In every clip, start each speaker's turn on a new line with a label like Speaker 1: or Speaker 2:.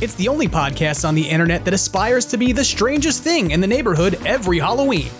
Speaker 1: It's the only podcast on the internet that aspires to be the strangest thing in the neighborhood every Halloween.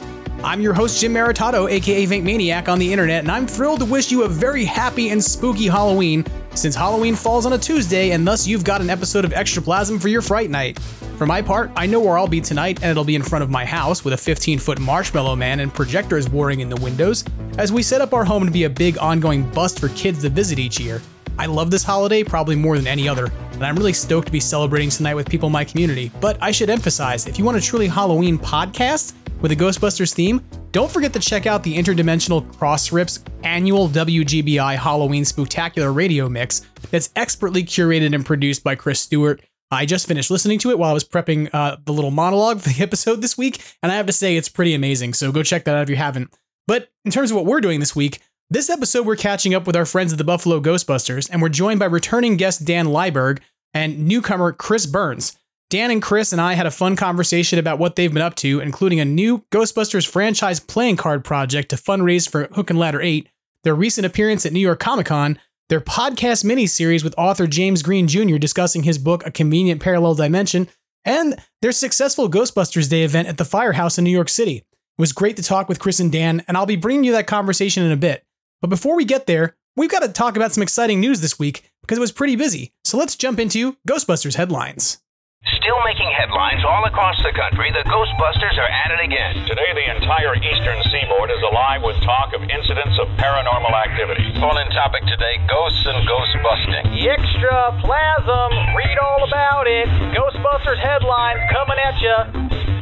Speaker 1: I'm your host, Jim Maritato, aka Vink Maniac on the internet, and I'm thrilled to wish you a very happy and spooky Halloween, since Halloween falls on a Tuesday, and thus you've got an episode of Extraplasm for your Fright Night. For my part, I know where I'll be tonight, and it'll be in front of my house with a 15 foot marshmallow man and projectors whirring in the windows as we set up our home to be a big ongoing bust for kids to visit each year. I love this holiday probably more than any other, and I'm really stoked to be celebrating tonight with people in my community. But I should emphasize if you want a truly Halloween podcast with a Ghostbusters theme, don't forget to check out the Interdimensional Crossrips annual WGBI Halloween Spooktacular radio mix that's expertly curated and produced by Chris Stewart. I just finished listening to it while I was prepping uh, the little monologue for the episode this week, and I have to say it's pretty amazing. So go check that out if you haven't. But in terms of what we're doing this week, this episode we're catching up with our friends at the Buffalo Ghostbusters, and we're joined by returning guest Dan Liberg and newcomer Chris Burns. Dan and Chris and I had a fun conversation about what they've been up to, including a new Ghostbusters franchise playing card project to fundraise for Hook and Ladder 8, their recent appearance at New York Comic Con, their podcast miniseries with author James Green Jr. discussing his book A Convenient Parallel Dimension, and their successful Ghostbusters Day event at the Firehouse in New York City. It was great to talk with Chris and Dan, and I'll be bringing you that conversation in a bit. But before we get there, we've got to talk about some exciting news this week because it was pretty busy. So let's jump into Ghostbusters headlines.
Speaker 2: Still making headlines all across the country, the Ghostbusters are at it again.
Speaker 3: Today, the entire eastern seaboard is alive with talk of incidents of paranormal activity.
Speaker 2: Call-in topic today, ghosts and ghost busting.
Speaker 4: Extra plasm, read all about it. Ghostbusters headlines coming at you.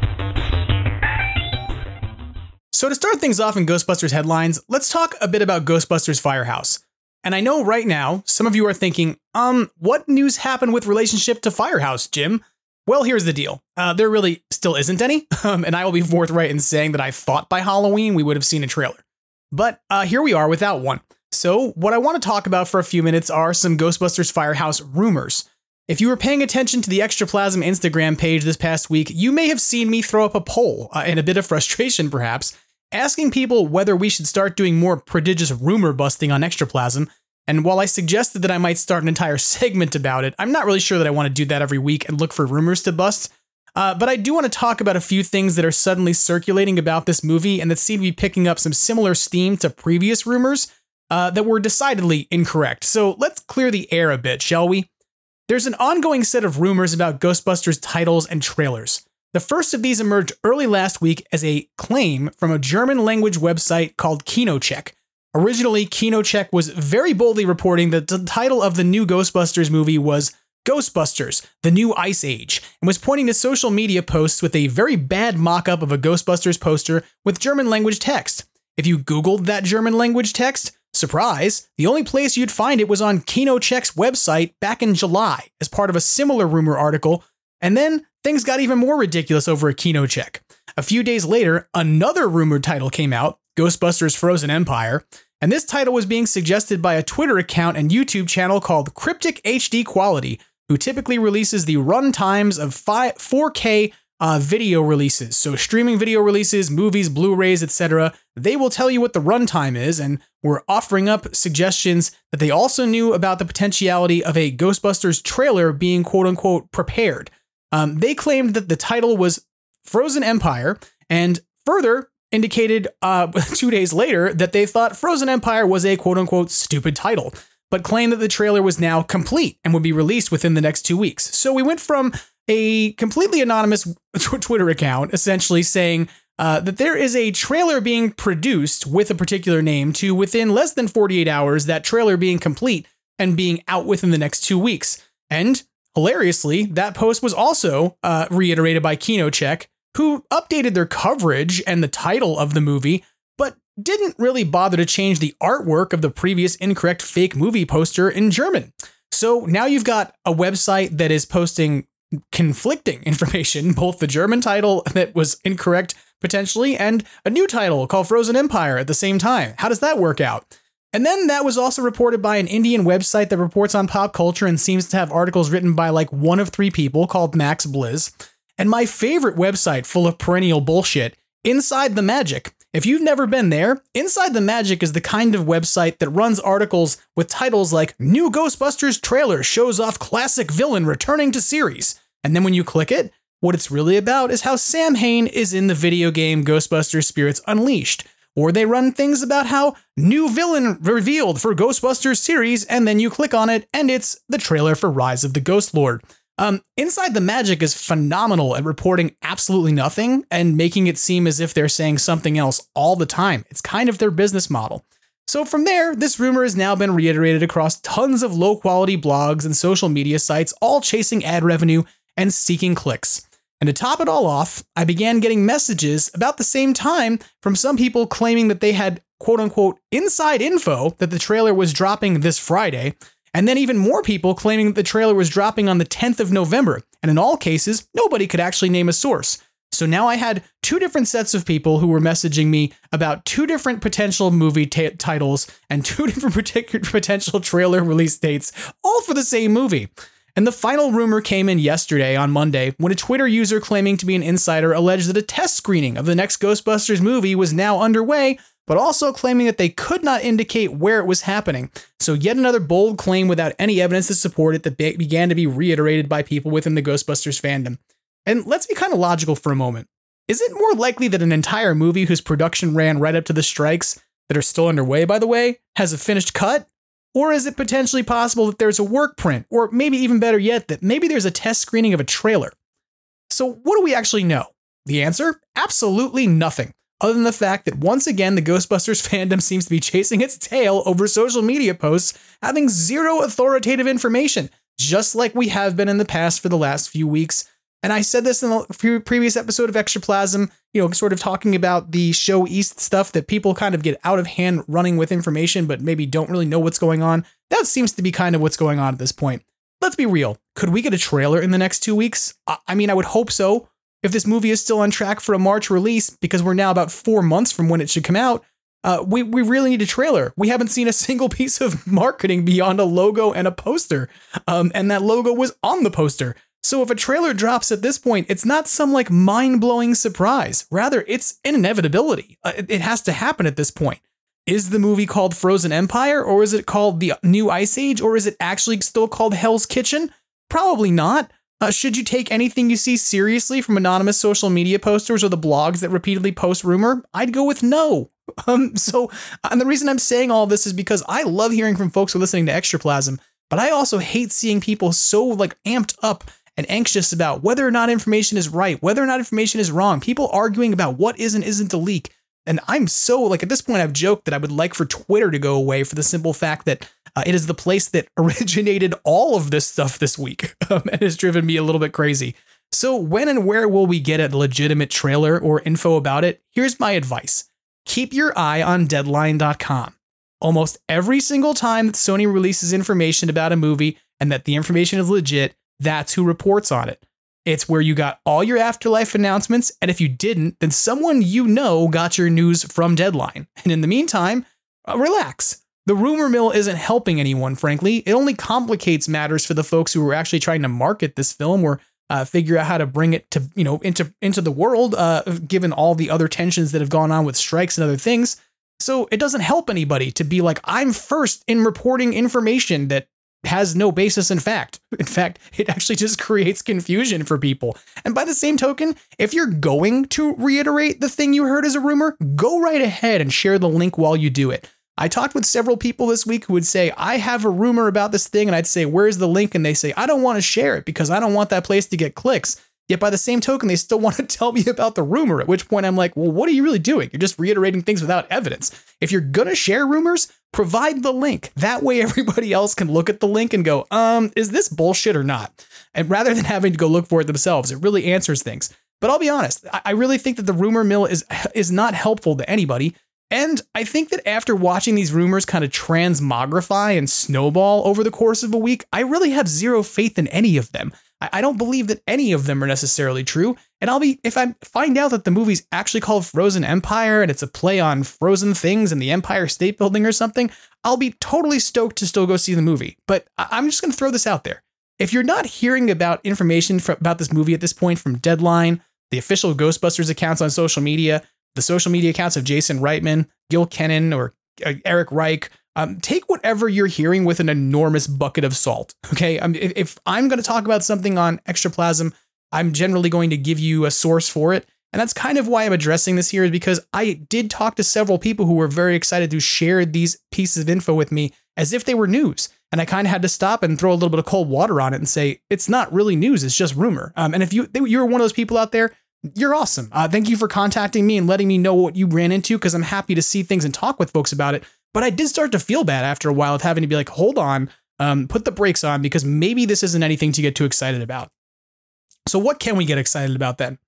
Speaker 1: So to start things off in Ghostbusters headlines, let's talk a bit about Ghostbusters Firehouse. And I know right now some of you are thinking, um, what news happened with relationship to Firehouse, Jim? Well, here's the deal. Uh, there really still isn't any, um, and I will be forthright in saying that I thought by Halloween we would have seen a trailer. But uh, here we are without one. So, what I want to talk about for a few minutes are some Ghostbusters Firehouse rumors. If you were paying attention to the Extraplasm Instagram page this past week, you may have seen me throw up a poll, uh, in a bit of frustration perhaps, asking people whether we should start doing more prodigious rumor busting on Extraplasm. And while I suggested that I might start an entire segment about it, I'm not really sure that I want to do that every week and look for rumors to bust. Uh, but I do want to talk about a few things that are suddenly circulating about this movie and that seem to be picking up some similar steam to previous rumors uh, that were decidedly incorrect. So let's clear the air a bit, shall we? There's an ongoing set of rumors about Ghostbusters titles and trailers. The first of these emerged early last week as a claim from a German language website called KinoCheck. Originally, KinoCheck was very boldly reporting that the title of the new Ghostbusters movie was Ghostbusters, The New Ice Age, and was pointing to social media posts with a very bad mock up of a Ghostbusters poster with German language text. If you Googled that German language text, surprise, the only place you'd find it was on KinoCheck's website back in July as part of a similar rumor article, and then things got even more ridiculous over a KinoCheck. A few days later, another rumored title came out Ghostbusters Frozen Empire. And this title was being suggested by a Twitter account and YouTube channel called Cryptic HD Quality, who typically releases the run times of 4K uh, video releases. So, streaming video releases, movies, Blu rays, etc. They will tell you what the runtime is, and we're offering up suggestions that they also knew about the potentiality of a Ghostbusters trailer being quote unquote prepared. Um, they claimed that the title was Frozen Empire, and further indicated uh, two days later that they thought Frozen Empire was a quote unquote stupid title, but claimed that the trailer was now complete and would be released within the next two weeks. So we went from a completely anonymous Twitter account essentially saying uh, that there is a trailer being produced with a particular name to within less than 48 hours, that trailer being complete and being out within the next two weeks. And hilariously, that post was also uh, reiterated by KinoCheck, who updated their coverage and the title of the movie, but didn't really bother to change the artwork of the previous incorrect fake movie poster in German. So now you've got a website that is posting conflicting information, both the German title that was incorrect potentially and a new title called Frozen Empire at the same time. How does that work out? And then that was also reported by an Indian website that reports on pop culture and seems to have articles written by like one of three people called Max Blizz. And my favorite website full of perennial bullshit, Inside the Magic. If you've never been there, Inside the Magic is the kind of website that runs articles with titles like New Ghostbusters trailer shows off classic villain returning to series. And then when you click it, what it's really about is how Samhain is in the video game Ghostbusters Spirits Unleashed. Or they run things about how new villain revealed for Ghostbusters series, and then you click on it, and it's the trailer for Rise of the Ghost Lord. Um, Inside the Magic is phenomenal at reporting absolutely nothing and making it seem as if they're saying something else all the time. It's kind of their business model. So from there, this rumor has now been reiterated across tons of low quality blogs and social media sites, all chasing ad revenue and seeking clicks. And to top it all off, I began getting messages about the same time from some people claiming that they had quote unquote inside info that the trailer was dropping this Friday, and then even more people claiming that the trailer was dropping on the 10th of November. And in all cases, nobody could actually name a source. So now I had two different sets of people who were messaging me about two different potential movie t- titles and two different potential trailer release dates, all for the same movie. And the final rumor came in yesterday on Monday when a Twitter user claiming to be an insider alleged that a test screening of the next Ghostbusters movie was now underway but also claiming that they could not indicate where it was happening. So, yet another bold claim without any evidence to support it that be- began to be reiterated by people within the Ghostbusters fandom. And let's be kind of logical for a moment. Is it more likely that an entire movie whose production ran right up to the strikes, that are still underway, by the way, has a finished cut? Or is it potentially possible that there's a work print, or maybe even better yet, that maybe there's a test screening of a trailer? So, what do we actually know? The answer? Absolutely nothing other than the fact that once again the Ghostbusters fandom seems to be chasing its tail over social media posts, having zero authoritative information, just like we have been in the past for the last few weeks. And I said this in the previous episode of Extraplasm, you know, sort of talking about the show East stuff that people kind of get out of hand running with information, but maybe don't really know what's going on. That seems to be kind of what's going on at this point. Let's be real. Could we get a trailer in the next two weeks? I mean, I would hope so if this movie is still on track for a March release, because we're now about four months from when it should come out, uh, we, we really need a trailer. We haven't seen a single piece of marketing beyond a logo and a poster. Um, and that logo was on the poster. So if a trailer drops at this point, it's not some like mind blowing surprise. Rather, it's an inevitability. Uh, it, has to happen at this point. Is the movie called Frozen Empire, or is it called The New Ice Age, or is it actually still called Hell's Kitchen? Probably not. Uh, should you take anything you see seriously from anonymous social media posters or the blogs that repeatedly post rumor? I'd go with no. Um, so, and the reason I'm saying all this is because I love hearing from folks who are listening to Extraplasm, but I also hate seeing people so like amped up and anxious about whether or not information is right, whether or not information is wrong. People arguing about what is and isn't a leak. And I'm so like at this point, I've joked that I would like for Twitter to go away for the simple fact that uh, it is the place that originated all of this stuff this week um, and has driven me a little bit crazy. So, when and where will we get a legitimate trailer or info about it? Here's my advice keep your eye on deadline.com. Almost every single time that Sony releases information about a movie and that the information is legit, that's who reports on it. It's where you got all your afterlife announcements, and if you didn't, then someone you know got your news from Deadline. And in the meantime, uh, relax. The rumor mill isn't helping anyone, frankly. It only complicates matters for the folks who are actually trying to market this film or uh, figure out how to bring it to you know into into the world, uh, given all the other tensions that have gone on with strikes and other things. So it doesn't help anybody to be like I'm first in reporting information that has no basis in fact. In fact, it actually just creates confusion for people. And by the same token, if you're going to reiterate the thing you heard as a rumor, go right ahead and share the link while you do it. I talked with several people this week who would say, I have a rumor about this thing. And I'd say, Where's the link? And they say, I don't want to share it because I don't want that place to get clicks. Yet by the same token, they still want to tell me about the rumor, at which point I'm like, well, what are you really doing? You're just reiterating things without evidence. If you're going to share rumors, provide the link. That way everybody else can look at the link and go, um, is this bullshit or not? And rather than having to go look for it themselves, it really answers things. But I'll be honest, I really think that the rumor mill is is not helpful to anybody And I think that after watching these rumors kind of transmogrify and snowball over the course of a week, I really have zero faith in any of them. I, I don't believe that any of them are necessarily true. And I'll be, if I find out that the movie's actually called Frozen Empire and it's a play on frozen things and the Empire State Building or something, I'll be totally stoked to still go see the movie. But I- I'm just going to throw this out there. If you're not hearing about information for, about this movie at this point from Deadline, the official Ghostbusters accounts on social media, the social media accounts of Jason Reitman, Gil Kenan, or uh, Eric Reich. Um, take whatever you're hearing with an enormous bucket of salt. Okay, if, if I'm going to talk about something on Extraplasm, I'm generally going to give you a source for it, and that's kind of why I'm addressing this here, is because I did talk to several people who were very excited to share these pieces of info with me as if they were news. And I kind of had to stop and throw a little bit of cold water on it and say, it's not really news, it's just rumor. Um, and if you, you're one of those people out there you're awesome. Uh, thank you for contacting me and letting me know what you ran into because I'm happy to see things and talk with folks about it. But I did start to feel bad after a while of having to be like, hold on, um, put the brakes on because maybe this isn't anything to get too excited about. So, what can we get excited about then?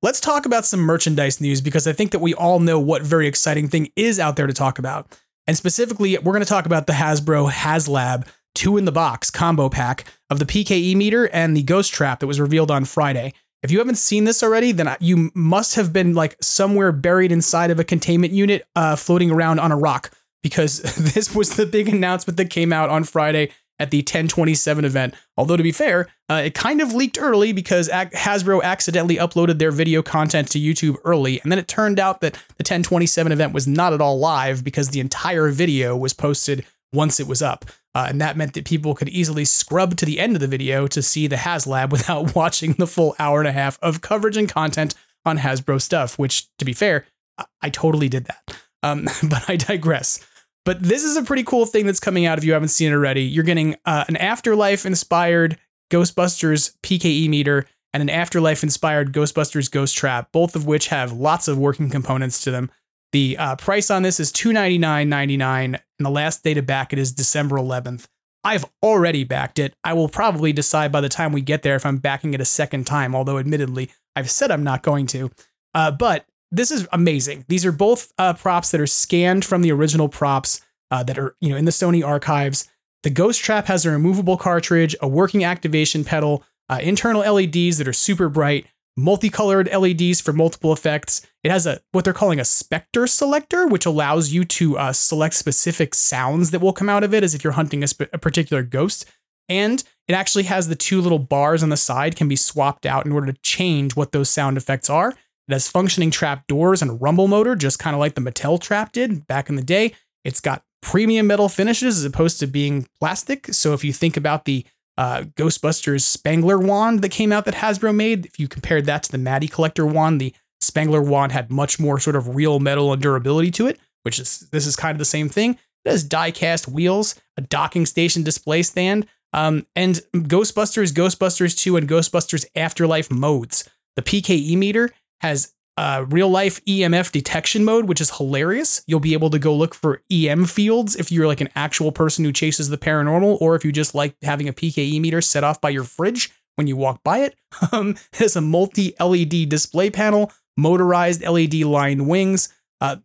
Speaker 1: Let's talk about some merchandise news because I think that we all know what very exciting thing is out there to talk about. And specifically, we're going to talk about the Hasbro HasLab two in the box combo pack of the PKE meter and the ghost trap that was revealed on Friday. If you haven't seen this already, then you must have been like somewhere buried inside of a containment unit, uh, floating around on a rock, because this was the big announcement that came out on Friday at the 1027 event. Although to be fair, uh, it kind of leaked early because Hasbro accidentally uploaded their video content to YouTube early, and then it turned out that the 1027 event was not at all live because the entire video was posted once it was up. Uh, and that meant that people could easily scrub to the end of the video to see the HasLab without watching the full hour and a half of coverage and content on Hasbro stuff, which, to be fair, I, I totally did that. Um, but I digress. But this is a pretty cool thing that's coming out if you haven't seen it already. You're getting uh, an Afterlife inspired Ghostbusters PKE meter and an Afterlife inspired Ghostbusters Ghost Trap, both of which have lots of working components to them. The uh, price on this is $299.99, and the last day to back it is December 11th. I've already backed it. I will probably decide by the time we get there if I'm backing it a second time, although admittedly, I've said I'm not going to. Uh, but this is amazing. These are both uh, props that are scanned from the original props uh, that are you know in the Sony archives. The Ghost Trap has a removable cartridge, a working activation pedal, uh, internal LEDs that are super bright, multicolored LEDs for multiple effects. It has a what they're calling a specter selector, which allows you to uh, select specific sounds that will come out of it as if you're hunting a, sp- a particular ghost. And it actually has the two little bars on the side can be swapped out in order to change what those sound effects are. It has functioning trap doors and a rumble motor, just kind of like the Mattel trap did back in the day. It's got premium metal finishes as opposed to being plastic. So if you think about the uh, Ghostbusters Spengler wand that came out that Hasbro made. If you compared that to the Matty Collector wand, the Spengler wand had much more sort of real metal and durability to it, which is this is kind of the same thing. It has die-cast wheels, a docking station display stand, um, and Ghostbusters, Ghostbusters 2, and Ghostbusters Afterlife modes. The PKE meter has uh, real life EMF detection mode, which is hilarious. You'll be able to go look for EM fields if you're like an actual person who chases the paranormal, or if you just like having a PKE meter set off by your fridge when you walk by it. Um, it has a multi LED display panel, motorized LED line wings. Uh,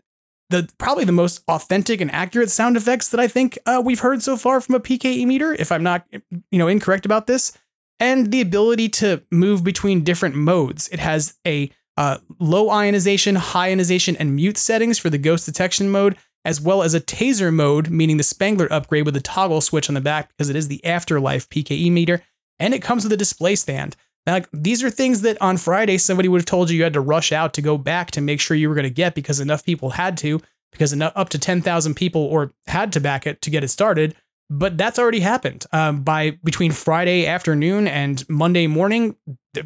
Speaker 1: the probably the most authentic and accurate sound effects that I think uh, we've heard so far from a PKE meter, if I'm not you know incorrect about this, and the ability to move between different modes. It has a uh, low ionization, high ionization, and mute settings for the ghost detection mode, as well as a taser mode, meaning the Spengler upgrade with a toggle switch on the back because it is the Afterlife PKE meter, and it comes with a display stand. Now, like, these are things that on Friday somebody would have told you you had to rush out to go back to make sure you were going to get because enough people had to, because enough, up to 10,000 people or had to back it to get it started but that's already happened. Um, by between Friday afternoon and Monday morning,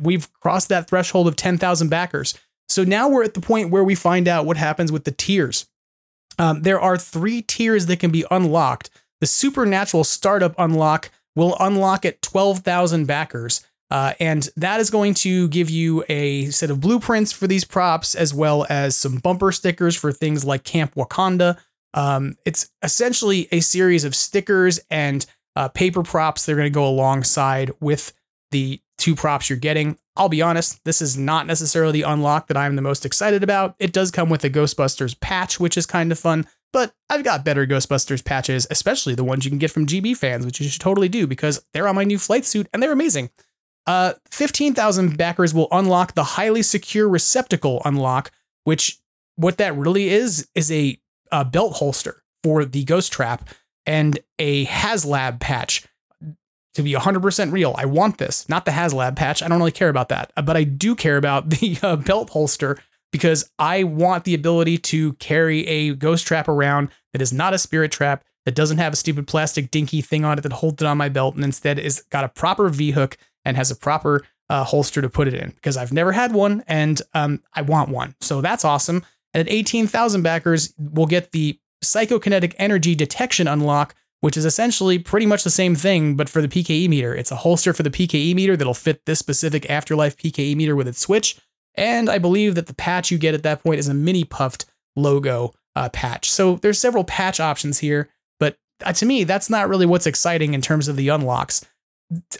Speaker 1: we've crossed that threshold of 10,000 backers. So now we're at the point where we find out what happens with the tiers. Um, there are three tiers that can be unlocked. The supernatural startup unlock will unlock at 12,000 backers. Uh, and that is going to give you a set of blueprints for these props, as well as some bumper stickers for things like Camp Wakanda, um, it's essentially a series of stickers and uh, paper props. They're going to go alongside with the two props you're getting. I'll be honest, this is not necessarily the unlock that I'm the most excited about. It does come with a Ghostbusters patch, which is kind of fun, but I've got better Ghostbusters patches, especially the ones you can get from GB fans, which you should totally do because they're on my new flight suit and they're amazing. Uh, 15,000 backers will unlock the highly secure receptacle unlock, which what that really is is a, a belt holster for the Ghost Trap and a HasLab patch to be 100% real. I want this, not the HasLab patch. I don't really care about that, but I do care about the uh, belt holster because I want the ability to carry a ghost trap around that is not a spirit trap, that doesn't have a stupid plastic dinky thing on it that holds it on my belt, and instead is got a proper V hook and has a proper uh, holster to put it in because I've never had one and um, I want one. So that's awesome. And at 18,000 backers, we'll get the psychokinetic energy detection unlock, which is essentially pretty much the same thing, but for the PKE meter. It's a holster for the PKE meter that'll fit this specific afterlife PKE meter with its switch. And I believe that the patch you get at that point is a mini puffed logo uh, patch. So there's several patch options here, but uh, to me, that's not really what's exciting in terms of the unlocks.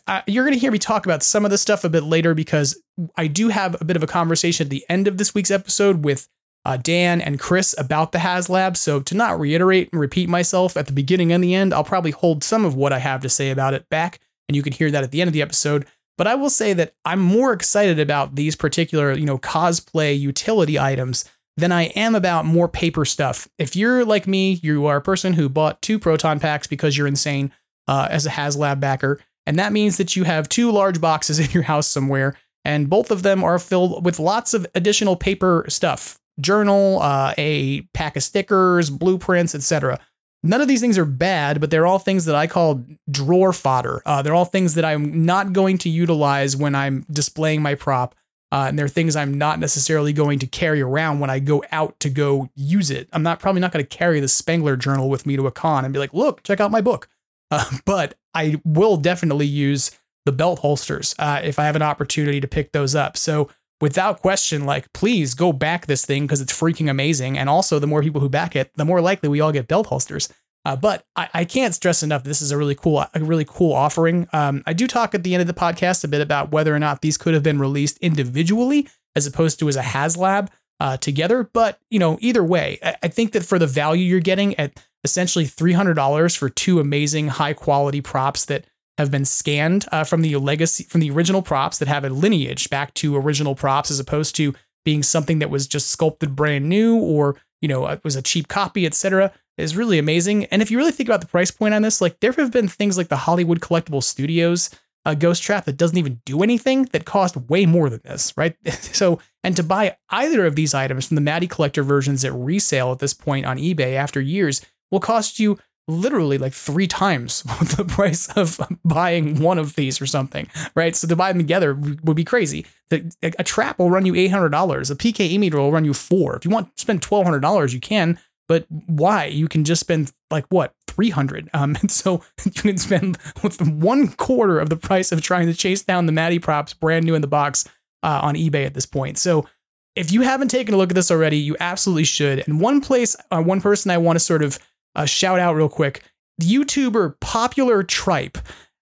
Speaker 1: Uh, you're going to hear me talk about some of this stuff a bit later because I do have a bit of a conversation at the end of this week's episode with uh, Dan and Chris about the HasLab. So to not reiterate and repeat myself at the beginning and the end, I'll probably hold some of what I have to say about it back, and you can hear that at the end of the episode. But I will say that I'm more excited about these particular, you know, cosplay utility items than I am about more paper stuff. If you're like me, you are a person who bought two proton packs because you're insane uh, as a HasLab backer, and that means that you have two large boxes in your house somewhere, and both of them are filled with lots of additional paper stuff journal, uh, a pack of stickers, blueprints, etc. None of these things are bad, but they're all things that I call drawer fodder. Uh, they're all things that I'm not going to utilize when I'm displaying my prop. Uh, and they're things I'm not necessarily going to carry around when I go out to go use it. I'm not probably not going to carry the Spengler journal with me to a con and be like, look, check out my book. Uh, but I will definitely use the belt holsters uh, if I have an opportunity to pick those up. So without question, like please go back this thing because it's freaking amazing. And also, the more people who back it, the more likely we all get belt holsters. Uh, but I, I, can't stress enough. This is a really cool, a really cool offering. Um, I do talk at the end of the podcast a bit about whether or not these could have been released individually as opposed to as a HasLab uh, together. But you know, either way, I, I think that for the value you're getting at essentially $300 for two amazing high quality props that have been scanned uh, from the legacy from the original props that have a lineage back to original props as opposed to being something that was just sculpted brand new or you know it was a cheap copy etc is really amazing. And if you really think about the price point on this like there have been things like the hollywood collectible studios uh, ghost trap that doesn't even do anything that cost way more than this right? So and to buy either of these items from the Matty collector versions at resale at this point on ebay after years will cost you literally like three times the price of buying one of these or something, right? So to buy them together would be crazy. A trap will run you $800. A PKE meter will run you four. If you want to spend $1,200, you can, but why? You can just spend like what? 300. Um, and so you can spend one quarter of the price of trying to chase down the Matty props brand new in the box uh, on eBay at this point. So if you haven't taken a look at this already, you absolutely should. And one place, uh, one person I want to sort of a shout out real quick. YouTuber Popular Tripe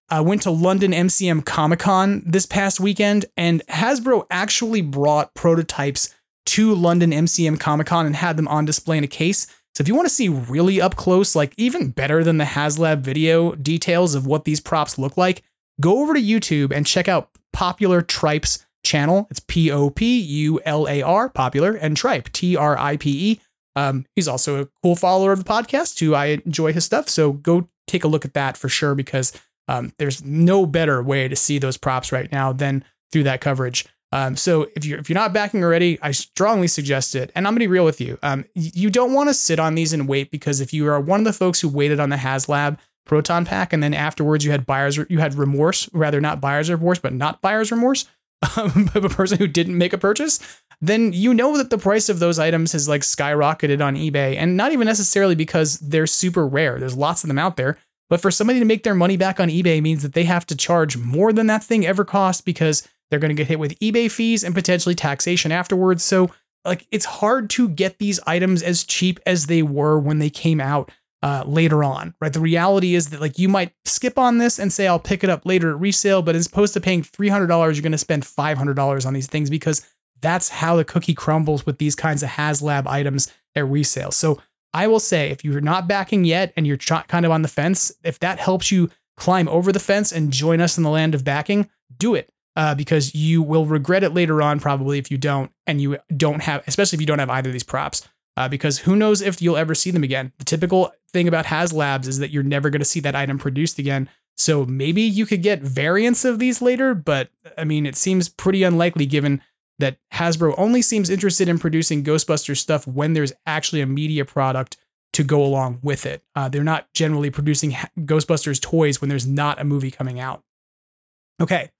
Speaker 1: uh, went to London MCM Comic Con this past weekend, and Hasbro actually brought prototypes to London MCM Comic Con and had them on display in a case. So if you want to see really up close, like even better than the HasLab video details of what these props look like, go over to YouTube and check out Popular Tripe's channel. It's P O P U L A R, Popular, and Tripe, T R I P E. Um, he's also a cool follower of the podcast who I enjoy his stuff. So go take a look at that for sure because um, there's no better way to see those props right now than through that coverage. Um, so if you're if you're not backing already, I strongly suggest it. And I'm gonna be real with you. Um, you don't want to sit on these and wait because if you are one of the folks who waited on the HasLab Proton Pack and then afterwards you had buyers you had remorse, rather not buyer's remorse, but not buyer's remorse of a person who didn't make a purchase, then you know that the price of those items has like skyrocketed on eBay. And not even necessarily because they're super rare, there's lots of them out there. But for somebody to make their money back on eBay means that they have to charge more than that thing ever cost because they're going to get hit with eBay fees and potentially taxation afterwards. So, like, it's hard to get these items as cheap as they were when they came out. uh, later on, right? The reality is that like you might skip on this and say I'll pick it up later at resale, but as opposed to paying three hundred dollars, you're going to spend five hundred dollars on these things because that's how the cookie crumbles with these kinds of HasLab items at resale. So I will say, if you're not backing yet and you're kind of on the fence, if that helps you climb over the fence and join us in the land of backing, do it. Uh, because you will regret it later on, probably if you don't, and you don't have, especially if you don't have either of these props uh, because who knows if you'll ever see them again. The typical thing about HasLabs is that you're never going to see that item produced again. So maybe you could get variants of these later, but I mean, it seems pretty unlikely given that Hasbro only seems interested in producing Ghostbusters stuff when there's actually a media product to go along with it. Uh, they're not generally producing Ghostbusters toys when there's not a movie coming out. Okay,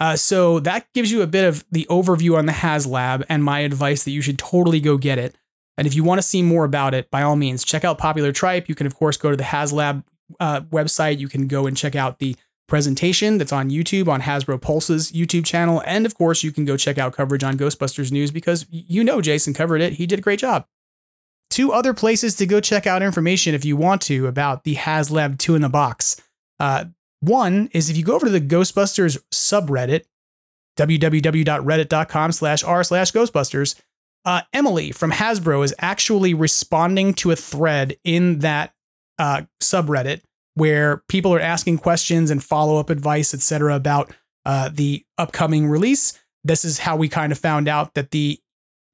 Speaker 1: uh, so that gives you a bit of the overview on the HasLab and my advice that you should totally go get it. And if you want to see more about it, by all means, check out Popular Tripe. You can, of course, go to the HasLab uh, website. You can go and check out the presentation that's on YouTube on Hasbro Pulse's YouTube channel. And of course, you can go check out coverage on Ghostbusters News because you know Jason covered it. He did a great job. Two other places to go check out information if you want to about the HasLab 2 in the box. Uh, one is if you go over to the Ghostbusters subreddit, www.reddit.com slash r slash Ghostbusters, uh, Emily from Hasbro is actually responding to a thread in that uh, subreddit where people are asking questions and follow up advice, etc., about uh, the upcoming release. This is how we kind of found out that the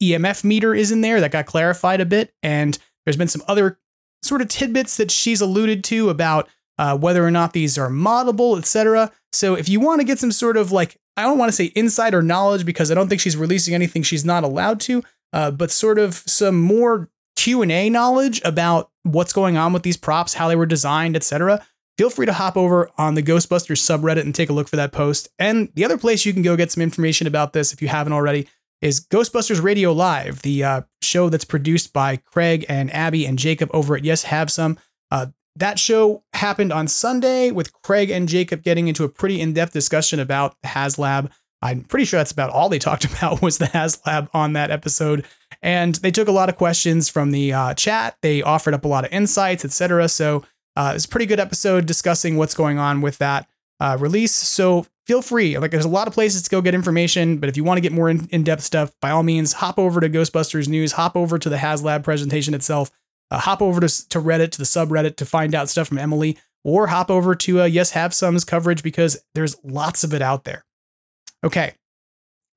Speaker 1: EMF meter is in there. That got clarified a bit, and there's been some other sort of tidbits that she's alluded to about uh, whether or not these are moddable, etc. So if you want to get some sort of like I don't want to say insider knowledge because I don't think she's releasing anything she's not allowed to, uh, but sort of some more Q&A knowledge about what's going on with these props, how they were designed, etc. Feel free to hop over on the Ghostbusters subreddit and take a look for that post. And the other place you can go get some information about this if you haven't already is Ghostbusters Radio Live, the uh, show that's produced by Craig and Abby and Jacob over at Yes Have Some. Uh, that show happened on Sunday with Craig and Jacob getting into a pretty in-depth discussion about the HasLab I'm pretty sure that's about all they talked about was the HasLab on that episode. And they took a lot of questions from the uh, chat. They offered up a lot of insights, etc. So uh, it's a pretty good episode discussing what's going on with that uh, release. So feel free. Like there's a lot of places to go get information, but if you want to get more in depth stuff, by all means, hop over to Ghostbusters News, hop over to the HasLab presentation itself, uh, hop over to, to Reddit, to the subreddit to find out stuff from Emily, or hop over to uh, Yes Have Some's coverage because there's lots of it out there. Okay.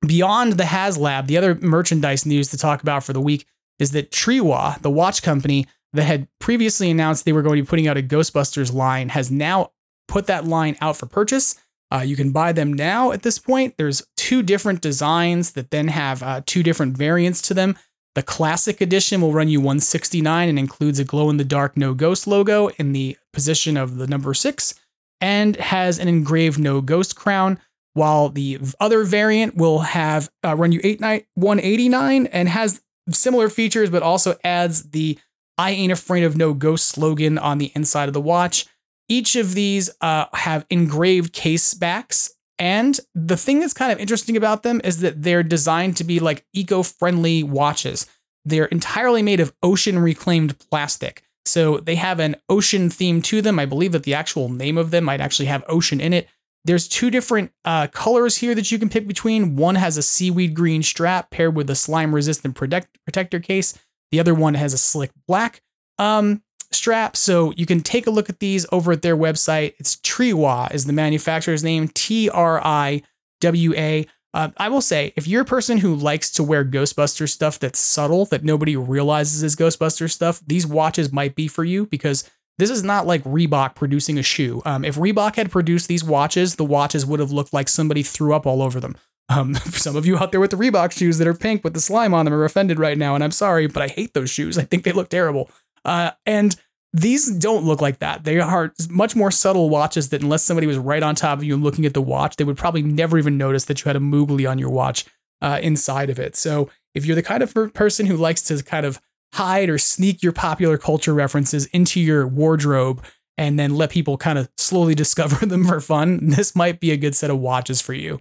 Speaker 1: Beyond the HasLab, the other merchandise news to talk about for the week is that Triwa, the watch company that had previously announced they were going to be putting out a Ghostbusters line, has now put that line out for purchase. Uh, you can buy them now at this point. There's two different designs that then have uh, two different variants to them. The classic edition will run you 169 and includes a glow in the dark no ghost logo in the position of the number six and has an engraved no ghost crown while the other variant will have uh, run you 189 and has similar features, but also adds the I ain't afraid of no ghost slogan on the inside of the watch. Each of these uh, have engraved case backs. And the thing that's kind of interesting about them is that they're designed to be like eco friendly watches. They're entirely made of ocean reclaimed plastic. So they have an ocean theme to them. I believe that the actual name of them might actually have ocean in it. There's two different uh, colors here that you can pick between. One has a seaweed green strap paired with a slime resistant protect- protector case. The other one has a slick black um, strap. So you can take a look at these over at their website. It's Triwa is the manufacturer's name, T R I W A. Uh, I will say, if you're a person who likes to wear Ghostbuster stuff that's subtle, that nobody realizes is Ghostbuster stuff, these watches might be for you because this is not like Reebok producing a shoe. Um, if Reebok had produced these watches, the watches would have looked like somebody threw up all over them. Um, some of you out there with the Reebok shoes that are pink with the slime on them are offended right now, and I'm sorry, but I hate those shoes. I think they look terrible. Uh, and these don't look like that. They are much more subtle watches that, unless somebody was right on top of you and looking at the watch, they would probably never even notice that you had a Moogly on your watch uh, inside of it. So, if you're the kind of person who likes to kind of hide or sneak your popular culture references into your wardrobe and then let people kind of slowly discover them for fun, this might be a good set of watches for you.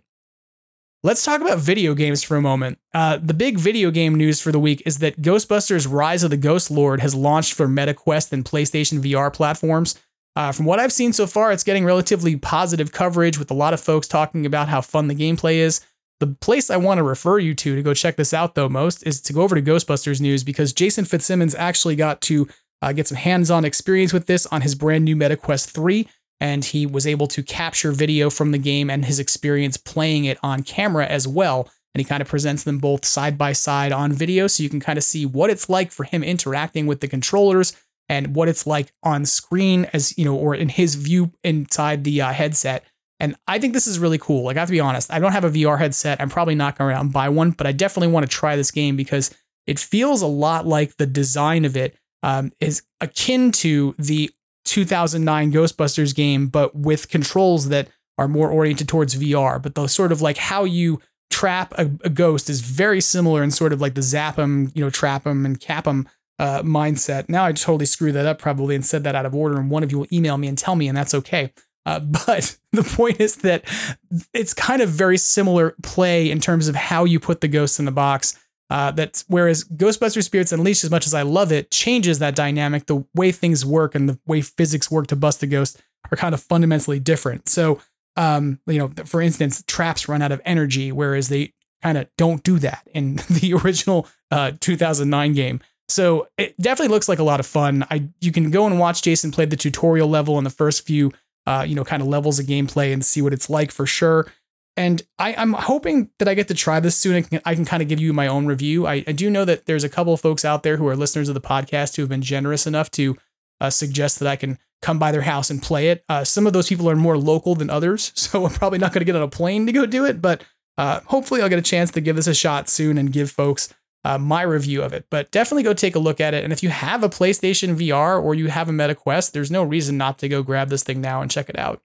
Speaker 1: Let's talk about video games for a moment. Uh, the big video game news for the week is that Ghostbusters Rise of the Ghost Lord has launched for MetaQuest and PlayStation VR platforms. Uh, from what I've seen so far, it's getting relatively positive coverage with a lot of folks talking about how fun the gameplay is. The place I want to refer you to to go check this out, though, most is to go over to Ghostbusters News because Jason Fitzsimmons actually got to uh, get some hands on experience with this on his brand new MetaQuest 3, and he was able to capture video from the game and his experience playing it on camera as well. And he kind of presents them both side by side on video so you can kind of see what it's like for him interacting with the controllers and what it's like on screen as you know or in his view inside the uh, headset and i think this is really cool like i have to be honest i don't have a vr headset i'm probably not going to buy one but i definitely want to try this game because it feels a lot like the design of it um, is akin to the 2009 ghostbusters game but with controls that are more oriented towards vr but the sort of like how you trap a, a ghost is very similar in sort of like the zap 'em, you know trap 'em and cap uh, mindset. Now I totally screwed that up probably and said that out of order, and one of you will email me and tell me, and that's okay. Uh, but the point is that it's kind of very similar play in terms of how you put the ghosts in the box. Uh, that's whereas Ghostbusters Spirits Unleashed, as much as I love it, changes that dynamic. The way things work and the way physics work to bust a ghost are kind of fundamentally different. So, um, you know, for instance, traps run out of energy, whereas they kind of don't do that in the original uh, 2009 game. So it definitely looks like a lot of fun. I you can go and watch Jason play the tutorial level in the first few, uh, you know, kind of levels of gameplay and see what it's like for sure. And I, I'm hoping that I get to try this soon. I can, I can kind of give you my own review. I, I, do know that there's a couple of folks out there who are listeners of the podcast who have been generous enough to uh, suggest that I can come by their house and play it. Uh, some of those people are more local than others, so I'm probably not going to get on a plane to go do it. But uh, hopefully, I'll get a chance to give this a shot soon and give folks uh, my review of it. But definitely go take a look at it. And if you have a PlayStation VR or you have a Meta Quest, there's no reason not to go grab this thing now and check it out.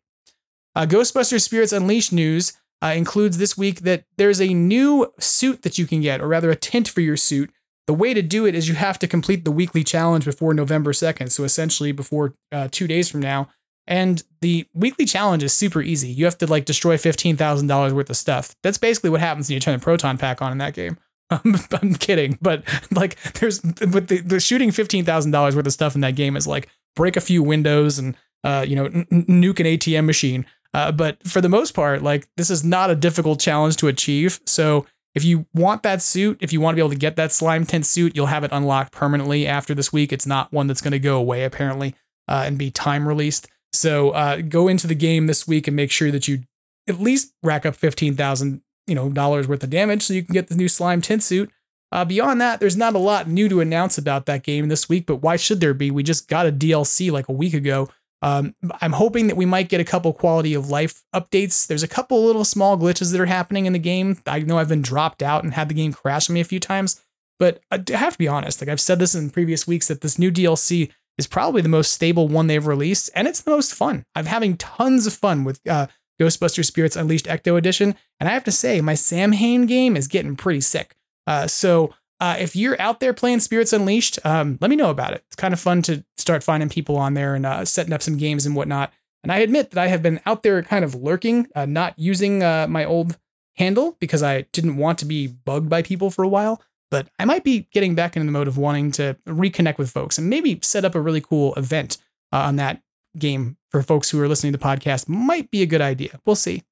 Speaker 1: Uh, Ghostbusters Spirits Unleashed news uh, includes this week that there's a new suit that you can get, or rather a tint for your suit. The way to do it is you have to complete the weekly challenge before November 2nd. So essentially before uh, two days from now. And the weekly challenge is super easy. You have to like destroy $15,000 worth of stuff. That's basically what happens when you turn the proton pack on in that game. I'm, I'm kidding, but like there's with the, the shooting fifteen thousand dollars worth of stuff in that game is like break a few windows and uh, you know n- nuke an ATM machine. Uh, but for the most part, like this is not a difficult challenge to achieve. So if you want that suit, if you want to be able to get that slime tint suit, you'll have it unlocked permanently after this week. It's not one that's going to go away apparently uh, and be time released. So uh, go into the game this week and make sure that you at least rack up fifteen thousand you know dollars worth of damage, so you can get the new slime tint suit. Uh, beyond that, there's not a lot new to announce about that game this week, but why should there be? We just got a DLC like a week ago. Um, I'm hoping that we might get a couple quality of life updates. There's a couple little small glitches that are happening in the game. I know I've been dropped out and had the game crash on me a few times, but I have to be honest. Like I've said this in previous weeks that this new DLC is probably the most stable one they've released, and it's the most fun. I'm having tons of fun with uh, Ghostbuster Spirits Unleashed Ecto Edition. And I have to say, my Samhain game is getting pretty sick. Uh, so uh, if you're out there playing Spirits Unleashed, um, let me know about it. It's kind of fun to start finding people on there and uh, setting up some games and whatnot. And I admit that I have been out there kind of lurking, uh, not using uh, my old handle because I didn't want to be bugged by people for a while. But I might be getting back into the mode of wanting to reconnect with folks and maybe set up a really cool event uh, on that game for folks who are listening to the podcast might be a good idea. We'll see.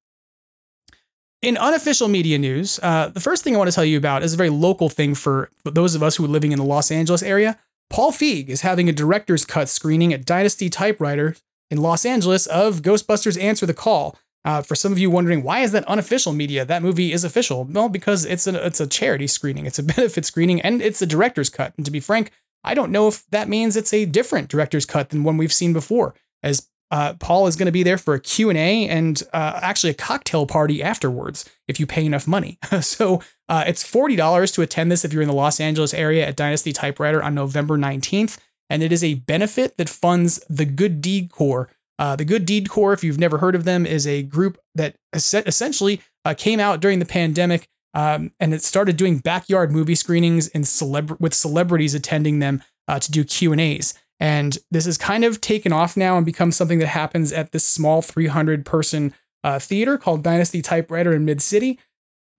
Speaker 1: In unofficial media news, uh, the first thing I want to tell you about is a very local thing for those of us who are living in the Los Angeles area. Paul Feig is having a director's cut screening at Dynasty Typewriter in Los Angeles of Ghostbusters Answer the Call. Uh, for some of you wondering, why is that unofficial media? That movie is official. Well, because it's a, it's a charity screening, it's a benefit screening, and it's a director's cut. And to be frank, I don't know if that means it's a different director's cut than one we've seen before, as uh, Paul is going to be there for a Q&A and uh, actually a cocktail party afterwards if you pay enough money. so uh, it's $40 to attend this if you're in the Los Angeles area at Dynasty Typewriter on November 19th. And it is a benefit that funds the Good Deed Corps. Uh, the Good Deed Corps, if you've never heard of them, is a group that essentially uh, came out during the pandemic um, and it started doing backyard movie screenings and celeb- with celebrities attending them to do Q&As. And this has kind of taken off now and become something that happens at this small 300 person uh, theater called Dynasty Typewriter in Mid City.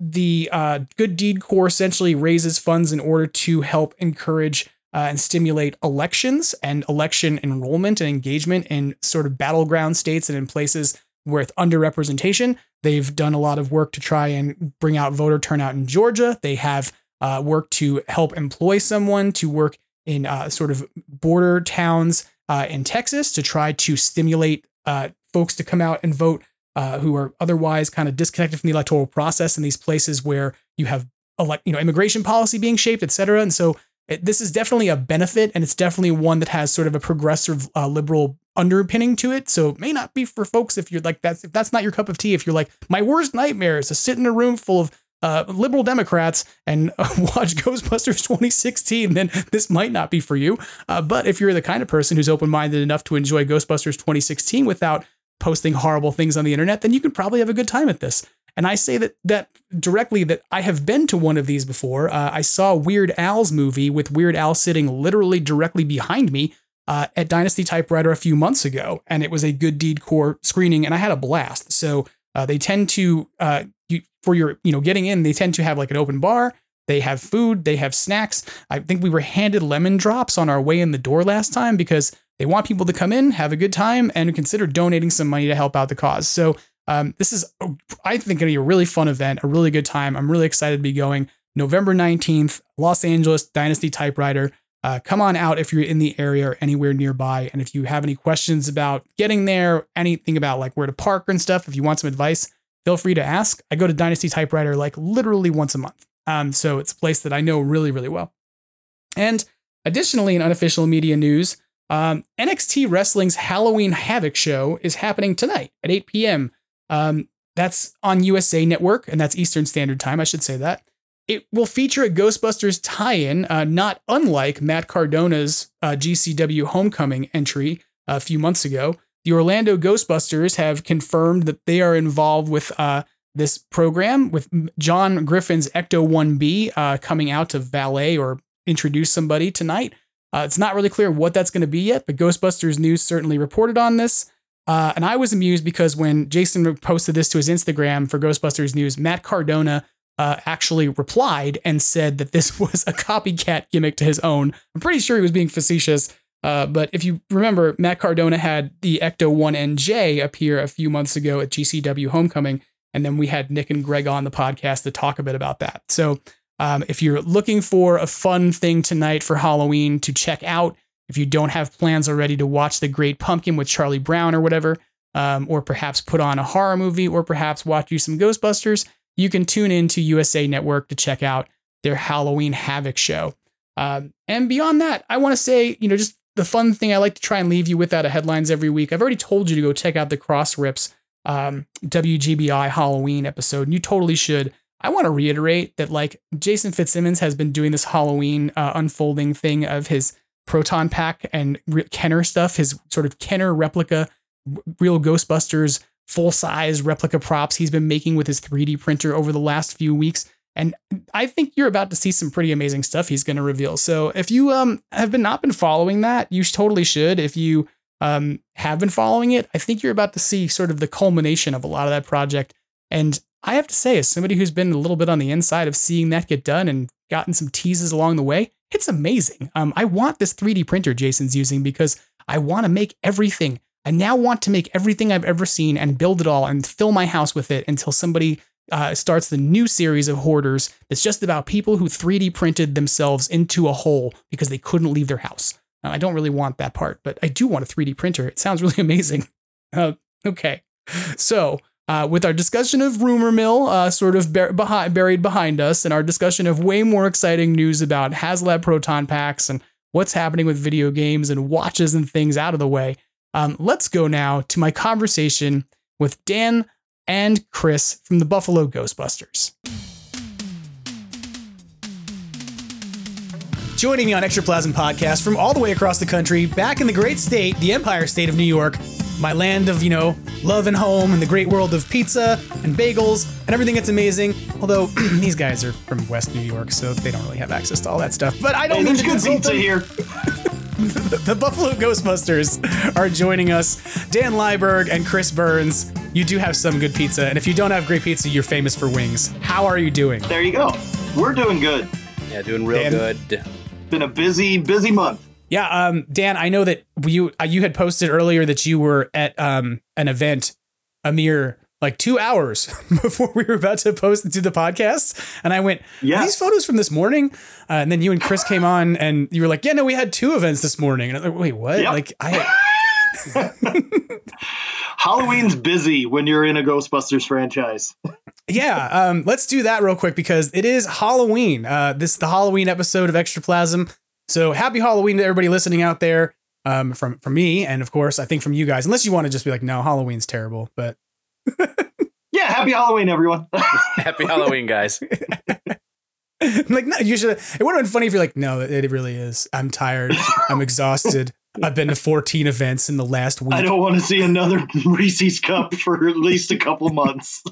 Speaker 1: the uh, Good Deed Corps essentially raises funds in order to help encourage uh, and stimulate elections and election enrollment and engagement in sort of battleground states and in places with underrepresentation. They've done a lot of work to try and bring out voter turnout in Georgia. They have uh, worked to help employ someone to work in uh, sort of border towns uh, in Texas to try to stimulate uh, folks to come out and vote uh, who are otherwise kind of disconnected from the electoral process in these places where you have elect, you know, immigration policy being shaped, et cetera. And so it, this is definitely a benefit, and it's definitely one that has sort of a progressive uh, liberal underpinning to it. So it may not be for folks if you're like that's if that's not your cup of tea. If you're like my worst nightmare is to sit in a room full of uh, liberal Democrats and watch Ghostbusters 2016, then this might not be for you. Uh, but if you're the kind of person who's open minded enough to enjoy Ghostbusters 2016 without posting horrible things on the internet, then you can probably have a good time at this. And I say that that directly that I have been to one of these before. Uh, I saw Weird Al's movie with Weird Al sitting literally directly behind me uh, at Dynasty Typewriter a few months ago, and it was a Good Deed core screening, and I had a blast. So uh, they tend to uh, you, for your you know getting in, they tend to have like an open bar. They have food, they have snacks. I think we were handed lemon drops on our way in the door last time because they want people to come in, have a good time, and consider donating some money to help out the cause. So um, this is, I think, going to be a really fun event, a really good time. I'm really excited to be going. November 19th, Los Angeles Dynasty Typewriter. Uh, come on out if you're in the area or anywhere nearby. And if you have any questions about getting there, anything about like where to park and stuff, if you want some advice, feel free to ask. I go to Dynasty Typewriter like literally once a month. Um, so it's a place that I know really, really well. And additionally, in unofficial media news, um, NXT Wrestling's Halloween Havoc show is happening tonight at 8 p.m. Um, that's on USA Network, and that's Eastern Standard Time. I should say that. It will feature a Ghostbusters tie-in, uh, not unlike Matt Cardona's uh, GCW Homecoming entry a few months ago. The Orlando Ghostbusters have confirmed that they are involved with uh, this program, with John Griffin's Ecto 1B uh, coming out to valet or introduce somebody tonight. Uh, it's not really clear what that's going to be yet, but Ghostbusters News certainly reported on this. Uh, and I was amused because when Jason posted this to his Instagram for Ghostbusters News, Matt Cardona uh, actually replied and said that this was a copycat gimmick to his own. I'm pretty sure he was being facetious. Uh, but if you remember, Matt Cardona had the Ecto 1NJ appear a few months ago at GCW Homecoming. And then we had Nick and Greg on the podcast to talk a bit about that. So um, if you're looking for a fun thing tonight for Halloween to check out, if you don't have plans already to watch The Great Pumpkin with Charlie Brown or whatever, um, or perhaps put on a horror movie, or perhaps watch you some Ghostbusters, you can tune in to USA Network to check out their Halloween Havoc show. Um, and beyond that, I want to say, you know, just the fun thing I like to try and leave you with out of headlines every week. I've already told you to go check out the Cross Rips um, WGBI Halloween episode, and you totally should. I want to reiterate that, like, Jason Fitzsimmons has been doing this Halloween uh, unfolding thing of his proton pack and Kenner stuff, his sort of Kenner replica, real Ghostbusters full size replica props he's been making with his 3D printer over the last few weeks. And I think you're about to see some pretty amazing stuff he's going to reveal. So if you um, have been not been following that, you totally should. If you um, have been following it, I think you're about to see sort of the culmination of a lot of that project. And I have to say, as somebody who's been a little bit on the inside of seeing that get done and gotten some teases along the way, it's amazing. Um, I want this 3D printer Jason's using because I want to make everything. I now want to make everything I've ever seen and build it all and fill my house with it until somebody uh, starts the new series of hoarders that's just about people who 3D printed themselves into a hole because they couldn't leave their house. Now, I don't really want that part, but I do want a 3D printer. It sounds really amazing. Uh, okay. So, uh, with our discussion of rumor mill uh, sort of behind, buried behind us, and our discussion of way more exciting news about HasLab proton packs and what's happening with video games and watches and things out of the way, um, let's go now to my conversation with Dan and Chris from the Buffalo Ghostbusters. Joining me on Extraplasm Podcast from all the way across the country, back in the great state, the Empire State of New York, my land of, you know, love and home and the great world of pizza and bagels and everything that's amazing. Although these guys are from West New York, so they don't really have access to all that stuff. But I don't
Speaker 5: hey,
Speaker 1: mean
Speaker 5: there's
Speaker 1: to
Speaker 5: good pizza
Speaker 1: them.
Speaker 5: here.
Speaker 1: the Buffalo Ghostbusters are joining us. Dan Liberg and Chris Burns. you do have some good pizza, and if you don't have great pizza, you're famous for wings. How are you doing?
Speaker 5: There you go. We're doing good.
Speaker 6: Yeah, doing real
Speaker 1: Dan?
Speaker 6: good.
Speaker 5: Been a busy, busy month.
Speaker 1: Yeah, um, Dan, I know that you uh, you had posted earlier that you were at um, an event a mere like two hours before we were about to post into the podcast, and I went,
Speaker 5: Yeah.
Speaker 1: "Are these photos from this morning?" Uh, and then you and Chris came on, and you were like, "Yeah, no, we had two events this morning." And I was like, "Wait, what?"
Speaker 5: Yep.
Speaker 1: Like I.
Speaker 5: Halloween's busy when you're in a Ghostbusters franchise.
Speaker 1: Yeah, um, let's do that real quick because it is Halloween. Uh, this is the Halloween episode of Extraplasm. So happy Halloween to everybody listening out there. Um, from from me and of course I think from you guys. Unless you want to just be like, no, Halloween's terrible. But
Speaker 5: Yeah, happy Halloween, everyone.
Speaker 6: Happy Halloween, guys.
Speaker 1: like, no, you should. It would have been funny if you're like, no, it, it really is. I'm tired. I'm exhausted. I've been to 14 events in the last week.
Speaker 5: I don't want to see another Reese's cup for at least a couple months.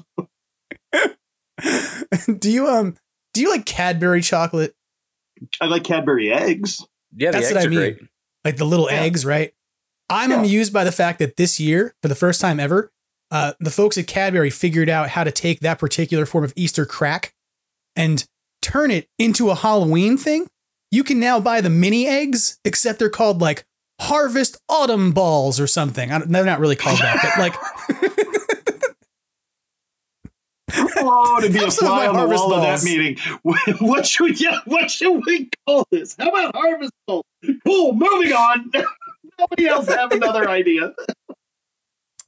Speaker 1: do you um do you like Cadbury chocolate?
Speaker 5: I like Cadbury eggs.
Speaker 6: Yeah, the
Speaker 1: That's
Speaker 6: eggs
Speaker 1: what I
Speaker 6: are
Speaker 1: mean.
Speaker 6: great.
Speaker 1: Like the little
Speaker 5: Yeah.
Speaker 1: eggs, right? I'm
Speaker 5: Yeah.
Speaker 1: amused by the fact that this year, for the first time ever, uh, the folks at Cadbury figured out how to take that particular form of Easter crack and turn it into a Halloween thing. You can now buy the mini eggs, except they're called like Harvest Autumn Balls or something. I don't, they're not really called that, but like
Speaker 5: Oh, to be a
Speaker 1: Have some of
Speaker 5: fly on the
Speaker 1: harvest
Speaker 5: wall of that meeting. What should we, yeah, what should we call this? How about harvest balls? Cool. Moving on. Nobody else have another idea.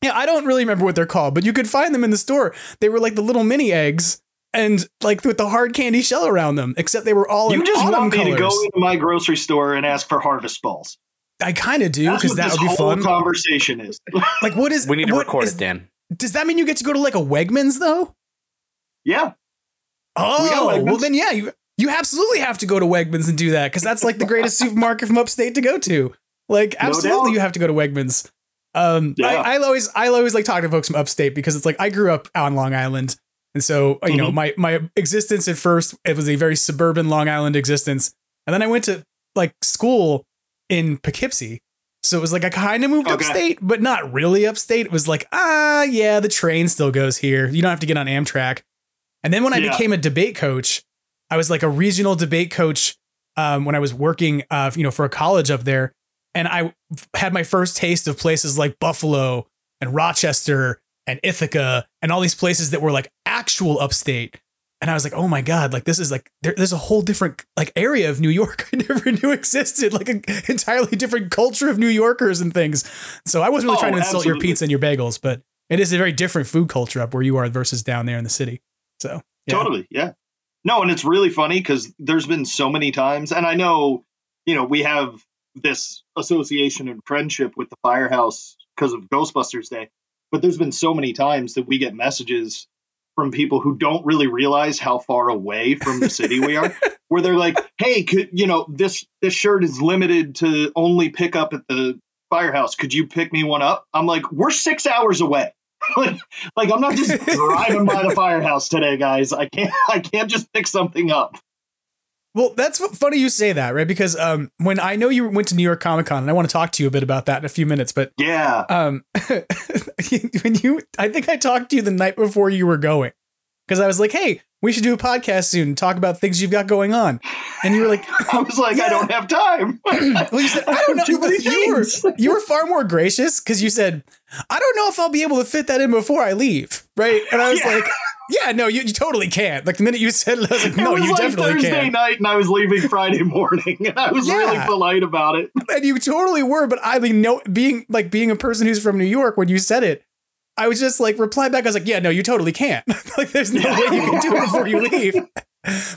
Speaker 1: Yeah, I don't really remember what they're called, but you could find them in the store. They were like the little mini eggs and like with the hard candy shell around them, except they were all
Speaker 5: You
Speaker 1: in
Speaker 5: just
Speaker 1: autumn
Speaker 5: want me to go into my grocery store and ask for harvest balls.
Speaker 1: I kind of do
Speaker 5: That's
Speaker 1: because
Speaker 5: what
Speaker 1: that
Speaker 5: this
Speaker 1: would be
Speaker 5: whole
Speaker 1: fun.
Speaker 5: conversation is.
Speaker 1: like, what is?
Speaker 6: We need to
Speaker 1: what
Speaker 6: record
Speaker 1: is-
Speaker 6: it, Dan.
Speaker 1: Does that mean you get to go to like a Wegmans though?
Speaker 5: yeah.
Speaker 1: Oh,
Speaker 5: Wegmans.
Speaker 1: well then yeah, you you absolutely have to go to Wegmans and do that because that's like the greatest supermarket from upstate to go to. Like, absolutely,
Speaker 5: doubt.
Speaker 1: you have to go to Wegmans. Um,
Speaker 5: Yeah.
Speaker 1: I, I always I always like talking to folks from upstate because it's like I grew up on Long Island, and so you know
Speaker 5: Mhm.
Speaker 1: my my existence at first it was a very suburban Long Island existence, and then I went to like school in Poughkeepsie. So it was like I kind of moved
Speaker 5: Okay.
Speaker 1: upstate, but not really upstate. It was like, ah, yeah, the train still goes here. You don't have to get on Amtrak. And then when I
Speaker 5: Yeah.
Speaker 1: became a debate coach, I was like a regional debate coach um, when I was working, uh, you know, for a college up there, and I had my first taste of places like Buffalo and Rochester and Ithaca and all these places that were like actual upstate. And I was like, oh my god, like this is like there, there's a whole different like area of New York I never knew existed, like an entirely different culture of New Yorkers and things. So I wasn't really
Speaker 5: Oh,
Speaker 1: trying to insult your pizza and your bagels, but it is a very different food culture up where you are versus down there in the city. So yeah.
Speaker 5: Totally. Yeah. No, and it's really funny because there's been so many times, and I know, you know, we have this association and friendship with the firehouse because of Ghostbusters Day, but there's been so many times that we get messages from people who don't really realize how far away from the city we are, where they're like, "Hey, could you know this this shirt is limited to only pick up at the firehouse? Could you pick me one up?" I'm like, "We're six hours away." like, like I'm not just driving by the firehouse today, guys. I can't I can't just pick something up.
Speaker 1: Well, that's funny you say that, right? Because um, when I know you went to New York Comic Con, and I want to talk to you a bit about that in a few minutes, but
Speaker 5: Yeah.
Speaker 1: um, when you, I think I talked to you the night before you were going, because I was like, "Hey, we should do a podcast soon, and talk about things you've got going on," and you were like,
Speaker 5: I was like,
Speaker 1: Yeah.
Speaker 5: I don't have time.
Speaker 1: "Well, you said I don't know." You were you were far more gracious because you said, "I don't know if I'll be able to fit that in before I leave," right? And I was
Speaker 5: Yeah.
Speaker 1: like, "Yeah, no, you, you totally can't." Like the minute you said it, I was like,
Speaker 5: it
Speaker 1: "No,
Speaker 5: was
Speaker 1: you
Speaker 5: like
Speaker 1: definitely
Speaker 5: Thursday
Speaker 1: can."
Speaker 5: night, and I was leaving Friday morning, and I was really polite about it.
Speaker 1: and you totally were but i mean no being like being a person who's from new york when you said it i was just like reply back i was like yeah no you totally can't like there's no way you can do it before you leave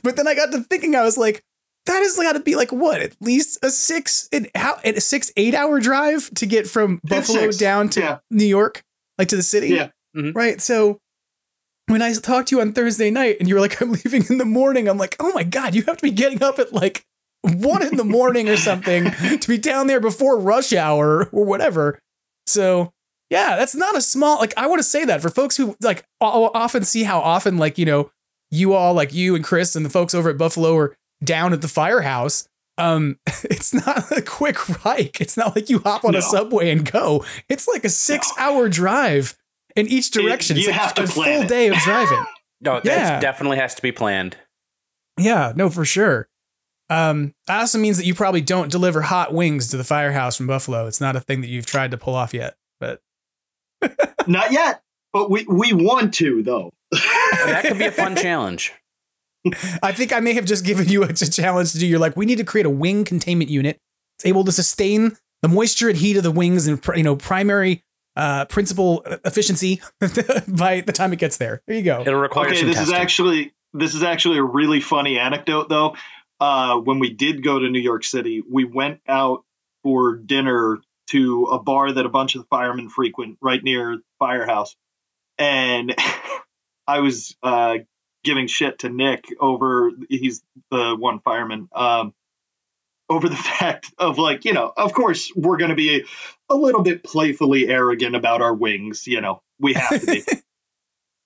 Speaker 1: but then i got to thinking i was like that has got to be like what at least a six an how a six eight hour drive to get from buffalo
Speaker 5: six,
Speaker 1: down to
Speaker 5: yeah.
Speaker 1: new york like to the city
Speaker 5: Yeah.
Speaker 6: Mhm.
Speaker 1: right so when i talked to you on thursday night and you were like i'm leaving in the morning i'm like oh my god you have to be getting up at like one in the morning or something to be down there before rush hour or whatever. So yeah, that's not a small like I want to say that for folks who like often see how often like you know you all like you and Chris and the folks over at Buffalo are down at the firehouse. Um, it's not a quick hike. It's not like you hop on a subway and go. It's like a six hour drive. In each direction.
Speaker 5: you
Speaker 1: it's
Speaker 5: have
Speaker 1: like
Speaker 5: to
Speaker 1: a
Speaker 5: plan
Speaker 1: full
Speaker 5: it.
Speaker 1: day of driving.
Speaker 6: No, that
Speaker 1: Yeah.
Speaker 6: definitely has to be planned.
Speaker 1: yeah, no, for sure. Um, that also means that you probably don't deliver hot wings to the firehouse from Buffalo. It's not a thing that you've tried to pull off yet, but
Speaker 5: Not yet, but we we want to though.
Speaker 6: That could be a fun challenge.
Speaker 1: I think I may have just given you a, challenge to do. You're like, we need to create a wing containment unit. It's able to sustain the moisture and heat of the wings and you know primary uh, principal efficiency by the time it gets there. There you go.
Speaker 6: It'll require
Speaker 5: okay,
Speaker 6: some
Speaker 5: this
Speaker 6: testing.
Speaker 5: is actually this is actually a really funny anecdote though. Uh, when we did go to New York City, we went out for dinner to a bar that a bunch of the firemen frequent right near the firehouse, and I was uh, giving shit to Nick over he's the one fireman um, over the fact of like you know of course we're going to be a little bit playfully arrogant about our wings you know we have to be.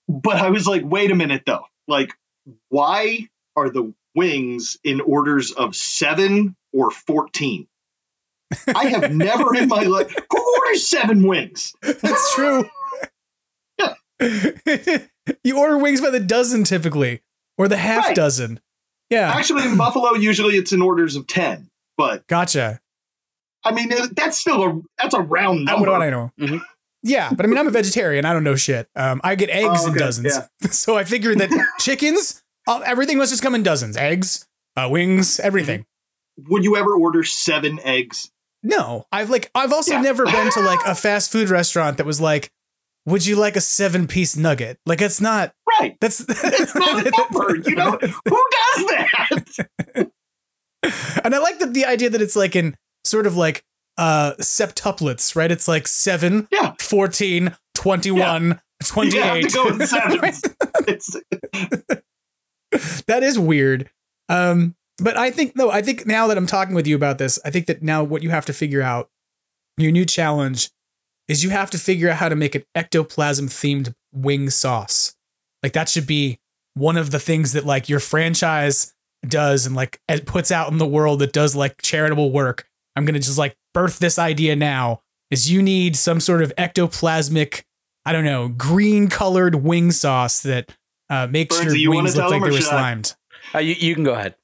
Speaker 5: But I was like wait a minute though. Like why are the wings in orders of seven or fourteen? I have never in my life who orders seven wings?
Speaker 1: That's true. you order wings by the dozen typically, or the half
Speaker 5: Right.
Speaker 1: dozen. Yeah,
Speaker 5: actually in Buffalo usually it's in orders of ten but
Speaker 1: gotcha.
Speaker 5: I mean, that's still a that's a round
Speaker 1: I,
Speaker 5: number.
Speaker 1: what do I know?
Speaker 6: Mhm.
Speaker 1: Yeah, but I mean, I'm a vegetarian. I don't know shit. Um, I get eggs
Speaker 5: Oh,
Speaker 1: in
Speaker 5: okay,
Speaker 1: dozens, so I figured that chickens, uh, everything must just come in dozens. Eggs, uh, wings, everything.
Speaker 5: Would you ever order seven eggs?
Speaker 1: No, I've like I've also
Speaker 5: Yeah.
Speaker 1: never been to like a fast food restaurant that was like, "Would you like a seven piece nugget?" Like it's not.
Speaker 5: Right.
Speaker 1: That's
Speaker 5: It's not a number. You know who does that?
Speaker 1: And I like that the idea that it's like in sort of like uh septuplets, right? It's like 7,
Speaker 5: Yeah.
Speaker 1: 14, 21,
Speaker 5: You have
Speaker 1: 28.
Speaker 5: to go in sevens. It's,
Speaker 1: that is weird. Um, but I think no, I think now that I'm talking with you about this, I think that now what you have to figure out, your new challenge, is you have to figure out how to make an ectoplasm themed wing sauce. Like that should be one of the things that like your franchise does and like it puts out in the world that does like charitable work. I'm gonna just like birth this idea now. Is you need some sort of ectoplasmic, I don't know, green colored wing sauce that uh, makes
Speaker 5: Bernsey,
Speaker 1: your
Speaker 5: you
Speaker 1: wings look
Speaker 5: tell
Speaker 1: like they were
Speaker 5: should I?
Speaker 1: slimed.
Speaker 6: Uh, you, you can go ahead.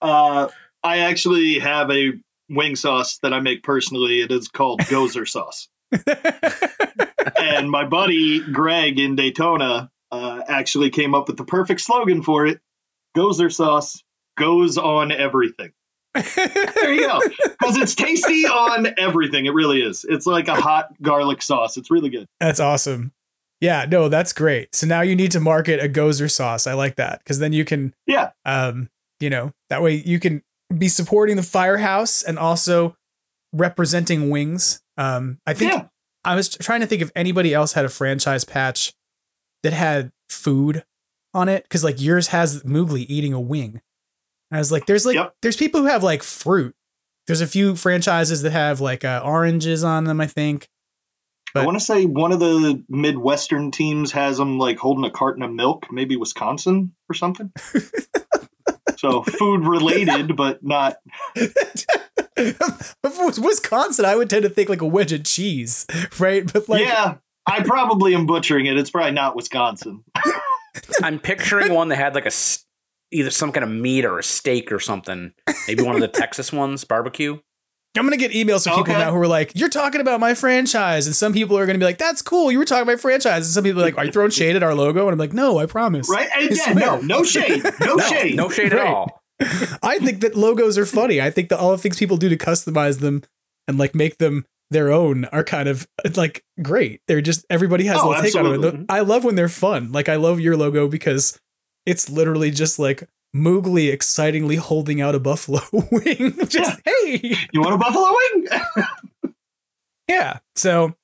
Speaker 5: uh, I actually have a wing sauce that I make personally. It is called Gozer sauce. and my buddy Greg in Daytona uh, actually came up with the perfect slogan for it. Gozer sauce goes on everything. there you go. Because it's tasty on everything. It really is. It's like a hot garlic sauce. It's really good.
Speaker 1: That's awesome. Yeah, no, that's great. So now you need to market a Gozer sauce. I like that because then you can,
Speaker 5: Yeah.
Speaker 1: um, you know, that way you can be supporting the firehouse and also representing wings. Um, I think
Speaker 5: Yeah.
Speaker 1: I was trying to think if anybody else had a franchise patch that had food on it because like yours has Moogly eating a wing. And I was like, there's like
Speaker 5: Yep.
Speaker 1: there's people who have like fruit. There's a few franchises that have like uh, oranges on them. I think.
Speaker 5: I want to say one of the Midwestern teams has them like holding a carton of milk, maybe Wisconsin or something. so food related, but not.
Speaker 1: if it was Wisconsin, I would tend to think like a wedge of cheese, right? But like,
Speaker 5: yeah, I probably am butchering it. It's probably not Wisconsin.
Speaker 6: I'm picturing one that had like a either some kind of meat or a steak or something. Maybe one of the Texas ones, barbecue.
Speaker 1: I'm gonna get emails from people now who are like, "You're talking about my franchise," and some people are gonna be like, "That's cool. You were talking about my franchise," and some people are like, "Are you throwing shade at our logo?" And I'm like, "No, I promise."
Speaker 5: Right? And
Speaker 1: I
Speaker 5: yeah,
Speaker 1: swear.
Speaker 5: no, no shade. No,
Speaker 6: No,
Speaker 5: shade.
Speaker 6: no shade at all.
Speaker 1: I think that logos are funny. I think that all the things people do to customize them and like make them their own are kind of like great. They're just everybody has
Speaker 5: Oh,
Speaker 1: a little take on it. I love when they're fun. Like I love your logo because it's literally just like Moogly excitingly holding out a buffalo wing. just hey,
Speaker 5: You want a buffalo wing?
Speaker 1: yeah. So,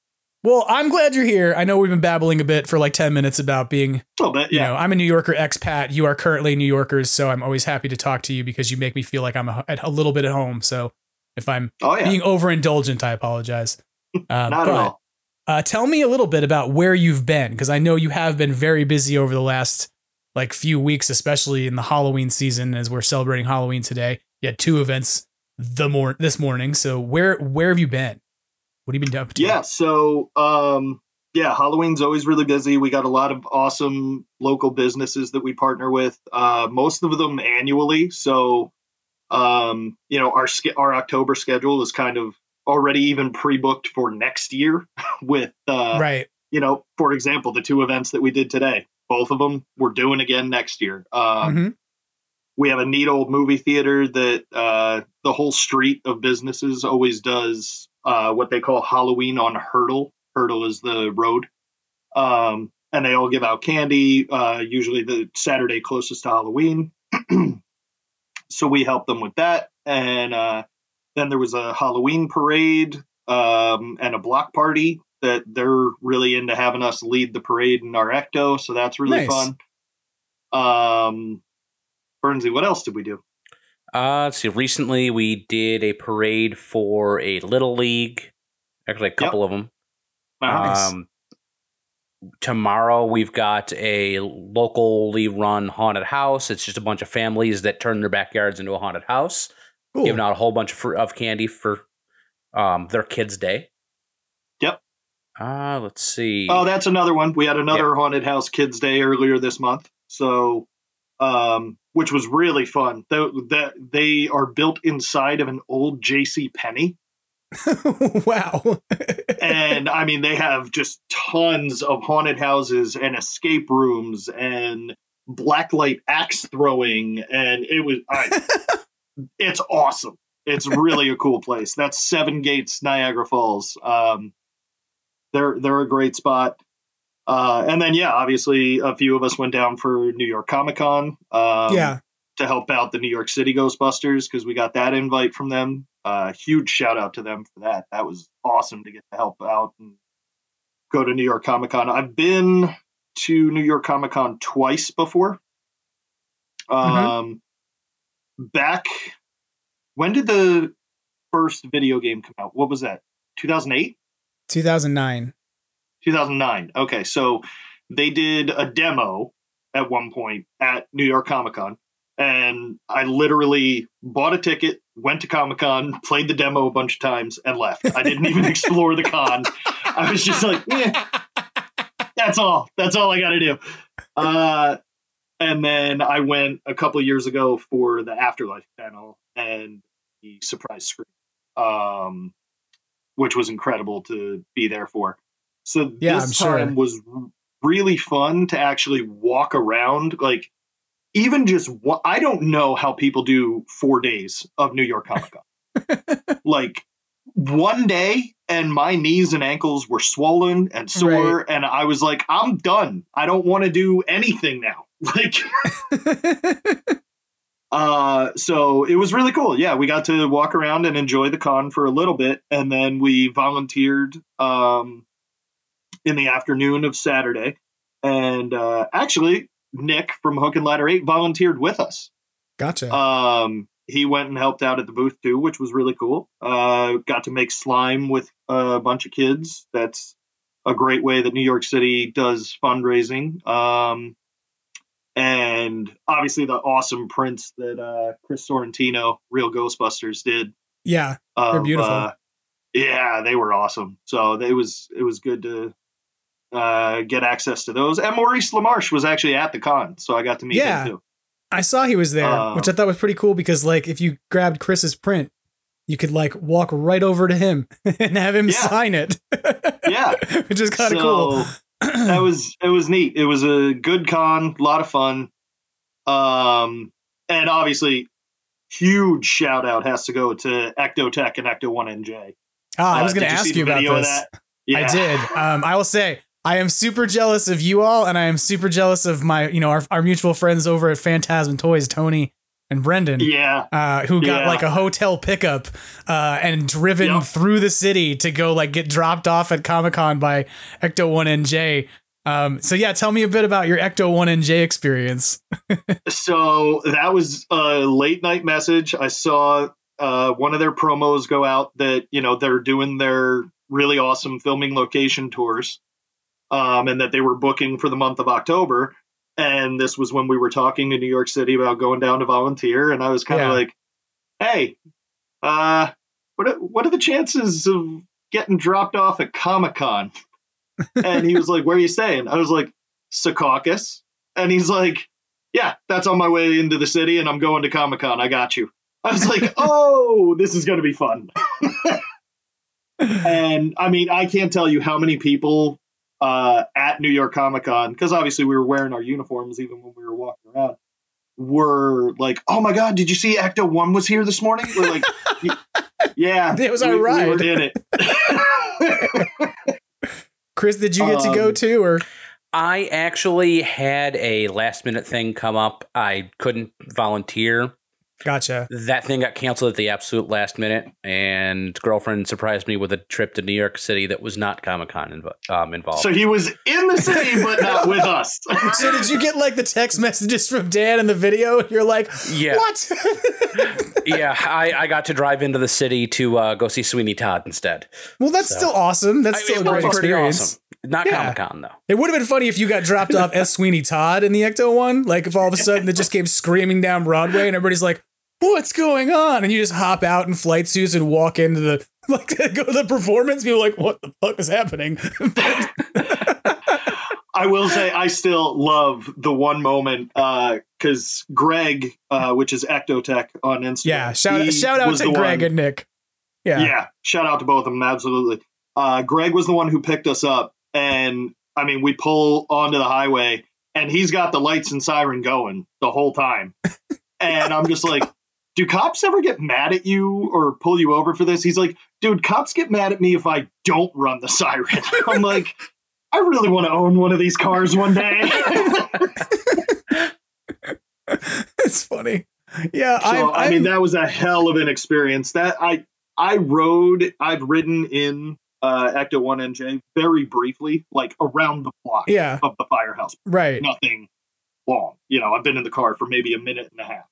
Speaker 1: well, I'm glad you're here. I know we've been babbling a bit for like ten minutes about being
Speaker 5: a little bit,
Speaker 1: you
Speaker 5: yeah.
Speaker 1: know, I'm a New Yorker expat. You are currently New Yorkers, so I'm always happy to talk to you because you make me feel like I'm a, a little bit at home. So if I'm
Speaker 5: oh yeah,
Speaker 1: being overindulgent, I apologize. Um,
Speaker 5: not
Speaker 1: but,
Speaker 5: at all.
Speaker 1: Uh, tell me a little bit about where you've been because I know you have been very busy over the last like few weeks, especially in the Halloween season as we're celebrating Halloween today. You had two events the mor- this morning. So where where have you been? What have you been up to?
Speaker 5: Yeah, so um, yeah, Halloween's always really busy. We got a lot of awesome local businesses that we partner with. Uh, most of them annually. So, um, you know, our our October schedule is kind of already even pre-booked for next year. with uh,
Speaker 1: right.
Speaker 5: You know, for example, the two events that we did today, both of them we're doing again next year. Um,
Speaker 1: Mhm.
Speaker 5: We have a neat old movie theater that uh, the whole street of businesses always does uh, what they call Halloween on Hertel. Hertel is the road. Um, and they all give out candy, uh, usually the Saturday closest to Halloween. so we help them with that. And uh, then there was a Halloween parade um, and a block party that they're really into having us lead the parade in our ecto. So that's really
Speaker 1: Nice.
Speaker 5: fun. Um, Bernsey, what else did we do?
Speaker 6: Uh, let's see. Recently, we did a parade for a little league. Actually, a couple of them.
Speaker 5: Nice.
Speaker 6: Um, tomorrow we've got a locally run haunted house. It's just a bunch of families that turn their backyards into a haunted house,
Speaker 1: Cool.
Speaker 6: giving out a whole bunch of, fr- of candy for um, their kids' day.
Speaker 5: Yep.
Speaker 6: Uh, let's see.
Speaker 5: Oh, that's another one. We had another haunted house kids day earlier this month. So, um, which was really fun. That that they are built inside of an old J.C. Penney,
Speaker 1: wow.
Speaker 5: and I mean they have just tons of haunted houses and escape rooms and blacklight axe throwing, and it was I, it's awesome. It's really a cool place. That's Seven Gates, Niagara Falls. Um, they're they're a great spot. Uh, and then yeah, obviously a few of us went down for New York Comic Con. Um,
Speaker 1: yeah.
Speaker 5: to help out the New York City Ghostbusters because we got that invite from them. Uh, huge shout out to them for that. That was awesome to get to help out and go to New York Comic Con. I've been to New York Comic Con twice before. Um, back when did the first video game come out? What was that? 2008?
Speaker 1: 2009.
Speaker 5: 2009. Okay, so they did a demo at one point at New York Comic Con, and I literally bought a ticket, went to Comic Con, played the demo a bunch of times, and left. I didn't even explore the con. I was just like, eh, that's all. That's all I got to do. Uh, and then I went a couple of years ago for the Afterlife panel and the surprise screen, um, which was incredible to be there for. So
Speaker 1: Yeah,
Speaker 5: this
Speaker 1: I'm sure.
Speaker 5: time was really fun to actually walk around. Like, even just what I don't know how people do four days of New York Comic Con. like one day, and my knees and ankles were swollen and sore, and I was like, I'm done. I don't want to do anything now. Like, uh, so it was really cool. Yeah, we got to walk around and enjoy the con for a little bit, and then we volunteered um, in the afternoon of Saturday. And uh, actually, Nick from Hook and Ladder 8 volunteered with us.
Speaker 1: Gotcha.
Speaker 5: Um, he went and helped out at the booth too, which was really cool. Uh, got to make slime with a bunch of kids. That's a great way that New York City does fundraising. Um, and obviously the awesome prints that uh, Chris Sorrentino, Real Ghostbusters, did.
Speaker 1: yeah. They're
Speaker 5: of,
Speaker 1: beautiful.
Speaker 5: uh, yeah, they were awesome. So it was it was good to uh, get access to those. And Maurice LaMarche was actually at the con, so I got to meet
Speaker 1: Yeah.
Speaker 5: him too.
Speaker 1: I saw he was there, which I thought was pretty cool because like if you grabbed Chris's print, you could like walk right over to him and have him
Speaker 5: Yeah.
Speaker 1: sign it.
Speaker 5: Yeah.
Speaker 1: which is kind of
Speaker 5: So,
Speaker 1: cool.
Speaker 5: that was it was neat. It was a good con, a lot of fun. Um, and obviously, huge shout out has to go to Ectotech and Ecto One NJ.
Speaker 1: Ah, I was
Speaker 5: Uh,
Speaker 1: going to ask you about this.
Speaker 5: that? Yeah.
Speaker 1: I did. Um, I will say I am super jealous of you all, and I am super jealous of my, you know, our, our mutual friends over at Phantasm Toys, Tony and Brendan.
Speaker 5: Yeah.
Speaker 1: Uh, who got
Speaker 5: Yeah.
Speaker 1: like a hotel pickup uh, and driven
Speaker 5: Yep.
Speaker 1: through the city to go like get dropped off at Comic Con by Ecto One NJ. Um, so yeah, tell me a bit about your Ecto One NJ experience.
Speaker 5: So that was a late night message. I saw uh, one of their promos go out that you know they're doing their really awesome filming location tours, um, and that they were booking for the month of October. And this was when we were talking to New York City about going down to volunteer, and I was kind of
Speaker 1: Yeah.
Speaker 5: like, "Hey, uh, what are, what are the chances of getting dropped off at Comic Con?" and he was like, "Where are you staying?" I was like, "Secaucus," and he's like, "Yeah, that's on my way into the city, and I'm going to Comic Con. I got you." I was like, "Oh, this is gonna be fun." and I mean, I can't tell you how many people uh, at New York Comic Con, because obviously we were wearing our uniforms even when we were walking around, were like, "Oh my god, did you see Ecto One was here this morning?" We're like, "Yeah,
Speaker 1: It was our
Speaker 5: we, we
Speaker 1: ride."
Speaker 5: were in it."
Speaker 1: Chris, did you get to go
Speaker 5: Um,
Speaker 1: too, or
Speaker 6: I actually had a last minute thing come up. I couldn't volunteer.
Speaker 1: Gotcha?
Speaker 6: That thing got canceled at the absolute last minute, and girlfriend surprised me with a trip to New York City that was not Comic Con invo- um, involved.
Speaker 5: so he was in the city, but not with us.
Speaker 1: So did you get like the text messages from Dan in the video? You're like,
Speaker 6: Yeah.
Speaker 1: what?
Speaker 6: yeah, I, I got to drive into the city to uh, go see Sweeney Todd instead.
Speaker 1: well, that's
Speaker 6: So-
Speaker 1: still awesome. That's
Speaker 6: I-
Speaker 1: still
Speaker 6: it
Speaker 1: a great
Speaker 6: was
Speaker 1: experience.
Speaker 6: awesome. Not
Speaker 1: Yeah.
Speaker 6: Comic Con though.
Speaker 1: It would have been funny if you got dropped off as Sweeney Todd in the Ecto one. Like if all of a sudden it just came screaming down Broadway and everybody's like, "What's going on?" And you just hop out in flight suits and walk into the like go to the performance. People are like, "What the fuck is happening?"
Speaker 5: I will say I still love the one moment uh, because Greg, uh, which is Ectotech on Instagram.
Speaker 1: yeah, shout
Speaker 5: he
Speaker 1: shout out to Greg
Speaker 5: one-
Speaker 1: and Nick. Yeah.
Speaker 5: yeah. shout out to both of them. Absolutely. Uh, Greg was the one who picked us up, and I mean, we pull onto the highway, and he's got the lights and siren going the whole time, and I'm just like. Do cops ever get mad at you or pull you over for this? He's like, dude, cops get mad at me if I don't run the siren. I'm like, I really want to own one of these cars one day.
Speaker 1: it's funny. Yeah,
Speaker 5: So,
Speaker 1: I'm,
Speaker 5: I mean, that was a hell of an experience. That I I rode, I've ridden in uh, Ecto One NJ very briefly, like around the block
Speaker 1: Yeah.
Speaker 5: of the firehouse.
Speaker 1: right.
Speaker 5: Nothing long. You know, I've been in the car for maybe a minute and a half.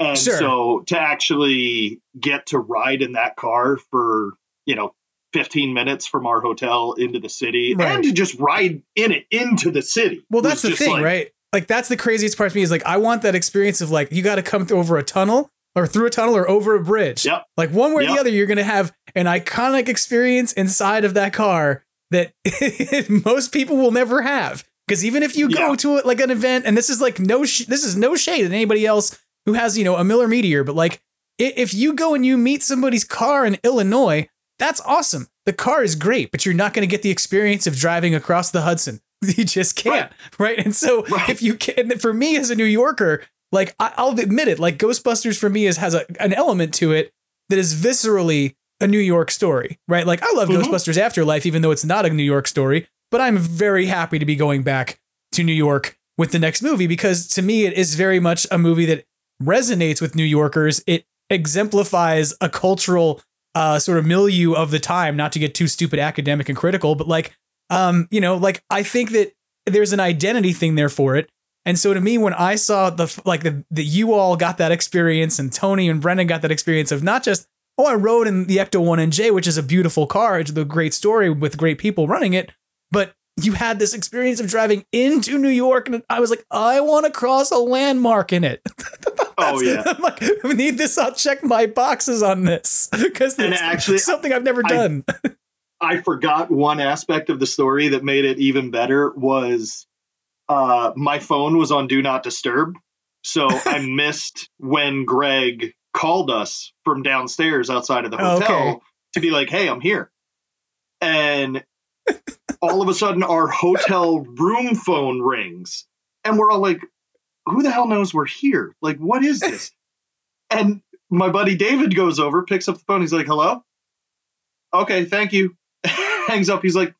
Speaker 5: And
Speaker 1: Sure.
Speaker 5: so to actually get to ride in that car for, you know, 15 minutes from our hotel into the city
Speaker 1: Right.
Speaker 5: and to just ride in it into the city.
Speaker 1: Well, that's the thing,
Speaker 5: like-
Speaker 1: right? Like that's the craziest part to me is like I want that experience of like you got to come over a tunnel or through a tunnel or over a bridge.
Speaker 5: Yep.
Speaker 1: Like one way or the other, you're gonna have an iconic experience inside of that car that most people will never have. Because even if you go
Speaker 5: Yeah.
Speaker 1: to it like an event, and this is like no, sh- this is no shade at anybody else who has you know a Miller Meteor, but like if you go and you meet somebody's car in Illinois, that's awesome. The car is great, but you're not going to get the experience of driving across the Hudson. You just can't, right? And so
Speaker 5: Right.
Speaker 1: if you can, for me as a New Yorker, like I, I'll admit it, like Ghostbusters for me is has a, an element to it that is viscerally a New York story, right? Like I love
Speaker 5: Mhm.
Speaker 1: Ghostbusters Afterlife, even though it's not a New York story, but I'm very happy to be going back to New York with the next movie because to me it is very much a movie that resonates with New Yorkers. It exemplifies a cultural uh, sort of milieu of the time, not to get too stupid academic and critical, but like, um, you know, like I think that there's an identity thing there for it. And so to me, when I saw the like the, the you all got that experience and Tony and Brendan got that experience of not just oh I rode in the Ecto One NJ, which is a beautiful car, it's a great story with great people running it, but you had this experience of driving into New York, and I was like, I want to cross a landmark in it.
Speaker 5: Oh, yeah.
Speaker 1: I'm like, I need this. I'll check my boxes on this because it's
Speaker 5: actually,
Speaker 1: something I've never
Speaker 5: I-
Speaker 1: done.
Speaker 5: I forgot one aspect of the story that made it even better was uh, my phone was on do not disturb. So I missed when Greg called us from downstairs outside of the
Speaker 1: Oh,
Speaker 5: hotel
Speaker 1: okay.
Speaker 5: to be like, hey, I'm here. And all of a sudden, our hotel room phone rings. And we're all like, who the hell knows we're here? Like, what is this? and my buddy David goes over, picks up the phone. He's like, hello? Okay, thank you. Hangs up. He's like,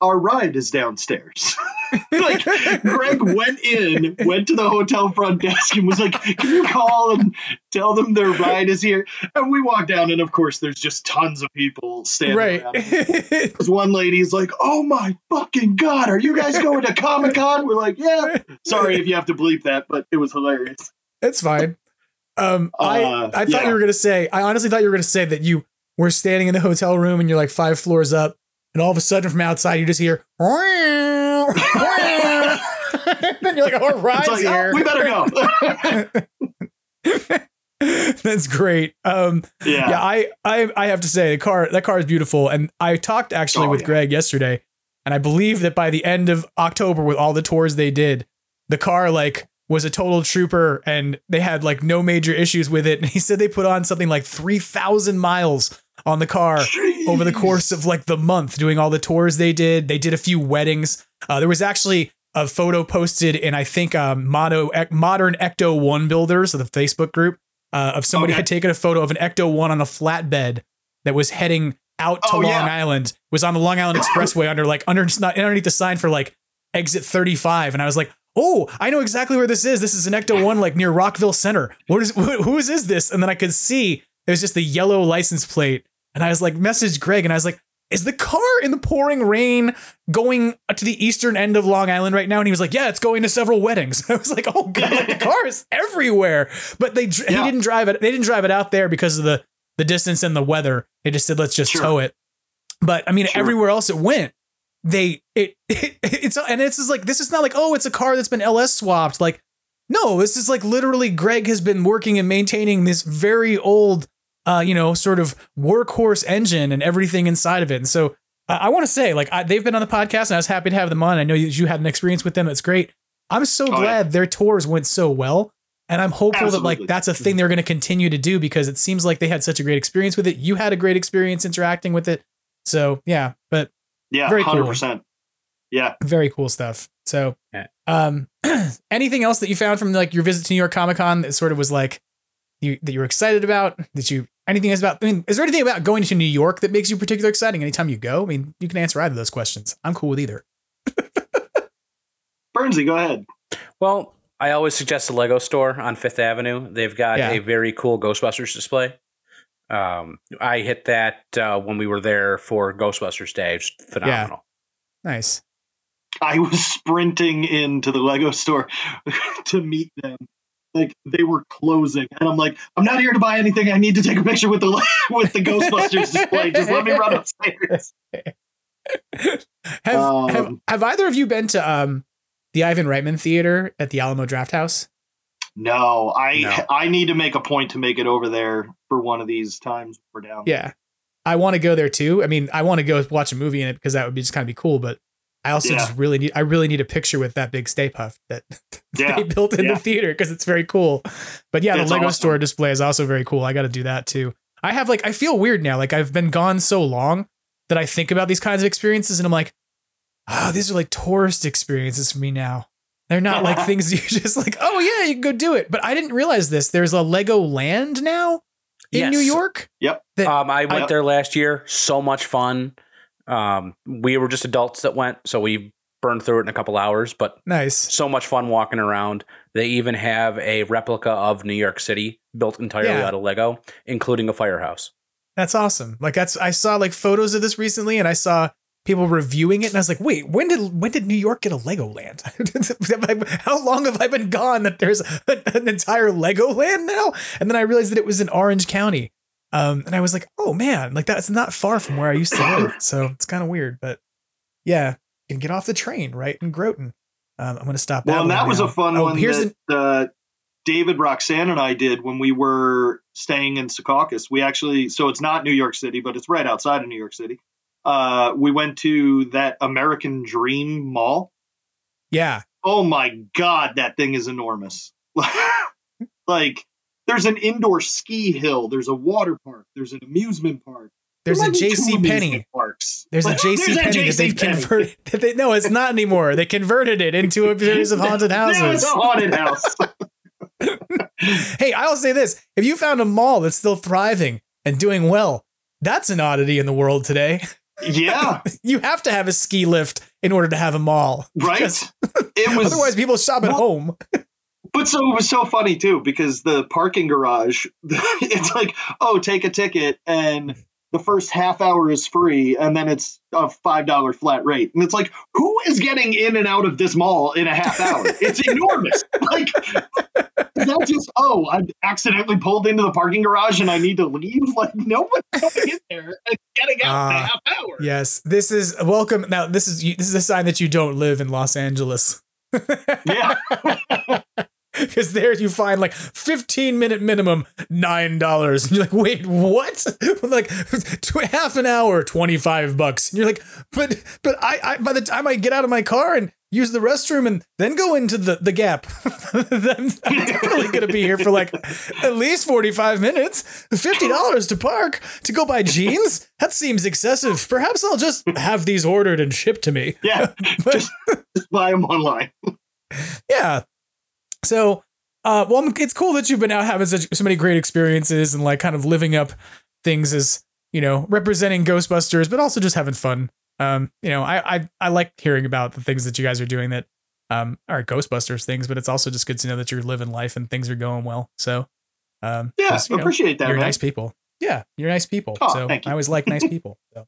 Speaker 5: our ride is downstairs. like Greg went in, went to the hotel front desk and was like, Can you call and tell them their ride is here? And we walk down, and of course, there's just tons of people standing
Speaker 1: right.
Speaker 5: around. This one lady's like, Oh my fucking god, are you guys going to Comic Con? We're like, Yeah. Sorry if you have to bleep that, but it was hilarious.
Speaker 1: It's fine. Um, I
Speaker 5: Uh,
Speaker 1: I thought
Speaker 5: yeah.
Speaker 1: you were gonna say. I honestly thought you were gonna say that you were standing in the hotel room and you're like five floors up, and all of a sudden from outside you just hear. then you're like, "All right,
Speaker 5: It's like, oh, we better go.
Speaker 1: That's great. Um,
Speaker 5: yeah.
Speaker 1: yeah, I, I I have to say the car that car is beautiful, and I talked actually
Speaker 5: Oh,
Speaker 1: with
Speaker 5: yeah.
Speaker 1: Greg yesterday, And I believe that by the end of October, with all the tours they did, the car like was a total trooper and they had like no major issues with it. And he said they put on something like 3,000 miles on the car Jeez. over the course of like the month doing all the tours they did. They did a few weddings. Uh, there was actually a photo posted in, I think, um, Mono, Modern Ecto 1 Builders, of the Facebook group, uh, of somebody okay. had taken a photo of an Ecto 1 on a flatbed that was heading out to oh, Long yeah. Island, was on the Long Island Expressway under like under not underneath the sign for like exit 35. And I was like, oh, I know exactly where this is. This is an Ecto 1 like near Rockville Center. What is wh- whose is this? And then I could see it was just the yellow license plate. And I was like, message Greg, and I was like, is the car in the pouring rain going to the eastern end of Long Island right now? And he was like, yeah, it's going to several weddings. I was like, oh god, like, the car is everywhere. But they yeah. he didn't drive it. They didn't drive it out there because of the the distance and the weather. They just said let's just sure. tow it. But I mean, sure. everywhere else it went, they it, it it's and this is like this is not like oh it's a car that's been LS swapped. Like no, this is like literally Greg has been working and maintaining this very old uh, you know, sort of workhorse engine and everything inside of it. And so uh, I want to say, like, I, they've been on the podcast, and I was happy to have them on. I know you, you had an experience with them; that's great. I'm so oh, glad yeah. their tours went so well, and I'm hopeful Absolutely. that like that's a thing they're going to continue to do because it seems like they had such a great experience with it. You had a great experience interacting with it, so yeah. But
Speaker 5: yeah, very 100%. cool. Yeah,
Speaker 1: very cool stuff. So, um, anything else that you found from like your visit to New York Comic Con that sort of was like you that you were excited about? That you anything is about? I mean, is there anything about going to New York that makes you particularly exciting anytime you go? I mean, you can answer either of those questions. I'm cool with either.
Speaker 5: Bernsey, go ahead.
Speaker 6: Well, I always suggest the Lego store on Fifth Avenue. They've got yeah. a very cool Ghostbusters display. Um, I hit that uh, when we were there for Ghostbusters Day. It's phenomenal.
Speaker 1: Yeah. Nice.
Speaker 5: I was sprinting into the Lego store to meet them like they were closing. And i'm like i'm not here to buy anything. I need to take a picture with the with the ghostbusters display. Just let me run upstairs.
Speaker 1: Have, um, have, have either of you been to um the ivan reitman theater at the alamo drafthouse
Speaker 5: no i no. i need to make a point to make it over there for one of these times we're down.
Speaker 1: Yeah. I want to go there too. I mean i want to go watch a movie in it because that would be just kind of be cool but I also yeah. just really need I really need a picture with that big Stay Puft that yeah. they built in yeah. the theater because it's very cool. But yeah, it's the Lego awesome. store display is also very cool. I got to do that too. I have like I feel weird now. Like I've been gone so long that I think about these kinds of experiences and I'm like, oh, these are like tourist experiences for me now. They're not like things you just like, oh yeah, you can go do it. But I didn't realize this. There's a Lego Land now in yes. New York.
Speaker 5: Yep.
Speaker 6: Um, I went I, there last year. So much fun. Um, we were just adults that went, so we burned through it in a couple hours. But
Speaker 1: nice,
Speaker 6: so much fun walking around. They even have a replica of New York City built entirely yeah. out of Lego, including a firehouse.
Speaker 1: That's awesome. Like that's I saw like photos of this recently, and I saw people reviewing it, and I was like, wait, when did when did New York get a Legoland? How long have I been gone that there's an entire Legoland now? And then I realized that it was in Orange County. Um, and I was like, oh man, like that's not far from where I used to live. So it's kind of weird, but yeah, you can get off the train right in Groton. Um, I'm going to stop.
Speaker 5: Well, that, that was a fun oh, one here's that an- uh, David, Roxanne, and I did when we were staying in Secaucus. We actually, so it's not New York City, but it's right outside of New York City. Uh, we went to that American Dream Mall.
Speaker 1: Yeah.
Speaker 5: Oh my God, that thing is enormous. like there's an indoor ski hill. There's a water park. There's an amusement park.
Speaker 1: There's a JC Penney.
Speaker 5: Parks.
Speaker 1: There's a JC Penney that they've converted. That They, no, it's not anymore. They converted it into a series of haunted houses.
Speaker 5: it's a haunted house.
Speaker 1: hey, I'll say this: if you found a mall that's still thriving and doing well, that's an oddity in the world today.
Speaker 5: Yeah,
Speaker 1: you have to have a ski lift in order to have a mall,
Speaker 5: right?
Speaker 1: It was otherwise people shop at well, home.
Speaker 5: But so it was so funny too because the parking garage, it's like, oh, take a ticket and the first half hour is free and then it's a five dollar flat rate. And it's like, who is getting in and out of this mall in a half hour? It's enormous. like not just, oh, I accidentally pulled into the parking garage and I need to leave. Like no one's going in there and getting out uh, in a ah, half hour.
Speaker 1: Yes. This is welcome. Now this is this is a sign that you don't live in Los Angeles.
Speaker 5: yeah.
Speaker 1: Because there you find like 15 minute minimum nine dollars. And you're like wait what? Like half an hour 25 bucks. And you're like but but I, I by the time I get out of my car and use the restroom and then go into the the gap. I'm, I'm definitely gonna be here for like at least 45 minutes. $50 to park to go buy jeans? That seems excessive. Perhaps I'll just have these ordered and shipped to me.
Speaker 5: Yeah but, just, just buy them online.
Speaker 1: Yeah so, uh, well, it's cool that you've been out having such so many great experiences and like kind of living up things as you know representing Ghostbusters, but also just having fun. Um, you know, I I I like hearing about the things that you guys are doing that um are Ghostbusters things, but it's also just good to know that you're living life and things are going well. So, um,
Speaker 5: yeah, you know, appreciate that.
Speaker 1: You're
Speaker 5: man.
Speaker 1: nice people. Yeah, you're nice people.
Speaker 5: Oh,
Speaker 1: so. I always like nice people. So,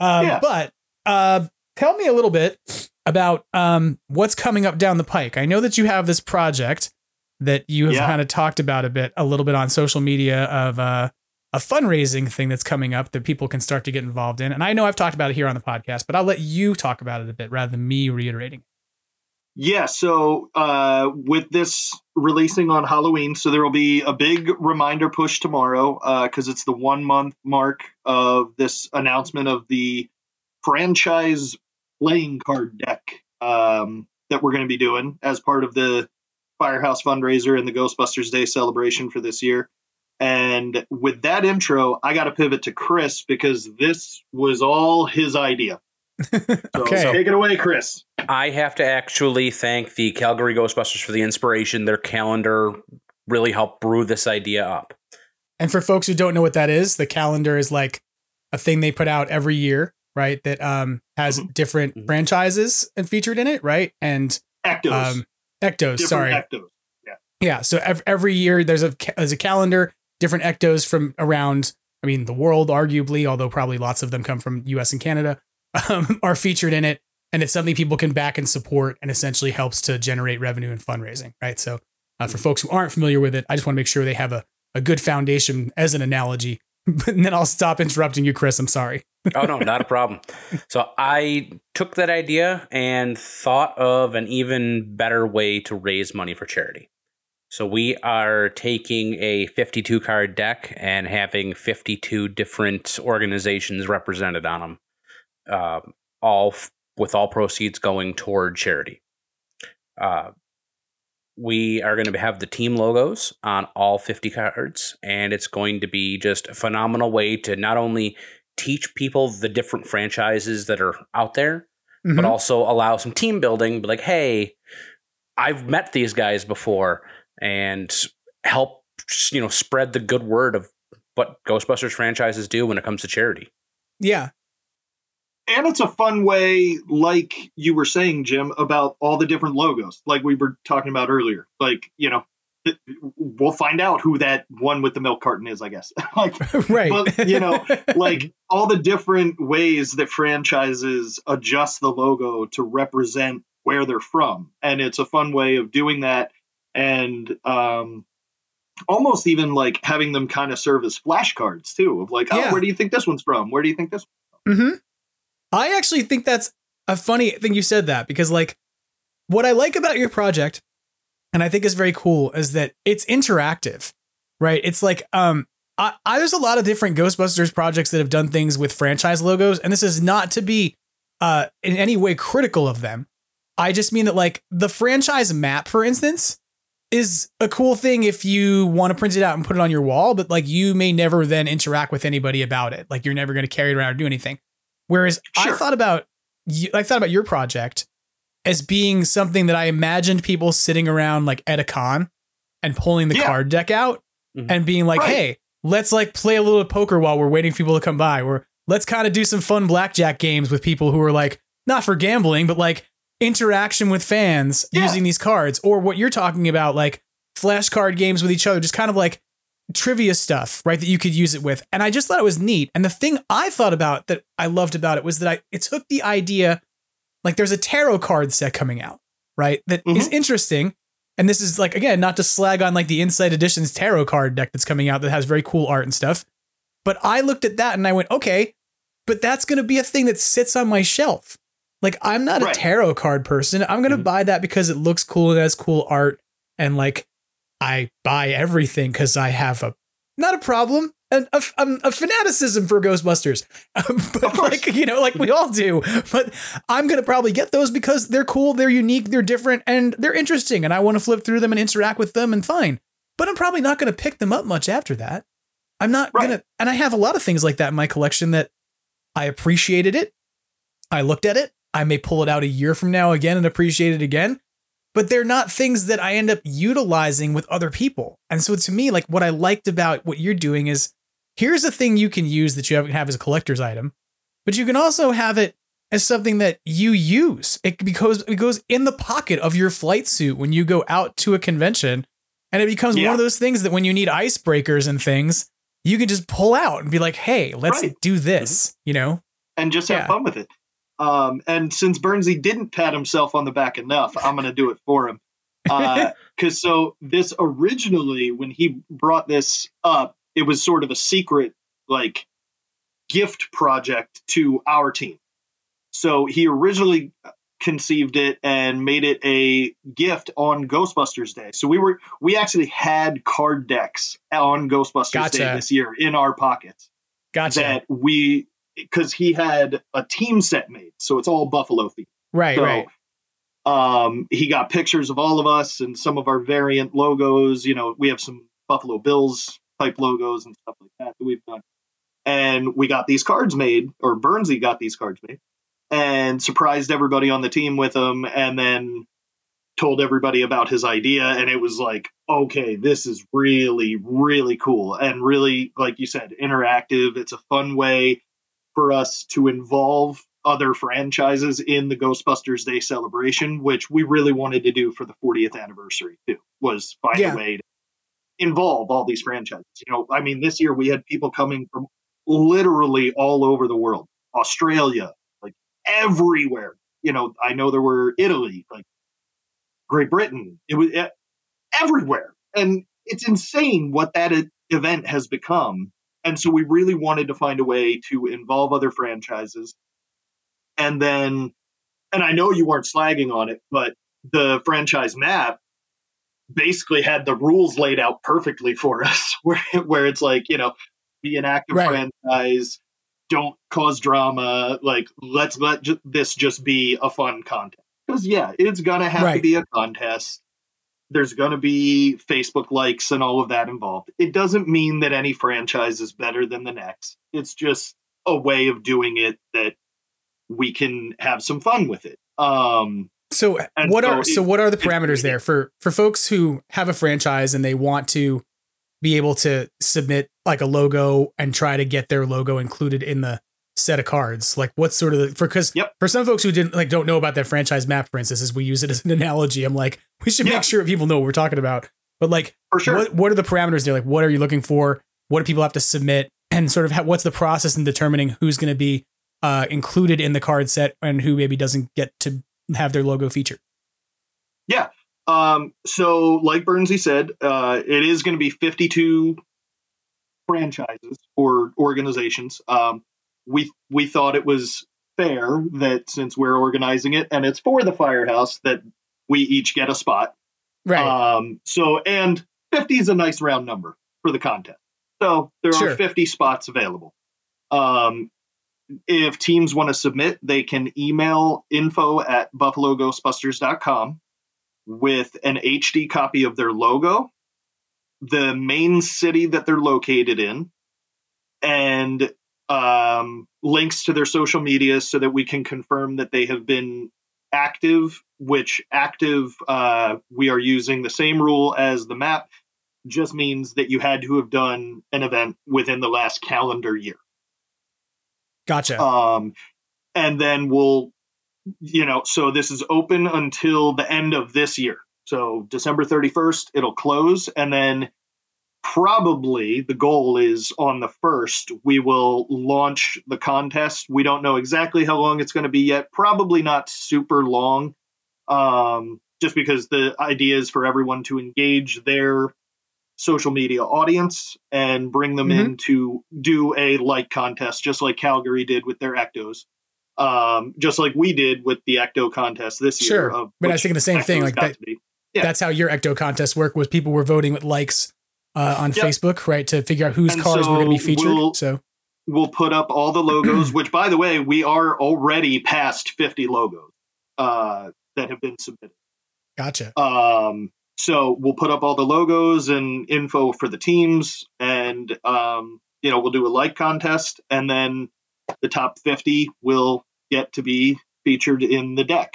Speaker 1: um, yeah. but uh, tell me a little bit about um, what's coming up down the pike. I know that you have this project that you have yeah. kind of talked about a bit, a little bit on social media of uh, a fundraising thing that's coming up that people can start to get involved in. And I know I've talked about it here on the podcast, but I'll let you talk about it a bit rather than me reiterating.
Speaker 5: Yeah, so uh, with this releasing on Halloween, so there will be a big reminder push tomorrow because uh, it's the one month mark of this announcement of the franchise playing card deck um, that we're going to be doing as part of the Firehouse fundraiser and the Ghostbusters Day celebration for this year. And with that intro, I got to pivot to Chris because this was all his idea.
Speaker 1: okay.
Speaker 5: So take it away, Chris.
Speaker 6: I have to actually thank the Calgary Ghostbusters for the inspiration. Their calendar really helped brew this idea up.
Speaker 1: And for folks who don't know what that is, the calendar is like a thing they put out every year, right? That um, has mm-hmm. different mm-hmm. franchises and featured in it, right? And
Speaker 5: Ectos. Um,
Speaker 1: Ectos, different sorry.
Speaker 5: Ectos. Yeah.
Speaker 1: Yeah. So every year there's a there's a calendar, different Ectos from around. I mean, the world, arguably, although probably lots of them come from U.S. and Canada, um, are featured in it, and it's something people can back and support, and essentially helps to generate revenue and fundraising, right? So, uh, for folks who aren't familiar with it, I just want to make sure they have a a good foundation as an analogy. and then I'll stop interrupting you, Chris. I'm sorry.
Speaker 6: oh no, not a problem. So I took that idea and thought of an even better way to raise money for charity. So we are taking a 52 card deck and having 52 different organizations represented on them, uh, all f- with all proceeds going toward charity. Uh, we are going to have the team logos on all 50 cards, and it's going to be just a phenomenal way to not only teach people the different franchises that are out there, mm-hmm. but also allow some team building. Be like, hey, I've met these guys before, and help you know spread the good word of what Ghostbusters franchises do when it comes to charity.
Speaker 1: Yeah.
Speaker 5: And it's a fun way, like you were saying, Jim, about all the different logos, like we were talking about earlier. Like, you know, we'll find out who that one with the milk carton is, I guess. like,
Speaker 1: right.
Speaker 5: But, you know, like all the different ways that franchises adjust the logo to represent where they're from. And it's a fun way of doing that. And, um, almost even like having them kind of serve as flashcards too of like, oh, yeah. where do you think this one's from? Where do you think this
Speaker 1: Mm-hmm. I actually think that's a funny thing you said that because like what I like about your project and I think is very cool is that it's interactive, right? It's like um I, I, there's a lot of different Ghostbusters projects that have done things with franchise logos, and this is not to be uh in any way critical of them. I just mean that like the franchise map, for instance, is a cool thing if you want to print it out and put it on your wall, but like you may never then interact with anybody about it. Like you're never going to carry it around or do anything. Whereas sure. I thought about I thought about your project as being something that I imagined people sitting around like at a con and pulling the yeah. card deck out mm-hmm. and being like, right. hey, let's like play a little poker while we're waiting for people to come by. Or let's kind of do some fun blackjack games with people who are like, not for gambling, but like interaction with fans yeah. using these cards. Or what you're talking about, like flashcard games with each other, just kind of like trivia stuff, right? That you could use it with. And I just thought it was neat. And the thing I thought about that I loved about it was that I it took the idea like there's a tarot card set coming out, right? That mm-hmm. is interesting. And this is like again, not to slag on like the Insight Editions tarot card deck that's coming out that has very cool art and stuff. But I looked at that and I went, okay, but that's going to be a thing that sits on my shelf. Like I'm not right. a tarot card person. I'm going to mm-hmm. buy that because it looks cool and has cool art and like I buy everything because I have a not a problem, a, a, um, a fanaticism for Ghostbusters, um, but like you know, like we all do. But I'm gonna probably get those because they're cool, they're unique, they're different, and they're interesting, and I want to flip through them and interact with them, and fine. But I'm probably not gonna pick them up much after that. I'm not right. gonna, and I have a lot of things like that in my collection that I appreciated it. I looked at it. I may pull it out a year from now again and appreciate it again but they're not things that I end up utilizing with other people. And so to me, like what I liked about what you're doing is here's a thing you can use that you have as a collector's item, but you can also have it as something that you use. It because it goes in the pocket of your flight suit when you go out to a convention. And it becomes yeah. one of those things that when you need icebreakers and things, you can just pull out and be like, hey, let's right. do this, mm-hmm. you know?
Speaker 5: And just have yeah. fun with it. Um, and since Burnsy didn't pat himself on the back enough, I'm going to do it for him. Because uh, so this originally, when he brought this up, it was sort of a secret, like gift project to our team. So he originally conceived it and made it a gift on Ghostbusters Day. So we were we actually had card decks on Ghostbusters gotcha. Day this year in our pockets.
Speaker 1: Gotcha.
Speaker 5: That we because he had a team set made, so it's all Buffalo themed.
Speaker 1: Right,
Speaker 5: so,
Speaker 1: right.
Speaker 5: Um, he got pictures of all of us and some of our variant logos. You know, we have some Buffalo Bills type logos and stuff like that that we've done. And we got these cards made, or Burnsy got these cards made, and surprised everybody on the team with them, and then told everybody about his idea. And it was like, okay, this is really, really cool. And really, like you said, interactive. It's a fun way for us to involve other franchises in the Ghostbusters Day celebration, which we really wanted to do for the 40th anniversary too, was find yeah. a way to involve all these franchises. You know, I mean, this year we had people coming from literally all over the world, Australia, like everywhere. You know, I know there were Italy, like Great Britain. It was eh, everywhere, and it's insane what that event has become and so we really wanted to find a way to involve other franchises. And then, and I know you weren't slagging on it, but the franchise map basically had the rules laid out perfectly for us, where, where it's like, you know, be an active right. franchise, don't cause drama, like, let's let ju- this just be a fun contest. Because, yeah, it's going to have right. to be a contest there's going to be Facebook likes and all of that involved. It doesn't mean that any franchise is better than the next. It's just a way of doing it that we can have some fun with it. Um,
Speaker 1: so what so are so what are the parameters there for for folks who have a franchise and they want to be able to submit like a logo and try to get their logo included in the set of cards? Like what's sort of the, for because
Speaker 5: yep.
Speaker 1: for some folks who didn't like don't know about that franchise map, for instance, as we use it as an analogy, I'm like we should yeah. make sure people know what we're talking about. But like,
Speaker 5: for sure,
Speaker 1: what what are the parameters there? Like, what are you looking for? What do people have to submit? And sort of how, what's the process in determining who's going to be uh, included in the card set and who maybe doesn't get to have their logo featured?
Speaker 5: Yeah. Um, so, like Burnsy said, uh, it is going to be 52 franchises or organizations. Um, we we thought it was fair that since we're organizing it and it's for the firehouse that we each get a spot.
Speaker 1: Right.
Speaker 5: Um, so and 50 is a nice round number for the contest. So there sure. are 50 spots available. Um, if teams want to submit, they can email info at buffaloghostbusters.com with an HD copy of their logo, the main city that they're located in, and um, links to their social media so that we can confirm that they have been active, which active, uh, we are using the same rule as the map, just means that you had to have done an event within the last calendar year.
Speaker 1: Gotcha.
Speaker 5: Um, and then we'll, you know, so this is open until the end of this year. So December 31st, it'll close. And then probably the goal is on the first we will launch the contest we don't know exactly how long it's going to be yet probably not super long um, just because the idea is for everyone to engage their social media audience and bring them mm-hmm. in to do a like contest just like calgary did with their ectos um, just like we did with the ecto contest this year.
Speaker 1: sure.
Speaker 5: year
Speaker 1: but i was thinking the same thing like that yeah. that's how your ecto contest work was people were voting with likes uh, on yep. Facebook, right, to figure out whose and cars so were going to be featured. We'll, so
Speaker 5: we'll put up all the logos, which by the way, we are already past 50 logos uh, that have been submitted.
Speaker 1: Gotcha.
Speaker 5: Um, so we'll put up all the logos and info for the teams, and um, you know we'll do a like contest, and then the top 50 will get to be featured in the deck.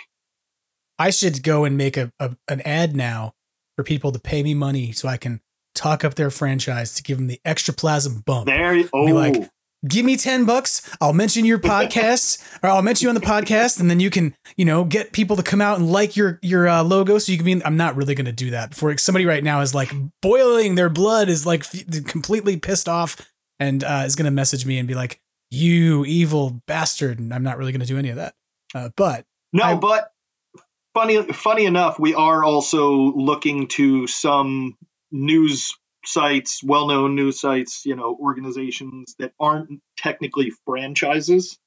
Speaker 1: I should go and make a, a an ad now for people to pay me money so I can talk up their franchise to give them the extra extraplasm bump.
Speaker 5: There, oh, like,
Speaker 1: give me 10 bucks. I'll mention your podcast or I'll mention you on the podcast and then you can, you know, get people to come out and like your, your uh, logo. So you can be, I'm not really going to do that before somebody right now is like boiling their blood is like completely pissed off and uh, is going to message me and be like, you evil bastard. And I'm not really going to do any of that. Uh, but
Speaker 5: no, I, but funny, funny enough, we are also looking to some news sites, well-known news sites, you know, organizations that aren't technically franchises,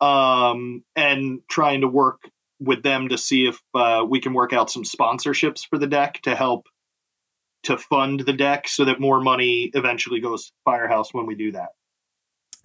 Speaker 5: um, and trying to work with them to see if uh, we can work out some sponsorships for the deck to help to fund the deck so that more money eventually goes to Firehouse when we do that.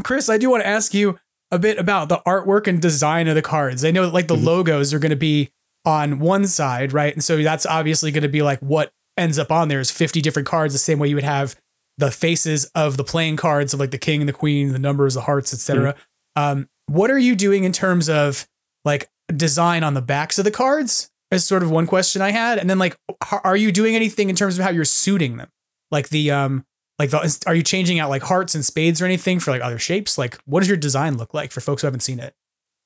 Speaker 1: Chris, I do want to ask you a bit about the artwork and design of the cards. I know that like the mm-hmm. logos are going to be on one side, right? And so that's obviously going to be like what ends up on there is 50 different cards, the same way you would have the faces of the playing cards of like the king and the queen, the numbers, the hearts, etc. Mm-hmm. Um, what are you doing in terms of like design on the backs of the cards? Is sort of one question I had, and then like, are you doing anything in terms of how you're suiting them? Like the um, like the, are you changing out like hearts and spades or anything for like other shapes? Like, what does your design look like for folks who haven't seen it?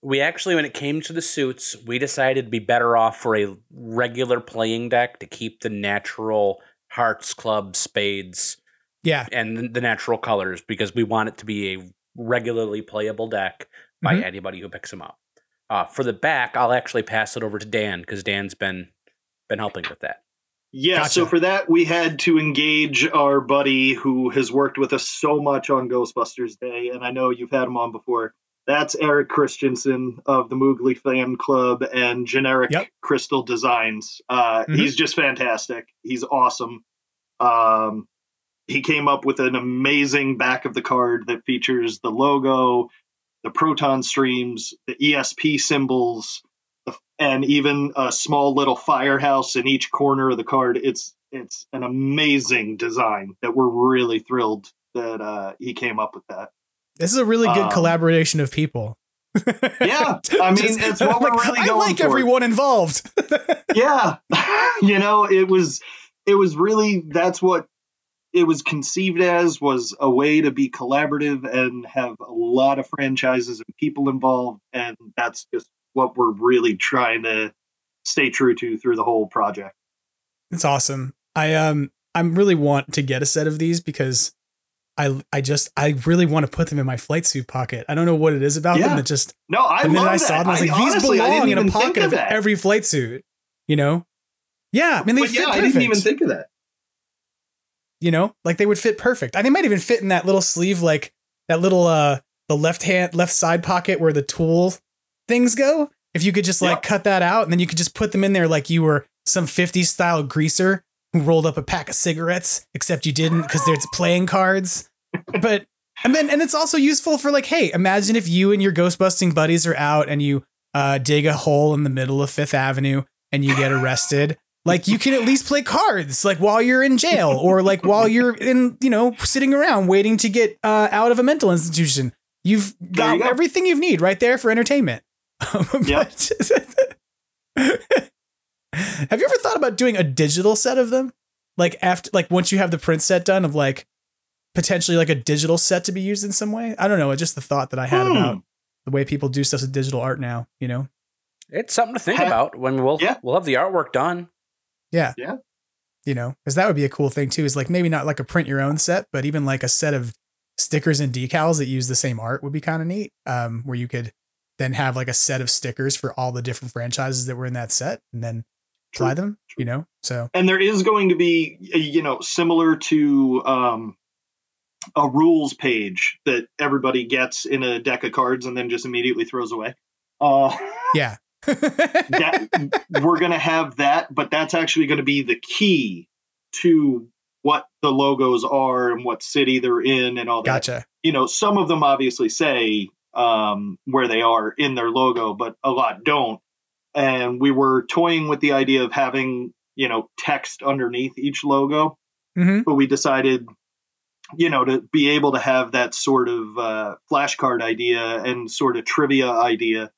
Speaker 6: We actually, when it came to the suits, we decided to be better off for a regular playing deck to keep the natural hearts, clubs, spades,
Speaker 1: yeah,
Speaker 6: and the natural colors because we want it to be a regularly playable deck by mm-hmm. anybody who picks them up. Uh, for the back, I'll actually pass it over to Dan because Dan's been been helping with that.
Speaker 5: Yeah, gotcha. so for that we had to engage our buddy who has worked with us so much on Ghostbusters Day, and I know you've had him on before, that's Eric Christensen of the Moogly Fan Club and Generic yep. Crystal Designs. Uh, mm-hmm. He's just fantastic. He's awesome. Um, he came up with an amazing back of the card that features the logo, the proton streams, the ESP symbols, and even a small little firehouse in each corner of the card. It's it's an amazing design that we're really thrilled that uh, he came up with that.
Speaker 1: This is a really good um, collaboration of people.
Speaker 5: yeah, I mean, Just, it's what we're really going I
Speaker 1: like for. everyone involved.
Speaker 5: yeah, you know, it was it was really that's what it was conceived as was a way to be collaborative and have a lot of franchises and people involved, and that's just what we're really trying to stay true to through the whole project.
Speaker 1: It's awesome. I um I'm really want to get a set of these because I I just I really want to put them in my flight suit pocket. I don't know what it is about yeah. them that just
Speaker 5: no. I the minute I saw them, I was like, these belong in a pocket of, of
Speaker 1: every flight suit. You know? Yeah, I mean they but fit. Yeah, perfect. I
Speaker 5: didn't even think of that.
Speaker 1: You know, like they would fit perfect. And they might even fit in that little sleeve, like that little uh the left hand left side pocket where the tool things go. If you could just like cut that out and then you could just put them in there like you were some 50s style greaser who rolled up a pack of cigarettes, except you didn't because there's playing cards but and then and it's also useful for like, hey, imagine if you and your ghostbusting buddies are out and you uh, dig a hole in the middle of Fifth Avenue and you get arrested. like you can at least play cards like while you're in jail or like while you're in you know sitting around waiting to get uh, out of a mental institution. You've got you go. everything you need right there for entertainment.
Speaker 5: Yeah.
Speaker 1: have you ever thought about doing a digital set of them? Like after like once you have the print set done of like potentially like a digital set to be used in some way. I don't know. It's just the thought that I had hmm. about the way people do stuff with digital art now. You know,
Speaker 6: it's something to think about when we'll yeah. we'll have the artwork done.
Speaker 1: Yeah,
Speaker 5: yeah.
Speaker 1: You know, because that would be a cool thing too. Is like maybe not like a print your own set, but even like a set of stickers and decals that use the same art would be kind of neat. Um, where you could then have like a set of stickers for all the different franchises that were in that set, and then True. them. True. You know, so
Speaker 5: and there is going to be you know similar to um a rules page that everybody gets in a deck of cards and then just immediately throws away. Uh,
Speaker 1: yeah.
Speaker 5: that we're going to have that, but that's actually going to be the key to what the logos are and what city they're in and all that.
Speaker 1: Gotcha.
Speaker 5: You know, some of them obviously say um, where they are in their logo, but a lot don't. And we were toying with the idea of having, you know, text underneath each logo,
Speaker 1: mm-hmm.
Speaker 5: but we decided, you know, to be able to have that sort of uh, flashcard idea and sort of trivia idea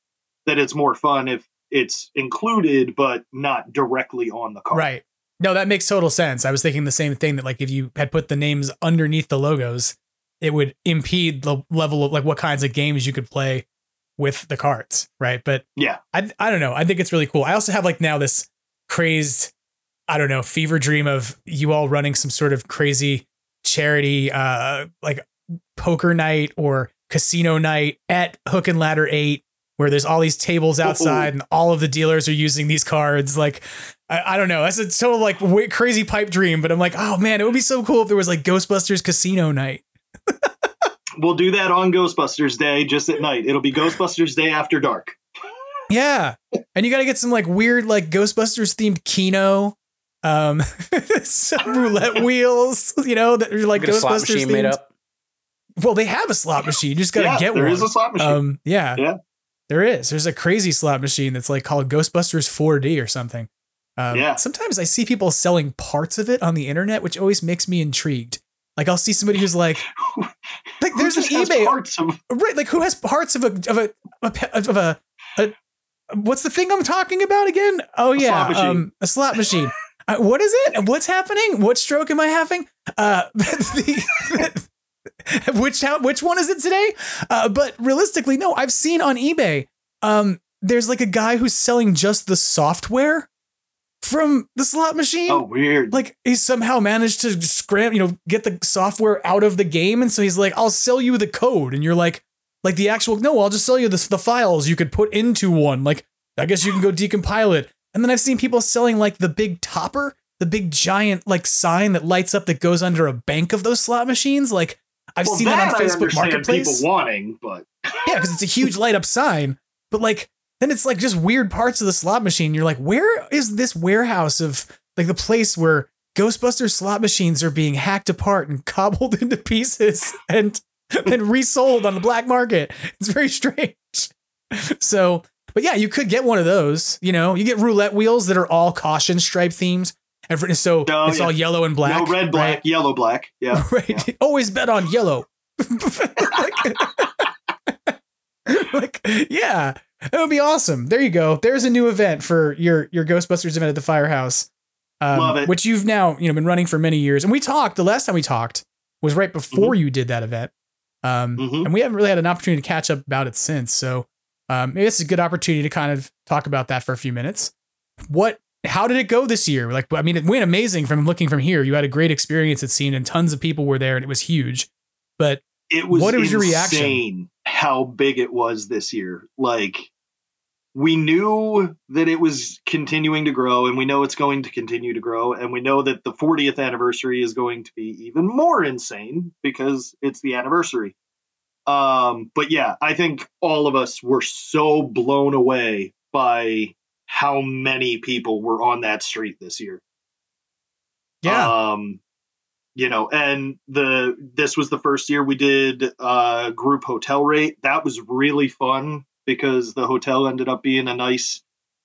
Speaker 5: that it's more fun if it's included but not directly on the card.
Speaker 1: Right. No, that makes total sense. I was thinking the same thing that like if you had put the names underneath the logos, it would impede the level of like what kinds of games you could play with the cards, right? But
Speaker 5: yeah,
Speaker 1: I I don't know. I think it's really cool. I also have like now this crazed, I don't know, fever dream of you all running some sort of crazy charity, uh, like poker night or casino night at Hook and Ladder Eight where there's all these tables outside and all of the dealers are using these cards. Like, I, I don't know. That's a total like w- crazy pipe dream, but I'm like, oh man, it would be so cool if there was like Ghostbusters Casino Night.
Speaker 5: we'll do that on Ghostbusters Day, just at night. It'll be Ghostbusters Day after dark.
Speaker 1: Yeah, and you got to get some like weird like Ghostbusters themed Keno, um, some roulette wheels. You know that are like
Speaker 6: Get slot
Speaker 1: Ghostbusters
Speaker 6: machine made up.
Speaker 1: Well, they have a slot machine. You just got to
Speaker 5: Yeah,
Speaker 1: get
Speaker 5: there
Speaker 1: one.
Speaker 5: is a slot machine.
Speaker 1: Um, yeah,
Speaker 5: Yeah.
Speaker 1: there is. There's a crazy slot machine that's like called Ghostbusters 4D or something. Um,
Speaker 5: Yeah.
Speaker 1: Sometimes I see people selling parts of it on the internet, which always makes me intrigued. Like I'll see somebody who's like, like there's an
Speaker 5: just has
Speaker 1: eBay
Speaker 5: parts of-
Speaker 1: right? Like who has parts of a of a, a pe- of a, a what's the thing I'm talking about again? Oh yeah,
Speaker 5: slot machine.
Speaker 1: um, a slot machine. Uh, what is it? What's happening? What stroke am I having? Uh, the, which how, which one is it today? Uh, but realistically, no. I've seen on eBay. Um, there's like a guy who's selling just the software from the slot machine.
Speaker 5: Oh, weird.
Speaker 1: Like he somehow managed to scram, you know, get the software out of the game, and so he's like, "I'll sell you the code," and you're like, like the actual no, I'll just sell you the the files you could put into one. Like I guess you can go decompile it. And then I've seen people selling like the big topper, the big giant like sign that lights up that goes under a bank of those slot machines. Like I've
Speaker 5: well,
Speaker 1: seen that,
Speaker 5: that
Speaker 1: on
Speaker 5: I
Speaker 1: Facebook Marketplace.
Speaker 5: people wanting, but
Speaker 1: Yeah, because it's a huge light up sign. But like then it's like just weird parts of the slot machine. You're like, where is this warehouse of like the place where Ghostbusters slot machines are being hacked apart and cobbled into pieces and then resold on the black market? It's very strange. So, but yeah, you could get one of those. You know, you get roulette wheels that are all caution stripe themes. And so
Speaker 5: Oh,
Speaker 1: it's
Speaker 5: yeah.
Speaker 1: all yellow and black.
Speaker 5: no red, black,
Speaker 1: right?
Speaker 5: yellow, black. Yeah.
Speaker 1: right? Always bet on yellow. like, like, yeah, that would be awesome. There you go. There's a new event for your your Ghostbusters event at the Firehouse, um,
Speaker 5: Love it.
Speaker 1: which you've now you know been running for many years. And we talked the last time we talked was right before
Speaker 5: Mm-hmm.
Speaker 1: you did that event, um, and we haven't really had an opportunity to catch up about it since. So um, maybe it's a good opportunity to kind of talk about that for a few minutes. What? How did it go this year? Like, I mean, it went amazing from looking from here. You had a great experience at scene, and tons of people were there, and it was huge. But
Speaker 5: it was
Speaker 1: what was your reaction?
Speaker 5: how big it was this year. Like we knew that it was continuing to grow and we know it's going to continue to grow and we know that the 40th anniversary is going to be even more insane because it's the anniversary. Um but yeah, I think all of us were so blown away by how many people were on that street this year.
Speaker 1: Yeah.
Speaker 5: Um, you know, and the this was the first year we did uh group hotel rate. That was really fun because the hotel ended up being a nice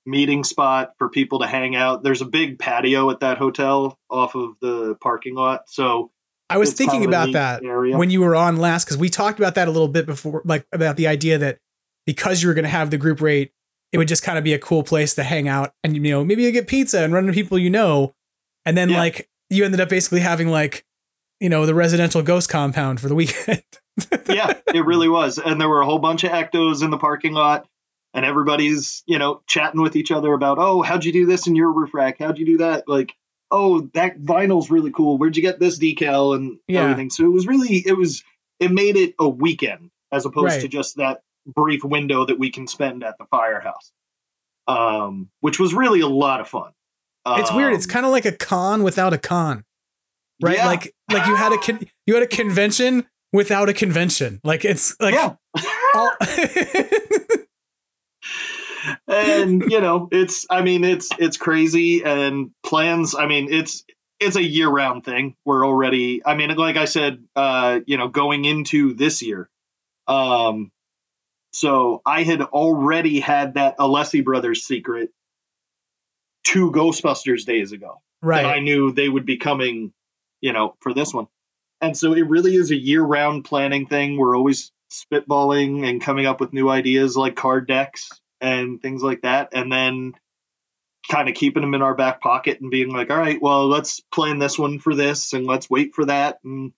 Speaker 5: meeting spot for people to hang out. There's a big patio at that hotel off of the parking lot. So
Speaker 1: I was thinking
Speaker 5: kind of a
Speaker 1: about that
Speaker 5: area.
Speaker 1: when you were on last because we talked about that a little bit before, like about the idea that because you were going to have the group rate, it would just kind of be a cool place to hang out and you know maybe you get pizza and run into people you know, and then
Speaker 5: Yeah.
Speaker 1: like you ended up basically having like you know the residential ghost compound for the weekend.
Speaker 5: yeah, it really was. And there were a whole bunch of ectos in the parking lot, and everybody's, you know, chatting with each other about, oh, how'd you do this in your roof rack? How'd you do that? Like, oh, that vinyl's really cool. Where'd you get this decal and
Speaker 1: Yeah.
Speaker 5: everything? So it was really, it was, it made it a weekend as opposed
Speaker 1: Right.
Speaker 5: to just that brief window that we can spend at the firehouse, um, which was really a lot of fun.
Speaker 1: it's weird. It's
Speaker 5: Um,
Speaker 1: kind of like a con without a con, right?
Speaker 5: Yeah.
Speaker 1: Like like you had a con- you had a convention without a convention. Like it's like
Speaker 5: yeah.
Speaker 1: all-
Speaker 5: and you know, it's I mean, it's it's crazy and plans. I mean, it's it's a year round thing. We're already. I mean, like I said, uh, you know, going into this year, um, so I had already had that Alessi brothers secret two Ghostbusters days ago.
Speaker 1: Right.
Speaker 5: That I knew they would be coming, you know, for this one. And so it really is a year round planning thing. We're always spitballing and coming up with new ideas like card decks and things like that. And then kind of keeping them in our back pocket and being like, all right, well, let's plan this one for this and let's wait for that. And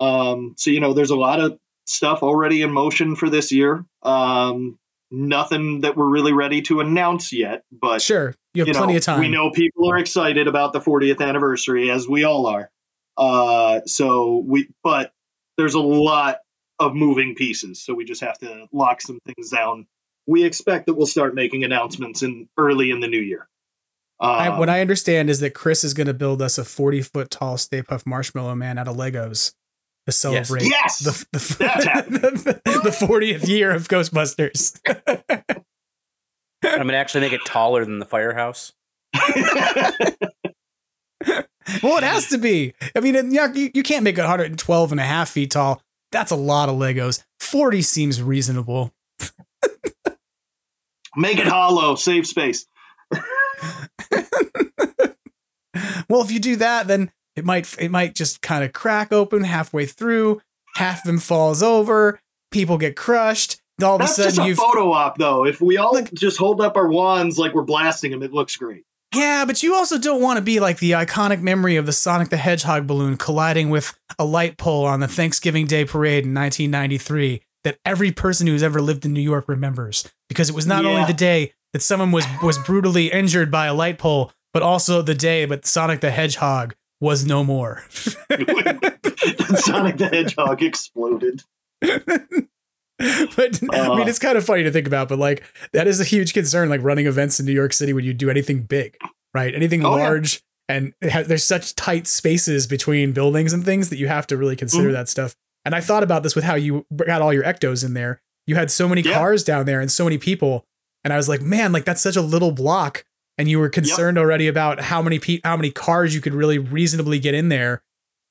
Speaker 5: um, so, you know, there's a lot of stuff already in motion for this year. Um, nothing that we're really ready to announce yet, but
Speaker 1: sure, you have
Speaker 5: you
Speaker 1: plenty
Speaker 5: know,
Speaker 1: of time.
Speaker 5: We know people are excited about the 40th anniversary, as we all are. Uh, so we, but there's a lot of moving pieces, so we just have to lock some things down. We expect that we'll start making announcements in early in the new year.
Speaker 1: I,
Speaker 5: Um,
Speaker 1: what I understand is that Chris is going to build us a 40 foot tall Stay Puft Marshmallow Man out of Legos to celebrate
Speaker 5: Yes,
Speaker 1: the, the, the, the 40th year of Ghostbusters.
Speaker 6: I'm gonna actually make it taller than the firehouse.
Speaker 1: well, it has to be. I mean, it- yeah, you, you can't make it 112 and a half feet tall. That's a lot of Legos. 40 seems reasonable.
Speaker 5: Make it hollow, save space.
Speaker 1: Well, if you do that, then it might it might just kind of crack open halfway through. Half of them falls over. People get crushed. All of
Speaker 5: That's
Speaker 1: a sudden, you've
Speaker 5: photo op, though. If we all just hold up our wands like we're blasting them, it looks great.
Speaker 1: Yeah, but you also don't want to be like the iconic memory of the Sonic the Hedgehog balloon colliding with a light pole on the Thanksgiving Day parade in 1993 that every person who's ever lived in New York remembers because it was not only the day that someone was was brutally injured by a light pole, but also the day that Sonic the Hedgehog was no more.
Speaker 5: Sonic the Hedgehog exploded.
Speaker 1: but I
Speaker 5: Uh.
Speaker 1: mean, it's kind of funny to think about, but like that is a huge concern, like running events in New York City when you do anything big, right? Anything
Speaker 5: Oh, yeah.
Speaker 1: large, and it ha- there's such tight spaces between buildings and things that you have to really consider
Speaker 5: Mhm.
Speaker 1: that stuff. And I thought about this with how you got all your ectos in there. You had so many
Speaker 5: Yeah.
Speaker 1: cars down there and so many people, and I was like, man, like that's such a little block. And you were concerned already about how many pe- how many cars you could really reasonably get in there.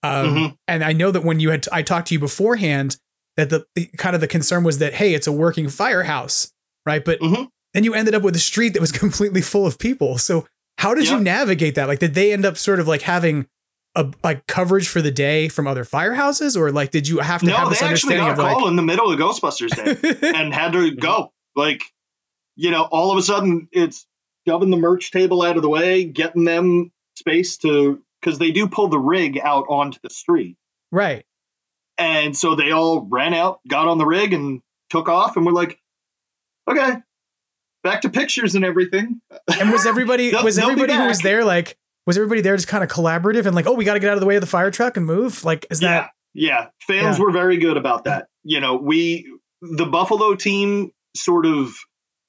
Speaker 1: Um,
Speaker 5: Mhm.
Speaker 1: And I know that when you had I talked to you beforehand, that the, kind of the concern was that hey, it's a working firehouse, right? But
Speaker 5: Mhm.
Speaker 1: then you ended up with a street that was completely full of people. So how did you navigate that? Like, did they end up sort of like having a like coverage for the day from other firehouses, or like did you have to
Speaker 5: No,
Speaker 1: have
Speaker 5: they
Speaker 1: this
Speaker 5: actually
Speaker 1: understanding of
Speaker 5: call
Speaker 1: like
Speaker 5: in the middle of Ghostbusters Day and had to go. Like, you know, all of a sudden it's shoving the merch table out of the way, getting them space to because they do pull the rig out onto the street.
Speaker 1: right?
Speaker 5: And so they all ran out, got on the rig, and took off. And we're like, okay, back to pictures and everything.
Speaker 1: And was everybody was everybody who was there like was everybody there just kind of collaborative and like oh we got to get out of the way of the fire truck and move like is
Speaker 5: yeah,
Speaker 1: that
Speaker 5: yeah. Yeah. Fans
Speaker 1: Yeah.
Speaker 5: were very good about that. You know, we the Buffalo team sort of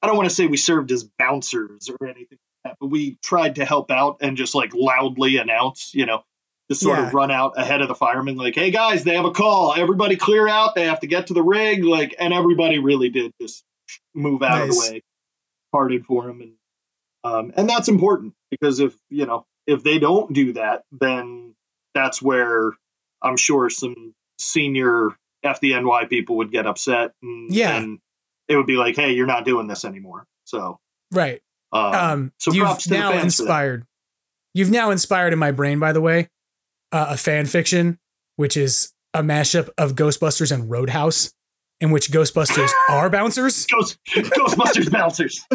Speaker 5: I don't want to say we served as bouncers or anything like that, but we tried to help out and just like loudly announce, you know, just sort
Speaker 1: Yeah.
Speaker 5: of run out ahead of the firemen, like, hey guys, they have a call. Everybody clear out. They have to get to the rig. Like, and everybody really did just move out of the way, parted for them. And um, and that's important because if you know, if they don't do that, then that's where I'm sure some senior FDNY people would get upset. And,
Speaker 1: Yeah.
Speaker 5: and it would be like, hey, you're not doing this anymore. So,
Speaker 1: right
Speaker 5: um,
Speaker 1: um
Speaker 5: so
Speaker 1: you've
Speaker 5: props to the
Speaker 1: now inspired you've now inspired in my brain by the way uh, a fan fiction which is a mashup of ghostbusters and roadhouse in which ghostbusters are bouncers
Speaker 5: Ghost, Ghostbusters bouncers.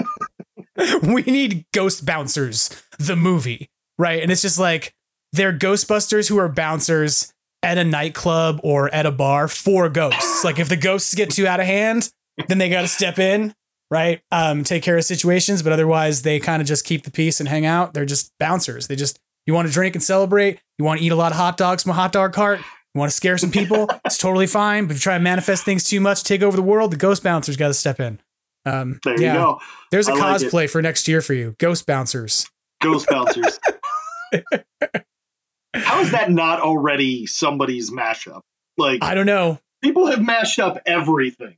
Speaker 1: we need ghost bouncers the movie right and it's just like they're ghostbusters who are bouncers at a nightclub or at a bar for ghosts like if the ghosts get too out of hand then they got to step in right um take care of situations but otherwise they kind of just keep the peace and hang out they're just bouncers they just you want to drink and celebrate you want to eat a lot of hot dogs from a hot dog cart you want to scare some people it's totally fine but if you try to manifest things too much take over the world the ghost bouncers got to step in um
Speaker 5: There
Speaker 1: yeah.
Speaker 5: you go.
Speaker 1: there's a
Speaker 5: I like
Speaker 1: cosplay for next year for you. Ghost bouncers.
Speaker 5: Ghost bouncers. How is that not already somebody's mashup? Like
Speaker 1: I don't know.
Speaker 5: people have mashed up everything.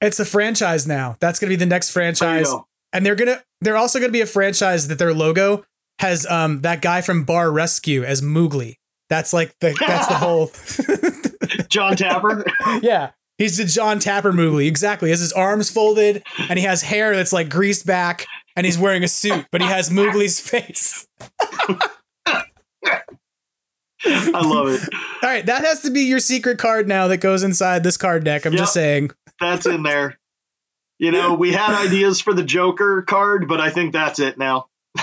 Speaker 1: It's a franchise now. That's going to be the next franchise. And they're gonna they're also gonna be a franchise that their logo has um that guy from Bar Rescue as Moogly. That's like the that's the whole
Speaker 5: Jon Taffer.
Speaker 1: yeah. He's the Jon Taffer Moogly. Exactly. He has his arms folded and he has hair that's like greased back and he's wearing a suit, but he has Moogly's face.
Speaker 5: I love it.
Speaker 1: All right, that has to be your secret card now that goes inside this card deck. I'm
Speaker 5: Yep.
Speaker 1: just saying.
Speaker 5: That's in there. You know, we had ideas for the Joker card, but I think that's it now.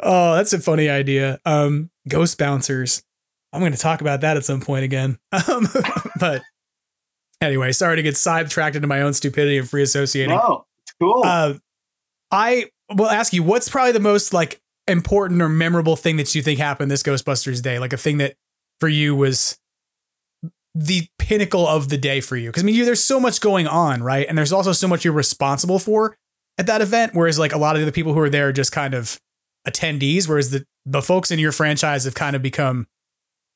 Speaker 1: oh, that's a funny idea. Um, ghost bouncers. I'm going to talk about that at some point again. Um, but anyway, sorry to get sidetracked into my own stupidity and free associating.
Speaker 5: No, it's cool.
Speaker 1: Uh, I will ask you, what's probably the most like important or memorable thing that you think happened this Ghostbusters day? Like a thing that for you was the pinnacle of the day for you? Because I mean, you, there's so much going on, right? And there's also so much you're responsible for at that event. Whereas like a lot of the people who are there are just kind of attendees, whereas the the folks in your franchise have kind of become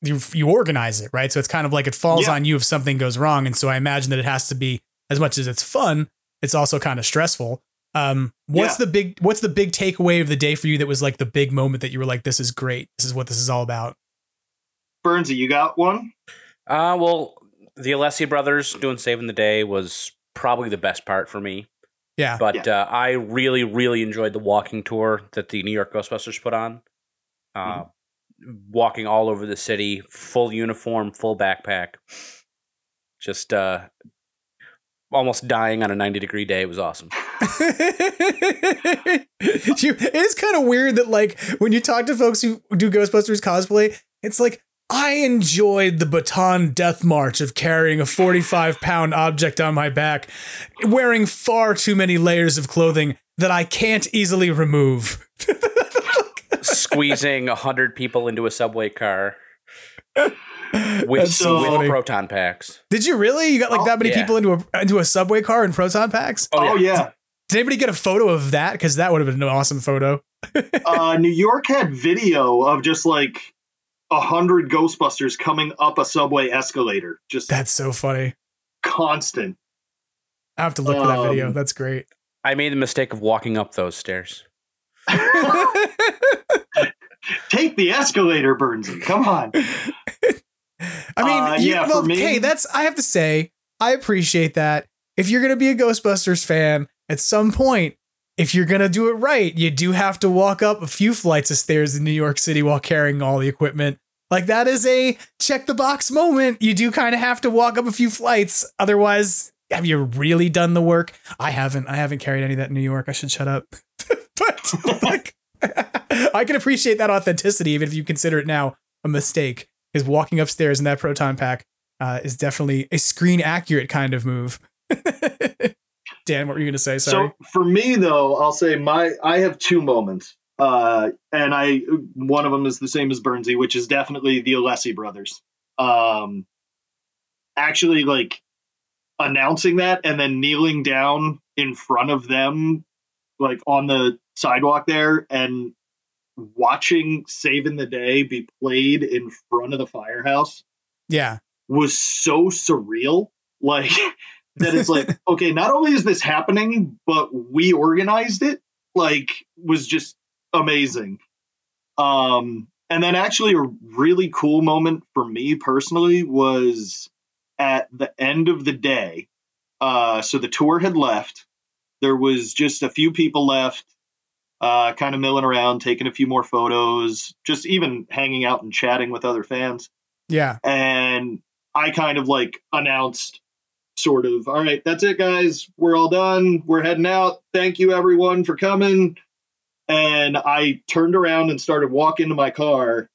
Speaker 1: you you organize it, right? So it's kind of like it falls
Speaker 5: Yeah.
Speaker 1: on you if something goes wrong. And so I imagine that it has to be as much as it's fun, it's also kind of stressful. Um, what's
Speaker 5: Yeah.
Speaker 1: the big what's the big takeaway of the day for you that was like the big moment that you were like, this is great. This is what this is all about.
Speaker 5: Burnsy, you got one?
Speaker 6: Uh, well, the Alessi brothers doing saving the day was probably the best part for me.
Speaker 1: Yeah.
Speaker 6: But uh, I really, really enjoyed the walking tour that the New York Ghostbusters put on. Uh, Walking all over the city, full uniform, full backpack. Just uh, almost dying on a 90 degree day. It was awesome.
Speaker 1: it is kind of weird that like when you talk to folks who do Ghostbusters cosplay, it's like I enjoyed the baton death march of carrying a 45 pound object on my back, wearing far too many layers of clothing that I can't easily remove.
Speaker 6: Squeezing 100 people into a subway car with,
Speaker 1: so
Speaker 6: with proton packs.
Speaker 1: Did you really? You got like that many
Speaker 6: yeah.
Speaker 1: people into a into a subway car in proton packs?
Speaker 5: Oh, yeah.
Speaker 1: Did anybody get a photo of that? Because that would have been an awesome photo.
Speaker 5: uh, New York had video of just like a hundred Ghostbusters coming up a subway escalator. Just
Speaker 1: That's so funny.
Speaker 5: constant.
Speaker 1: I have to look for that video.
Speaker 5: Um,
Speaker 1: That's great.
Speaker 6: I made the mistake of walking up those stairs.
Speaker 5: Take the escalator, Burnsy. Come on.
Speaker 1: I mean,
Speaker 5: Uh,
Speaker 1: you,
Speaker 5: yeah,
Speaker 1: well,
Speaker 5: me-
Speaker 1: okay, that's I have to say, I appreciate that. If you're gonna be a Ghostbusters fan, at some point, if you're gonna do it right, you do have to walk up a few flights of stairs in New York City while carrying all the equipment. Like that is a check the box moment. You do kind of have to walk up a few flights. Otherwise, have you really done the work? I haven't. I haven't carried any of that in New York. I should shut up. but like, I can appreciate that authenticity, even if you consider it now a mistake. Because walking upstairs in that proton pack uh, is definitely a screen accurate kind of move. Dan, what were you going to say? Sorry.
Speaker 5: So for me though, I'll say my I have two moments. Uh, and I one of them is the same as Burnsy, which is definitely the Alessi brothers. Um, actually, like announcing that and then kneeling down in front of them, like on the sidewalk there, and watching "Saving the Day" be played in front of the firehouse
Speaker 1: yeah.
Speaker 5: was so surreal. Like that it's like, okay, not only is this happening, but we organized it, like was just amazing. Um and then actually a really cool moment for me personally was at the end of the day. Uh so the tour had left. There was just a few people left, uh kind of milling around, taking a few more photos, just even hanging out and chatting with other fans
Speaker 1: Yeah.
Speaker 5: and I kind of like announced sort of, all right, that's it, guys. We're all done. We're heading out. Thank you, everyone, for coming. And I turned around and started walking to my car,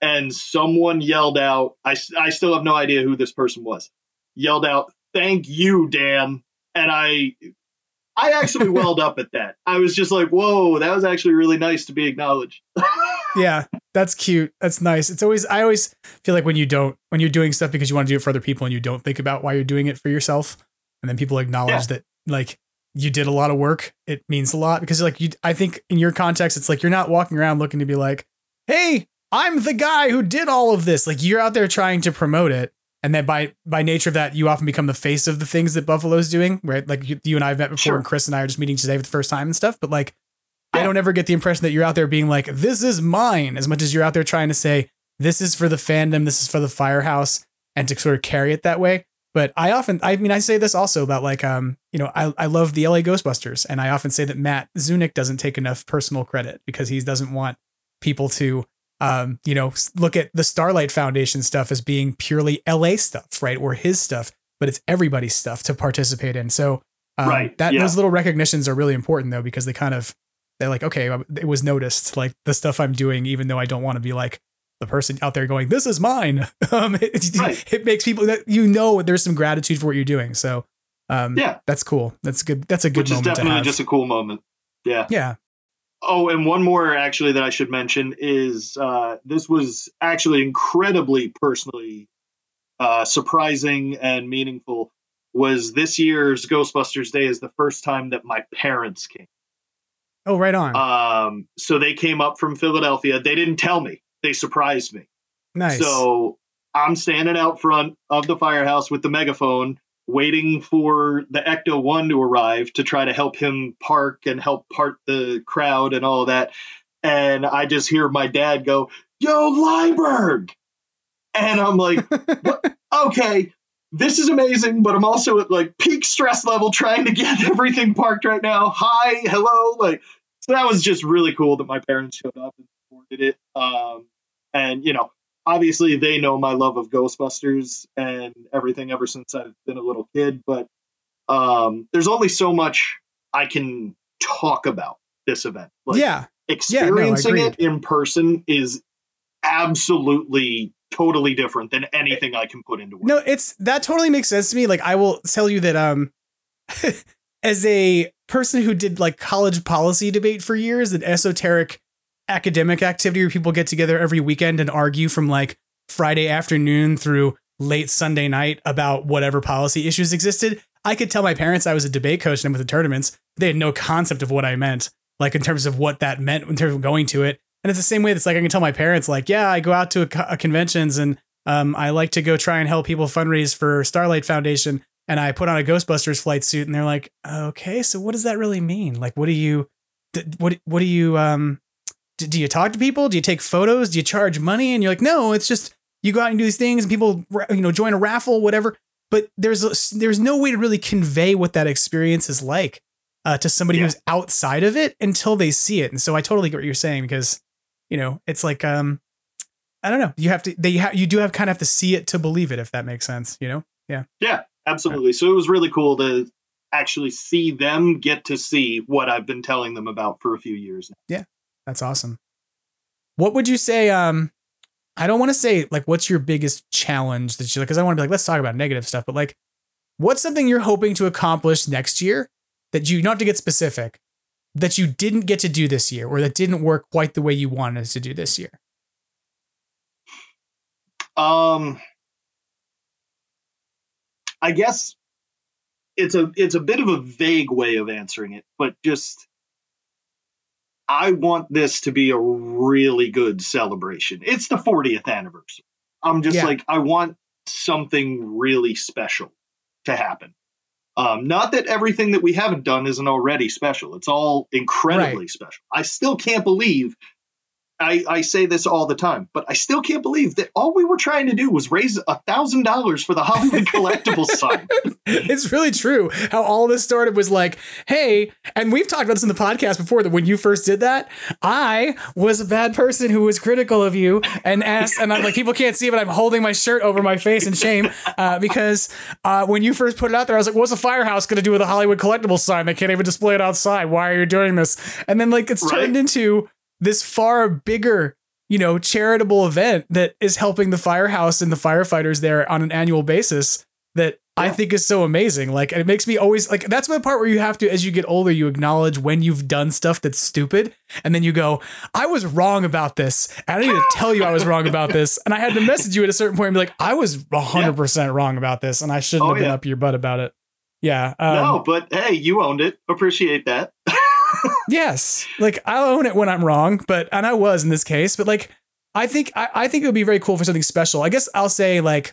Speaker 5: and someone yelled out, I, I still have no idea who this person was, yelled out, thank you, Dan. And I. I actually welled up at that. I was just like, "Whoa, that was actually really nice to be acknowledged."
Speaker 1: Yeah. That's cute. That's nice. It's always, I always feel like when you don't, when you're doing stuff because you want to do it for other people and you don't think about why you're doing it for yourself, and then people acknowledge
Speaker 5: Yeah.
Speaker 1: that like you did a lot of work, it means a lot because like you, I think in your context, it's like you're not walking around looking to be like, hey, I'm the guy who did all of this. Like you're out there trying to promote it. And then by by nature of that, you often become the face of the things that Buffalo's doing, right? Like you, you and I have met before,
Speaker 5: Sure.
Speaker 1: and Chris and I are just meeting today for the first time and stuff. But like, I don't ever get the impression that you're out there being like, "This is mine," as much as you're out there trying to say, "This is for the fandom, this is for the Firehouse," and to sort of carry it that way. But I often, I mean, I say this also about like, um, you know, I, I love the LA Ghostbusters, and I often say that Matt Zunick doesn't take enough personal credit because he doesn't want people to, um, you know, look at the Starlight Foundation stuff as being purely LA stuff, right, or his stuff, but it's everybody's stuff to participate in. So, um,
Speaker 5: Right,
Speaker 1: that
Speaker 5: yeah.
Speaker 1: those little recognitions are really important though because they kind of they're like, okay, uh, it was noticed, like the stuff I'm doing, even though I don't want to be like the person out there going, "This is mine." Um, it,
Speaker 5: Right.
Speaker 1: it makes people that you know there's some gratitude for what you're doing. So, um,
Speaker 5: Yeah.
Speaker 1: that's cool. That's good. That's a good
Speaker 5: which is definitely just a cool moment. Yeah.
Speaker 1: yeah.
Speaker 5: Oh, and one more actually that I should mention is uh, this was actually incredibly personally uh, surprising and meaningful. Was this year's Ghostbusters Day is the first time that my parents came.
Speaker 1: Oh, right on.
Speaker 5: Um, so they came up from Philadelphia. They didn't tell me. They surprised me.
Speaker 1: nice.
Speaker 5: So I'm standing out front of the firehouse with the megaphone, waiting for the Ecto One to arrive to try to help him park and help part the crowd and all that. And I just hear my dad go, "Yo, Liberg! and I'm like, "Okay." This is amazing, but I'm also at like peak stress level trying to get everything parked right now. Hi, hello, like so that was just really cool that my parents showed up and supported it. Um, and you know, obviously they know my love of Ghostbusters and everything ever since I've been a little kid, but um, there's only so much I can talk about this event. Like,
Speaker 1: yeah.
Speaker 5: experiencing
Speaker 1: agreed.
Speaker 5: it in person is absolutely totally different than anything I can put into words.
Speaker 1: No, it's that totally makes sense to me. Like I will tell you that um as a person who did like college policy debate for years, an esoteric academic activity where people get together every weekend and argue from like Friday afternoon through late Sunday night about whatever policy issues existed. I could tell my parents I was a debate coach and with the tournaments. They had no concept of what I meant, like in terms of what that meant in terms of going to it. And it's the same way that's like I can tell my parents, like, yeah, I go out to a, a conventions and um, I like to go try and help people fundraise for Starlight Foundation. And I put on a Ghostbusters flight suit, and they're like, okay, so what does that really mean? Like, what do you, what, what do you, um, do, you talk to people? Do you take photos? Do you charge money? And you're like, no, it's just you go out and do these things, and people, you know, join a raffle, whatever. But there's a, there's no way to really convey what that experience is like uh, to somebody
Speaker 5: Yeah.
Speaker 1: who's outside of it until they see it. And so I totally get what you're saying because, you know, it's like, um, I don't know, you have to, they ha- you do have kind of have to see it to believe it, if that makes sense. You know? Yeah.
Speaker 5: Yeah, absolutely. So it was really cool to actually see them get to see what I've been telling them about for a few years now.
Speaker 1: That's awesome. What would you say? Um, I don't want to say like what's your biggest challenge that you like because I want to be like let's talk about negative stuff, but like what's something you're hoping to accomplish next year that you, don't have to get specific that you didn't get to do this year or that didn't work quite the way you wanted to do this year.
Speaker 5: Um, I guess it's a it's a bit of a vague way of answering it, but just I want this to be a really good celebration. It's the 40th anniversary. I'm just
Speaker 1: Yeah.
Speaker 5: like I want something really special to happen. Um, not that everything that we haven't done isn't already special. It's all incredibly special. I still can't believe I, I say this all the time, but I still can't believe that all we were trying to do was raise a thousand dollars for the Hollywood collectibles sign.
Speaker 1: it's really true how all this started was like, hey, and we've talked about this in the podcast before that when you first did that, I was a bad person who was critical of you and asked, and I'm like, people can't see, but I'm holding my shirt over my face in shame uh, because uh, when you first put it out there, I was like, what's a firehouse going to do with a Hollywood collectibles sign? They can't even display it outside. Why are you doing this? And then like it's
Speaker 5: Right.
Speaker 1: turned into this far bigger you know charitable event that is helping the firehouse and the firefighters there on an annual basis that I think is so amazing. Like it makes me always like that's the part where you have to, as you get older, you acknowledge when you've done stuff that's stupid, and then you go, "I was wrong about this. and I need to tell you I was wrong about this." And I had to message you at a certain point and be like, "I was hundred percent wrong about this, and I shouldn't
Speaker 5: Oh,
Speaker 1: have been
Speaker 5: yeah.
Speaker 1: up your butt about it." Yeah. Um,
Speaker 5: no, but hey, you owned it. Appreciate that.
Speaker 1: Yes. Like I'll own it when I'm wrong, but and I was in this case, but like I think I, I think it would be very cool for something special. I guess I'll say like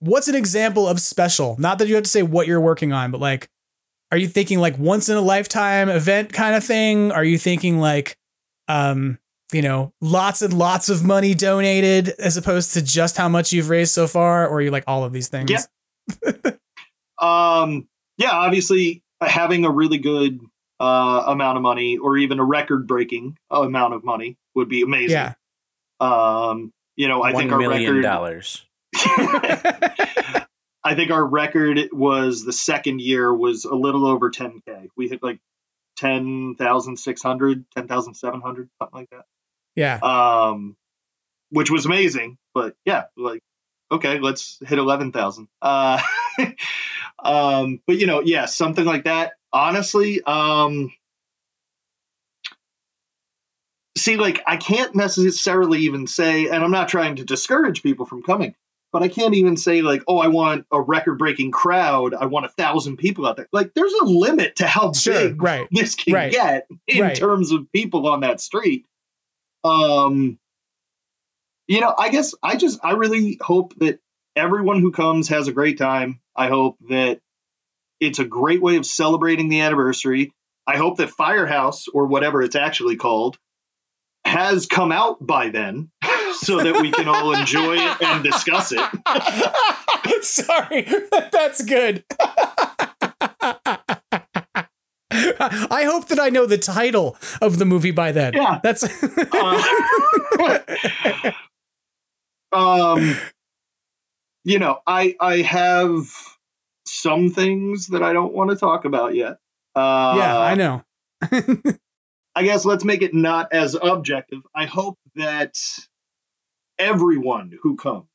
Speaker 1: what's an example of special? Not that you have to say what you're working on, but like, are you thinking like once in a lifetime event kind of thing? Are you thinking like, um, you know, lots and lots of money donated as opposed to just how much you've raised so far? Or are you like all of these things?
Speaker 5: Yeah. um, yeah, obviously having a really good uh, amount of money or even a record breaking amount of money would be amazing.
Speaker 1: Yeah.
Speaker 5: Um, you know, I
Speaker 6: One
Speaker 5: think our
Speaker 6: million
Speaker 5: record
Speaker 6: dollars.
Speaker 5: I think our record was the second year was a little over 10k. We hit like 10,600, 10,700, something like that.
Speaker 1: Yeah.
Speaker 5: Um, which was amazing. But yeah, like okay, let's hit 11,000. Uh, um, but you know, yeah, something like that. Honestly, um, see, like I can't necessarily even say, and I'm not trying to discourage people from coming, but I can't even say like, oh, I want a record-breaking crowd. I want a thousand people out there. Like, there's a limit to how
Speaker 1: Sure,
Speaker 5: big
Speaker 1: right,
Speaker 5: this can
Speaker 1: right,
Speaker 5: get in
Speaker 1: right.
Speaker 5: terms of people on that street. Um, you know, I guess I just I really hope that everyone who comes has a great time. I hope that it's a great way of celebrating the anniversary. I hope that Firehouse or whatever it's actually called has come out by then so that we can all enjoy it and discuss it.
Speaker 1: Sorry, that's good. I hope that I know the title of the movie by then.
Speaker 5: Yeah.
Speaker 1: That's
Speaker 5: um you know, I I have some things that I don't want to talk about yet. Uh
Speaker 1: yeah, I know.
Speaker 5: I guess let's make it not as objective. I hope that everyone who comes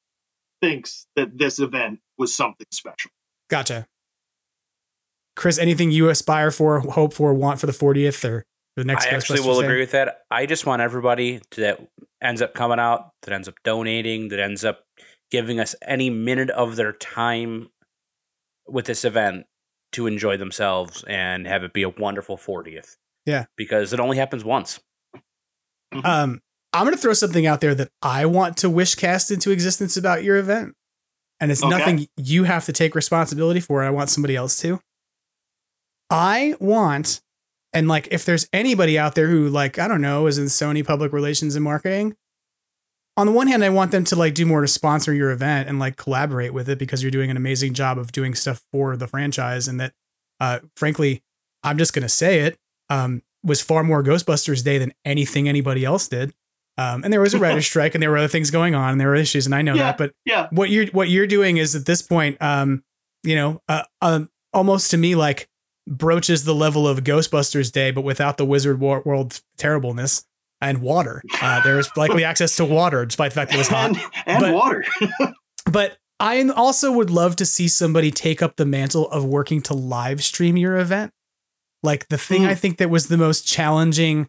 Speaker 5: thinks that this event was something special.
Speaker 1: Gotcha. Chris, anything you aspire for, hope for, want for the 40th or the next
Speaker 6: I actually will
Speaker 1: Day?
Speaker 6: agree with that. I just want everybody that ends up coming out, that ends up donating, that ends up giving us any minute of their time with this event to enjoy themselves and have it be a wonderful 40th.
Speaker 1: Yeah.
Speaker 6: Because it only happens once.
Speaker 1: Um, I'm going to throw something out there that I want to wish cast into existence about your event. And it's
Speaker 5: Okay.
Speaker 1: nothing you have to take responsibility for. I want somebody else to. I want, and like, if there's anybody out there who, like, I don't know, is in Sony public relations and marketing, on the one hand, I want them to like do more to sponsor your event and like collaborate with it because you're doing an amazing job of doing stuff for the franchise. And that, uh, frankly, I'm just going to say it, um, was far more Ghostbusters Day than anything anybody else did. Um, and there was a writer's strike and there were other things going on and there were issues. And I know
Speaker 5: Yeah,
Speaker 1: that, but
Speaker 5: yeah.
Speaker 1: what you're, what you're doing is at this point, um, you know, uh, um, almost to me, like broaches the level of Ghostbusters Day, but without the Wizard War- World terribleness and water. Uh, there was likely access to water, despite the fact that it was hot.
Speaker 5: And, and
Speaker 1: But-
Speaker 5: water.
Speaker 1: But I also would love to see somebody take up the mantle of working to live stream your event. Like the thing
Speaker 5: Mm.
Speaker 1: I think that was the most challenging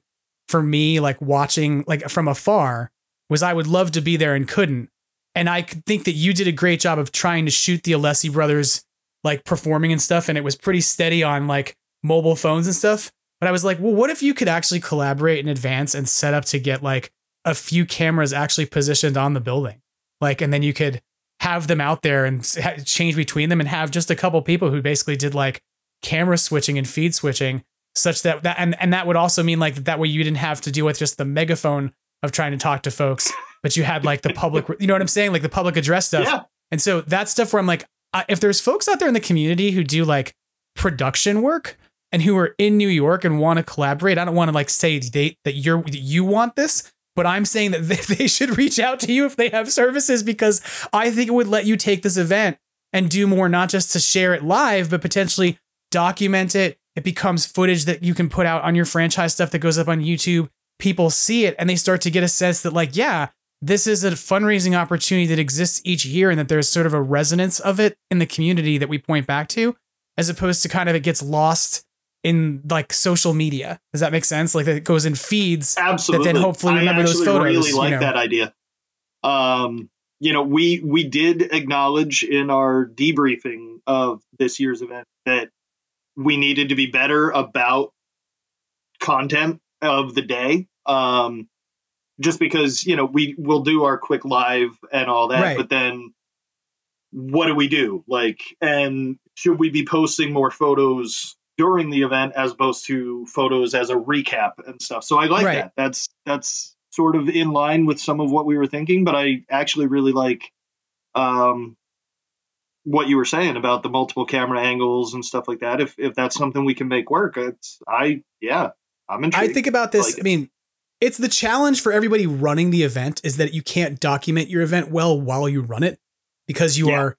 Speaker 1: for me, like watching like from afar, was I would love to be there and couldn't. And I could think that you did a great job of trying to shoot the Alessi brothers like performing and stuff, and it was pretty steady on like mobile phones and stuff. But I was like, well, what if you could actually collaborate in advance and set up to get like a few cameras actually positioned on the building? Like, and then you could have them out there and ha- change between them and have just a couple people who basically did like camera switching and feed switching such that that and, and that would also mean like that way you didn't have to deal with just the megaphone of trying to talk to folks but you had like the public you know what i'm saying like the public address stuff
Speaker 5: Yeah.
Speaker 1: and so that's stuff where i'm like I, if there's folks out there in the community who do like production work and who are in new york and want to collaborate i don't want to like say they, that you're that you want this but i'm saying that they, they should reach out to you if they have services because i think it would let you take this event and do more not just to share it live but potentially document it. It becomes footage that you can put out on your franchise stuff that goes up on youtube. People see it and they start to get a sense that like yeah this is a fundraising opportunity that exists each year and that there's sort of a resonance of it in the community that we point back to as opposed to kind of it gets lost in like social media does that make sense like that it goes in feeds
Speaker 5: Absolutely.
Speaker 1: that then hopefully remember
Speaker 5: I
Speaker 1: those photos
Speaker 5: really
Speaker 1: you
Speaker 5: like
Speaker 1: know.
Speaker 5: that idea. Um, you know, we we did acknowledge in our debriefing of this year's event that we needed to be better about content of the day. Um, just because you know we will do our quick live and all that,
Speaker 1: Right.
Speaker 5: but then what do we do? Like, and should we be posting more photos during the event as opposed to photos as a recap and stuff? So I like
Speaker 1: Right.
Speaker 5: that. That's that's sort of in line with some of what we were thinking, but I actually really like um what you were saying about the multiple camera angles and stuff like that. If if that's something we can make work, it's I yeah, I'm intrigued.
Speaker 1: I think about this.
Speaker 5: Like
Speaker 1: I mean, it's the challenge for everybody running the event is that you can't document your event well while you run it because you
Speaker 5: Yeah.
Speaker 1: are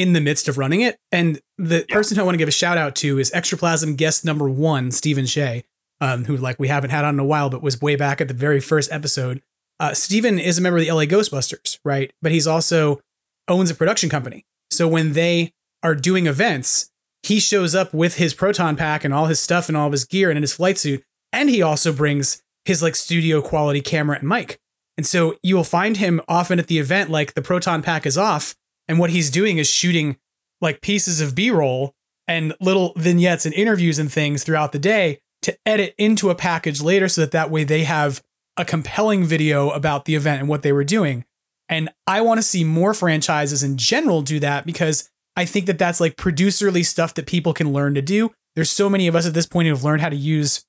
Speaker 1: in the midst of running it. And the person I want to give a shout out to is Extraplasm guest number one, Stephen Shea, um, who like we haven't had on in a while, but was way back at the very first episode. Uh, Stephen is a member of the LA Ghostbusters, right? But he's also owns a production company. So when they are doing events, he shows up with his proton pack and all his stuff and all of his gear and in his flight suit. And he also brings his like studio quality camera and mic. And so you will find him often at the event, like the proton pack is off. And what he's doing is shooting like pieces of B roll and little vignettes and interviews and things throughout the day to edit into a package later so that that way they have a compelling video about the event and what they were doing. And I want to see more franchises in general do that because I think that that's like producerly stuff that people can learn to do. There's so many of us at this point who have learned how to use,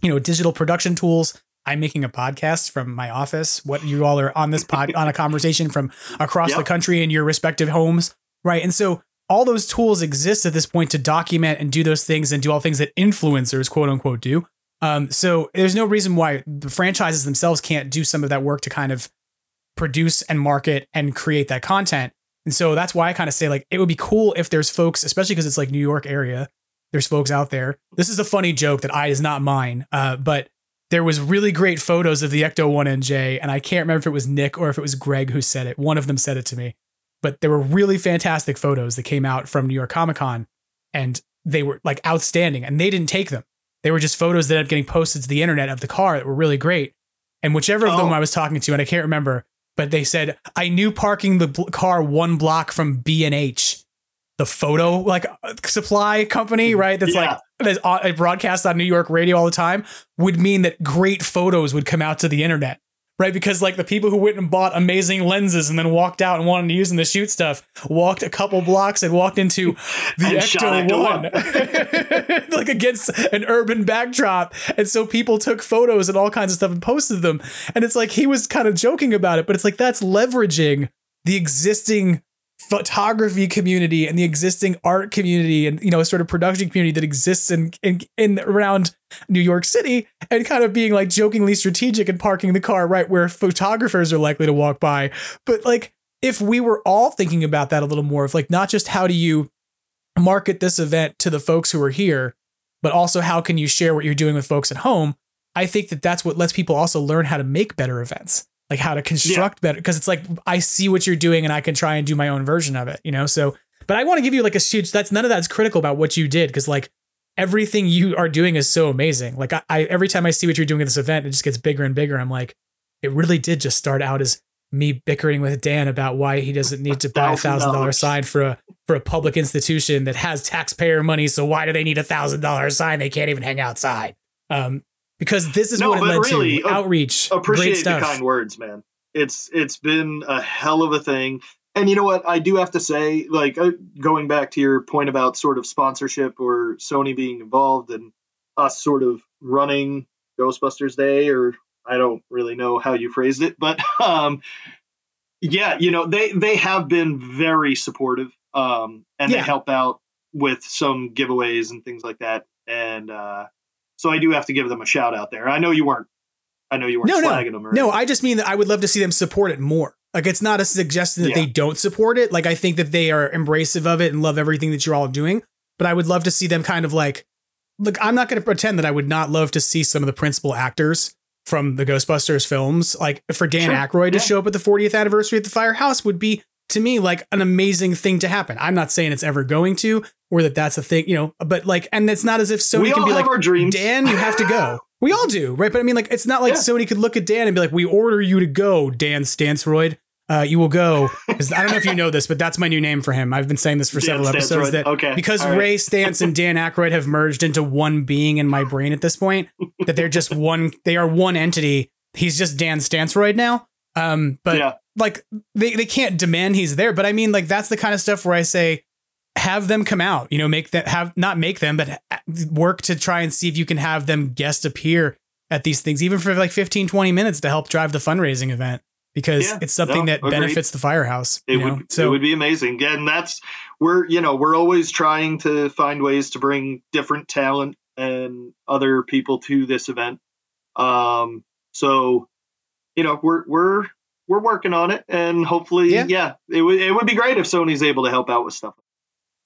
Speaker 1: you know, digital production tools. I'm making a podcast from my office. What you all are on this pod on a conversation from across the country in your respective homes, right? And so all those tools exist at this point to document and do those things and do all things that influencers, quote unquote, do. Um, so there's no reason why the franchises themselves can't do some of that work to kind of produce and market and create that content. And so that's why I kind of say like it would be cool if there's folks, especially because it's like New York area. There's folks out there. This is a funny joke that I is not mine, uh, but there was really great photos of the Ecto One NJ, and I can't remember if it was Nick or if it was Greg who said it. One of them said it to me, but there were really fantastic photos that came out from New York Comic Con, and they were like outstanding. And they didn't take them; they were just photos that ended up getting posted to the internet of the car that were really great. And whichever of them
Speaker 5: Oh.
Speaker 1: I was talking to, and I can't remember, but they said I knew parking the bl- car one block from B and H, the photo like supply company, right? That's like that's on- broadcast on New York radio all the time, would mean that great photos would come out to the internet, right? Because like the people who went and bought amazing lenses and then walked out and wanted to use them to shoot stuff, walked a couple blocks and walked into the
Speaker 5: And shot
Speaker 1: Ecto
Speaker 5: Ecto
Speaker 1: One, like against an urban backdrop, and so people took photos and all kinds of stuff and posted them, and it's like he was kind of joking about it, but it's like that's leveraging the existing photography community and the existing art community and you know sort of production community that exists in in, in around New York City and kind of being like jokingly strategic and parking the car right where photographers are likely to walk by. But like if we were all thinking about that a little more of like not just how do you market this event to the folks who are here but also how can you share what you're doing with folks at home I think that that's what lets people also learn how to make better events like how to construct better because it's like I see what you're doing and I can try and do my own version of it, you know. So, but I want to give you like a huge. That's none of that's critical about what you did because like everything you are doing is so amazing. Like I, I every time I see what you're doing at this event, it just gets bigger and bigger. I'm like, it really did just start out as me bickering with Dan about why he doesn't need to buy a thousand dollar
Speaker 5: $1,000.
Speaker 1: sign for a for a public institution that has taxpayer money. So why do they need a thousand dollar sign? They can't even hang outside. Um, because this is
Speaker 5: No,
Speaker 1: what it led
Speaker 5: really,
Speaker 1: to outreach, great
Speaker 5: appreciate the kind words, man. It's it's been a hell of a thing. And you know what? I do have to say, like uh, going back to your point about sort of sponsorship or Sony being involved and us sort of running Ghostbusters Day, or I don't really know how you phrased it, but um, yeah, you know they they have been very supportive, um, and
Speaker 1: Yeah.
Speaker 5: they help out with some giveaways and things like that. And uh, so I do have to give them a shout out there. I know you weren't. I know you weren't
Speaker 1: no, no,
Speaker 5: slagging them. Or
Speaker 1: no. I just mean that I would love to see them support it more. Like it's not a suggestion that
Speaker 5: Yeah.
Speaker 1: they don't support it. Like I think that they are embracive of it and love everything that you're all doing. But I would love to see them kind of like, look. I'm not going to pretend that I would not love to see some of the principal actors from the Ghostbusters films, like for Dan
Speaker 5: Sure,
Speaker 1: Aykroyd to show up at the 40th anniversary at the Firehouse would be to me like an amazing thing to happen. I'm not saying it's ever going to, or that that's a thing, you know. But like, and it's not as if Sony
Speaker 5: We
Speaker 1: can be like,
Speaker 5: our.
Speaker 1: Dan, you have to go. We all do, right? But I mean, like, it's not like
Speaker 5: Yeah.
Speaker 1: Sony could look at Dan and be like, "We order you to go, Dan Stansroyd. Uh, you will go. I don't know if you know this, but that's my new name for him. I've been saying this for
Speaker 5: Dan
Speaker 1: several episodes. That
Speaker 5: Okay.
Speaker 1: because
Speaker 5: right.
Speaker 1: Ray Stantz and Dan Aykroyd have merged into one being in my brain at this point, that they're just one. They are one entity. He's just Dan Stansroyd now. Um, but
Speaker 5: Yeah.
Speaker 1: Like they, they can't demand he's there, but I mean like that's the kind of stuff where I say have them come out, you know, make that have not make them, but work to try and see if you can have them guest appear at these things, even for like 15, 20 minutes to help drive the fundraising event because yeah, it's something no, that agreed. benefits the firehouse.
Speaker 5: It would, know? so it would be amazing. And that's we're, you know, we're always trying to find ways to bring different talent and other people to this event. Um, so, you know, we're, we're, we're working on it and hopefully, yeah, yeah it would, it would be great if Sony's able to help out with stuff.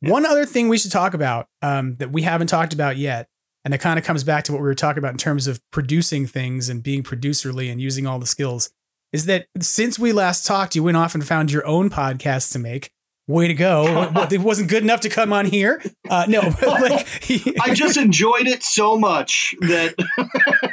Speaker 1: Yeah. One other thing we should talk about um, that we haven't talked about yet, and it kind of comes back to what we were talking about in terms of producing things and being producerly and using all the skills, is that since we last talked, you went off and found your own podcast to make. Way to go! it wasn't good enough to come on here. Uh, no, like,
Speaker 5: I just enjoyed it so much that.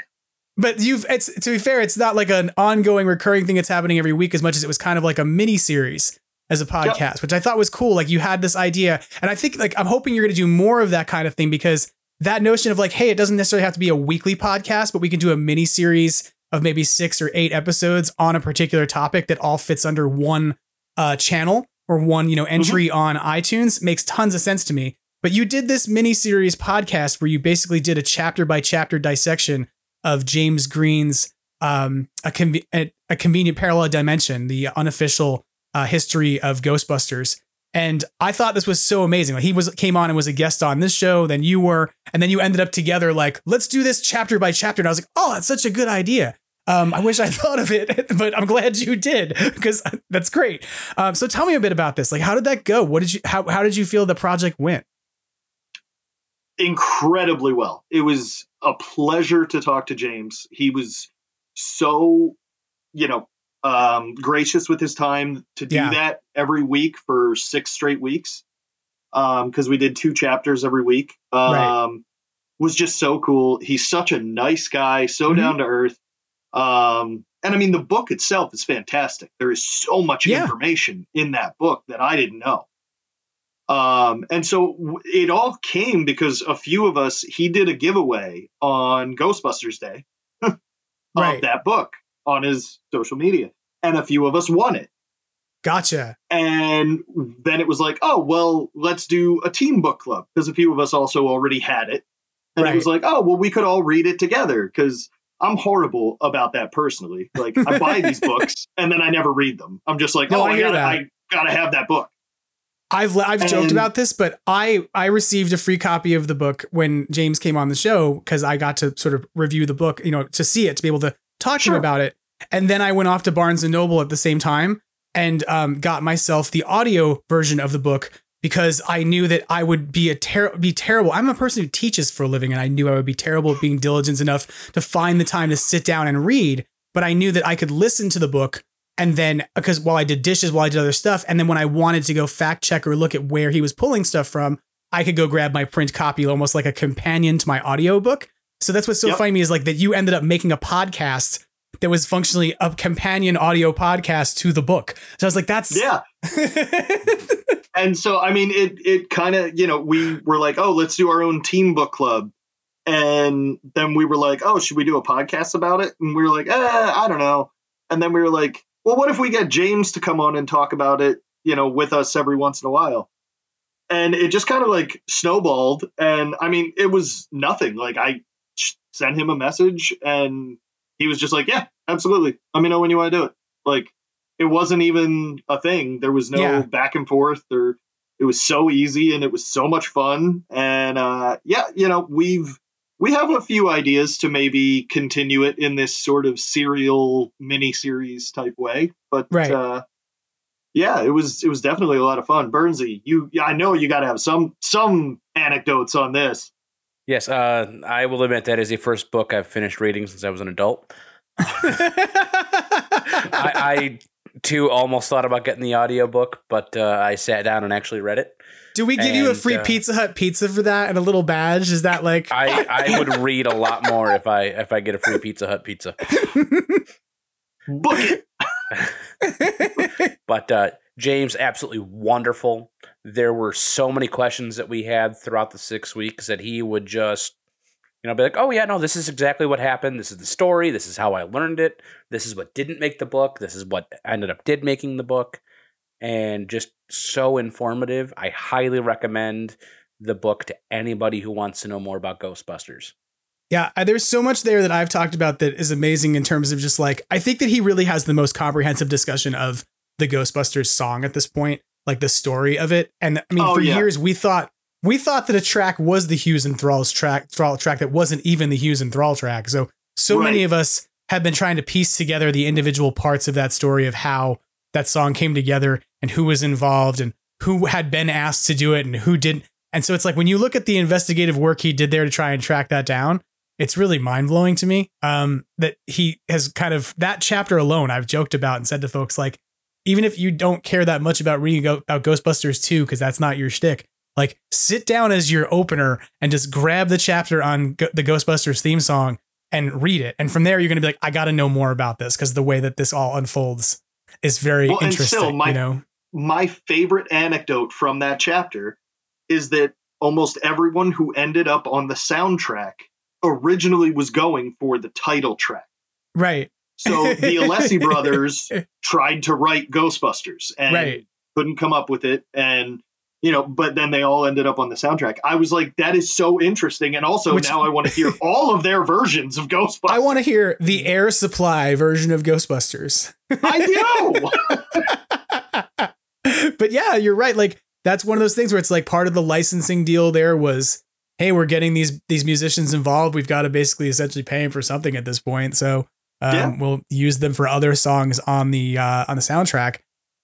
Speaker 1: but you've it's to be fair, it's not like an ongoing recurring thing that's happening every week as much as it was kind of like a mini series as a podcast, yep. which I thought was cool. Like you had this idea, and I think like I'm hoping you're going to do more of that kind of thing because that notion of like, hey, it doesn't necessarily have to be a weekly podcast, but we can do a mini series of maybe six or eight episodes on a particular topic that all fits under one uh, channel or one you know entry mm-hmm. on iTunes makes tons of sense to me. But you did this mini series podcast where you basically did a chapter by chapter dissection of James Green's um, a, a, a convenient parallel dimension, the unofficial uh, history of Ghostbusters. And I thought this was so amazing. Like he was came on and was a guest on this show, then you were, and then you ended up together like, let's do this chapter by chapter. And I was like, oh, that's such a good idea. Um, I wish I thought of it, but I'm glad you did because that's great. Um, so tell me a bit about this. Like, how did that go? What did you how how did you feel the project went?
Speaker 5: Incredibly well. It was a pleasure to talk to James. He was so, you know, um, gracious with his time to do yeah. that every week for six straight weeks because um, we did two chapters every week. Um, right. Was just so cool. He's such a nice guy, so mm-hmm. down to earth. Um, and I mean, the book itself is fantastic. There is so much yeah. information in that book that I didn't know. Um, and so it all came because a few of us, he did a giveaway on Ghostbusters Day of right. that book on his social media, and a few of us won it.
Speaker 1: Gotcha.
Speaker 5: And then it was like, oh, well, let's do a team book club because a few of us also already had it. And right. it was like, oh, well, we could all read it together because I'm horrible about that personally. Like, I buy these books and then I never read them. I'm just like, no, oh, I, I gotta, I gotta have that book.
Speaker 1: I've I've and, joked about this, but I I received a free copy of the book when James came on the show because I got to sort of review the book, you know, to see it, to be able to talk sure. to him about it. And then I went off to Barnes and Noble at the same time and um, got myself the audio version of the book because I knew that I would be a ter- be terrible. I'm a person who teaches for a living, and I knew I would be terrible at being diligent enough to find the time to sit down and read. But I knew that I could listen to the book and then because while I did dishes, while I did other stuff, and then when I wanted to go fact check or look at where he was pulling stuff from, I could go grab my print copy almost like a companion to my audiobook. So that's what's so yep. funny to me is like that you ended up making a podcast that was functionally a companion audio podcast to the book. So I was like, that's
Speaker 5: yeah. and so I mean, it it kind of you know we were like, oh, let's do our own team book club, and then we were like, oh, should we do a podcast about it? And we were like, eh, I don't know. And then we were like, well, what if we get James to come on and talk about it, you know, with us every once in a while? And it just kind of like snowballed. And I mean, it was nothing. Like I sent him a message and he was just like, "Yeah, absolutely. Let me know when you want to do it." Like it wasn't even a thing. There was no yeah. back and forth or it was so easy and it was so much fun. And uh, yeah, you know, we've we have a few ideas to maybe continue it in this sort of serial mini series type way. But right. uh, yeah, it was it was definitely a lot of fun. Burnsy, you I know you got to have some some anecdotes on this.
Speaker 6: Yes, uh, I will admit that is the first book I've finished reading since I was an adult. I, I, too almost thought about getting the audiobook, but uh, I sat down and actually read it.
Speaker 1: Do we give and, you a free uh, Pizza Hut pizza for that and a little badge? Is that like
Speaker 6: I, I would read a lot more if I if I get a free Pizza Hut pizza.
Speaker 5: Book it.
Speaker 6: but uh, James, absolutely wonderful. There were so many questions that we had throughout the six weeks that he would just You know, be like, oh yeah, no, this is exactly what happened. This is the story. This is how I learned it. This is what didn't make the book. This is what ended up did making the book, and just so informative. I highly recommend the book to anybody who wants to know more about Ghostbusters.
Speaker 1: Yeah, uh, there's so much there that I've talked about that is amazing in terms of just like I think that he really has the most comprehensive discussion of the Ghostbusters song at this point, like the story of it. And I mean, oh, for yeah. years we thought we thought that a track was the Hughes and Thrall's track, Thrall track that wasn't even the Hughes and Thrall track. So so right. many of us have been trying to piece together the individual parts of that story of how that song came together and who was involved and who had been asked to do it and who didn't. And so it's like when you look at the investigative work he did there to try and track that down, it's really mind blowing to me um, that he has kind of that chapter alone. I've joked about and said to folks like, even if you don't care that much about reading about Ghostbusters 2 because that's not your shtick, like sit down as your opener and just grab the chapter on the Ghostbusters theme song and read it. And from there, you're going to be like, I got to know more about this because the way that this all unfolds is very well, interesting. Still,
Speaker 5: my,
Speaker 1: you know,
Speaker 5: my favorite anecdote from that chapter is that almost everyone who ended up on the soundtrack originally was going for the title track.
Speaker 1: Right.
Speaker 5: So the Alessi brothers tried to write Ghostbusters and right. couldn't come up with it. And, you know, but then they all ended up on the soundtrack. I was like, that is so interesting. And also Which, now I want to hear all of their versions of Ghostbusters. I
Speaker 1: want to hear the Air Supply version of Ghostbusters.
Speaker 5: I
Speaker 1: do. but yeah, you're right. Like, that's one of those things where it's like part of the licensing deal there was hey, we're getting these these musicians involved. We've got to basically essentially pay them for something at this point. So um, yeah. we'll use them for other songs on the uh, on the soundtrack.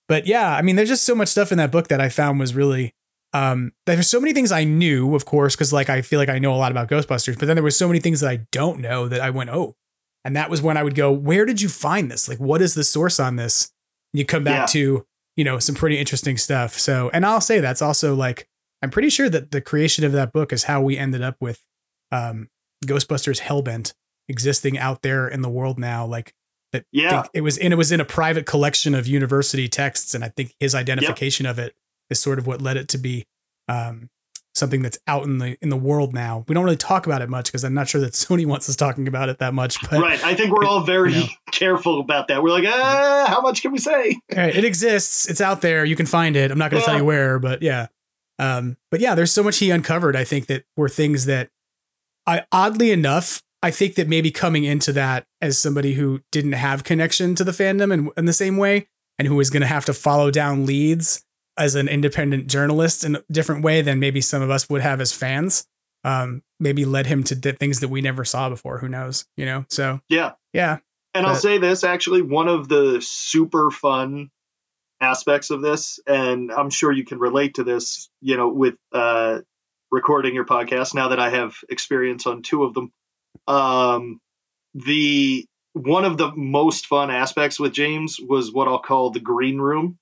Speaker 1: But yeah, I mean, there's just so much stuff in that book that I found was really um, there's so many things I knew, of course, because like I feel like I know a lot about Ghostbusters, but then there was so many things that I don't know that I went, oh, and that was when I would go, where did you find this? Like, what is the source on this? And you come back yeah. to you know some pretty interesting stuff. So, and I'll say that's also like I'm pretty sure that the creation of that book is how we ended up with um, Ghostbusters Hellbent existing out there in the world now. Like that,
Speaker 5: yeah,
Speaker 1: it was in it was in a private collection of university texts, and I think his identification yep. of it is sort of what led it to be um, something that's out in the in the world now. We don't really talk about it much because I'm not sure that Sony wants us talking about it that much. But
Speaker 5: right, I think we're all very you know. careful about that. We're like, ah, how much can we say?
Speaker 1: Right, it exists. It's out there. You can find it. I'm not going to yeah. tell you where, but yeah. Um, but yeah, there's so much he uncovered. I think that were things that I oddly enough, I think that maybe coming into that as somebody who didn't have connection to the fandom in, in the same way and who was going to have to follow down leads as an independent journalist in a different way than maybe some of us would have as fans. Um, maybe led him to things that we never saw before. Who knows? You know? So
Speaker 5: yeah,
Speaker 1: yeah.
Speaker 5: And but, I'll say this actually, one of the super fun aspects of this, and I'm sure you can relate to this, you know, with uh, recording your podcast. Now that I have experience on two of them, um, the one of the most fun aspects with James was what I'll call the green room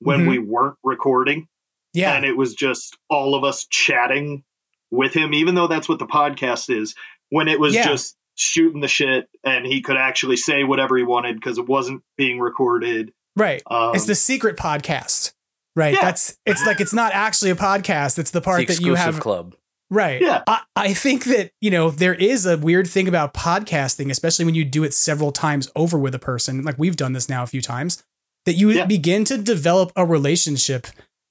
Speaker 5: when mm-hmm. we weren't recording.
Speaker 1: Yeah,
Speaker 5: and it was just all of us chatting with him, even though that's what the podcast is. When it was yeah. just shooting the shit and he could actually say whatever he wanted because it wasn't being recorded
Speaker 1: Right. Um, it's the secret podcast. Right. Yeah. That's it's like it's not actually a podcast. It's the part
Speaker 6: the
Speaker 1: that you have
Speaker 6: club.
Speaker 1: Right.
Speaker 5: Yeah.
Speaker 1: I, I think that, you know, there is a weird thing about podcasting, especially when you do it several times over with a person. Like we've done this now a few times, that you yeah. begin to develop a relationship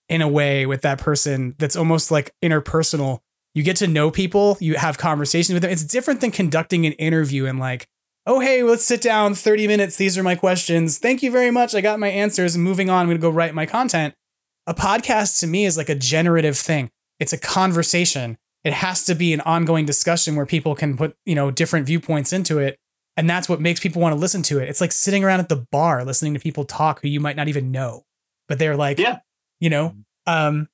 Speaker 1: in a way with that person that's almost like interpersonal. You get to know people, you have conversations with them. It's different than conducting an interview and like, oh, hey, let's sit down 30 minutes. These are my questions. Thank you very much. I got my answers. moving on. I'm going to go write my content. A podcast to me is like a generative thing, it's a conversation. It has to be an ongoing discussion where people can put, you know, different viewpoints into it. And that's what makes people want to listen to it. It's like sitting around at the bar listening to people talk who you might not even know, but they're like,
Speaker 5: yeah,
Speaker 1: you know, um,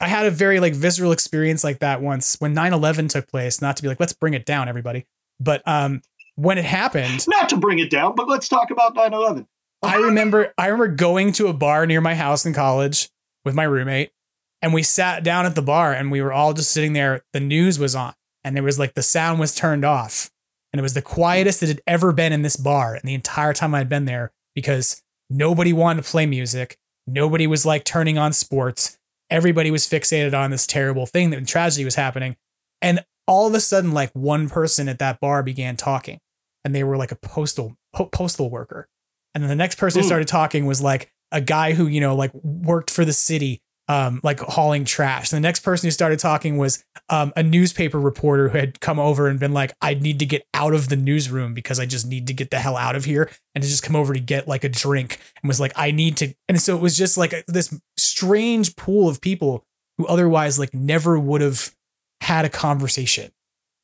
Speaker 1: I had a very like visceral experience like that once when 9/11 took place, not to be like let's bring it down everybody, but um when it happened.
Speaker 5: Not to bring it down, but let's talk about 9 11.
Speaker 1: I remember I remember going to a bar near my house in college with my roommate and we sat down at the bar and we were all just sitting there. The news was on and there was like the sound was turned off. And it was the quietest it had ever been in this bar and the entire time I'd been there because nobody wanted to play music. Nobody was like turning on sports. Everybody was fixated on this terrible thing that tragedy was happening. And all of a sudden, like one person at that bar began talking, and they were like a postal po- postal worker, and then the next person who started talking was like a guy who you know like worked for the city um, like hauling trash. The next person who started talking was um, a newspaper reporter who had come over and been like, I need to get out of the newsroom because I just need to get the hell out of here and to just come over to get like a drink and was like, I need to. And so it was just like this strange pool of people who otherwise like never would have had a conversation.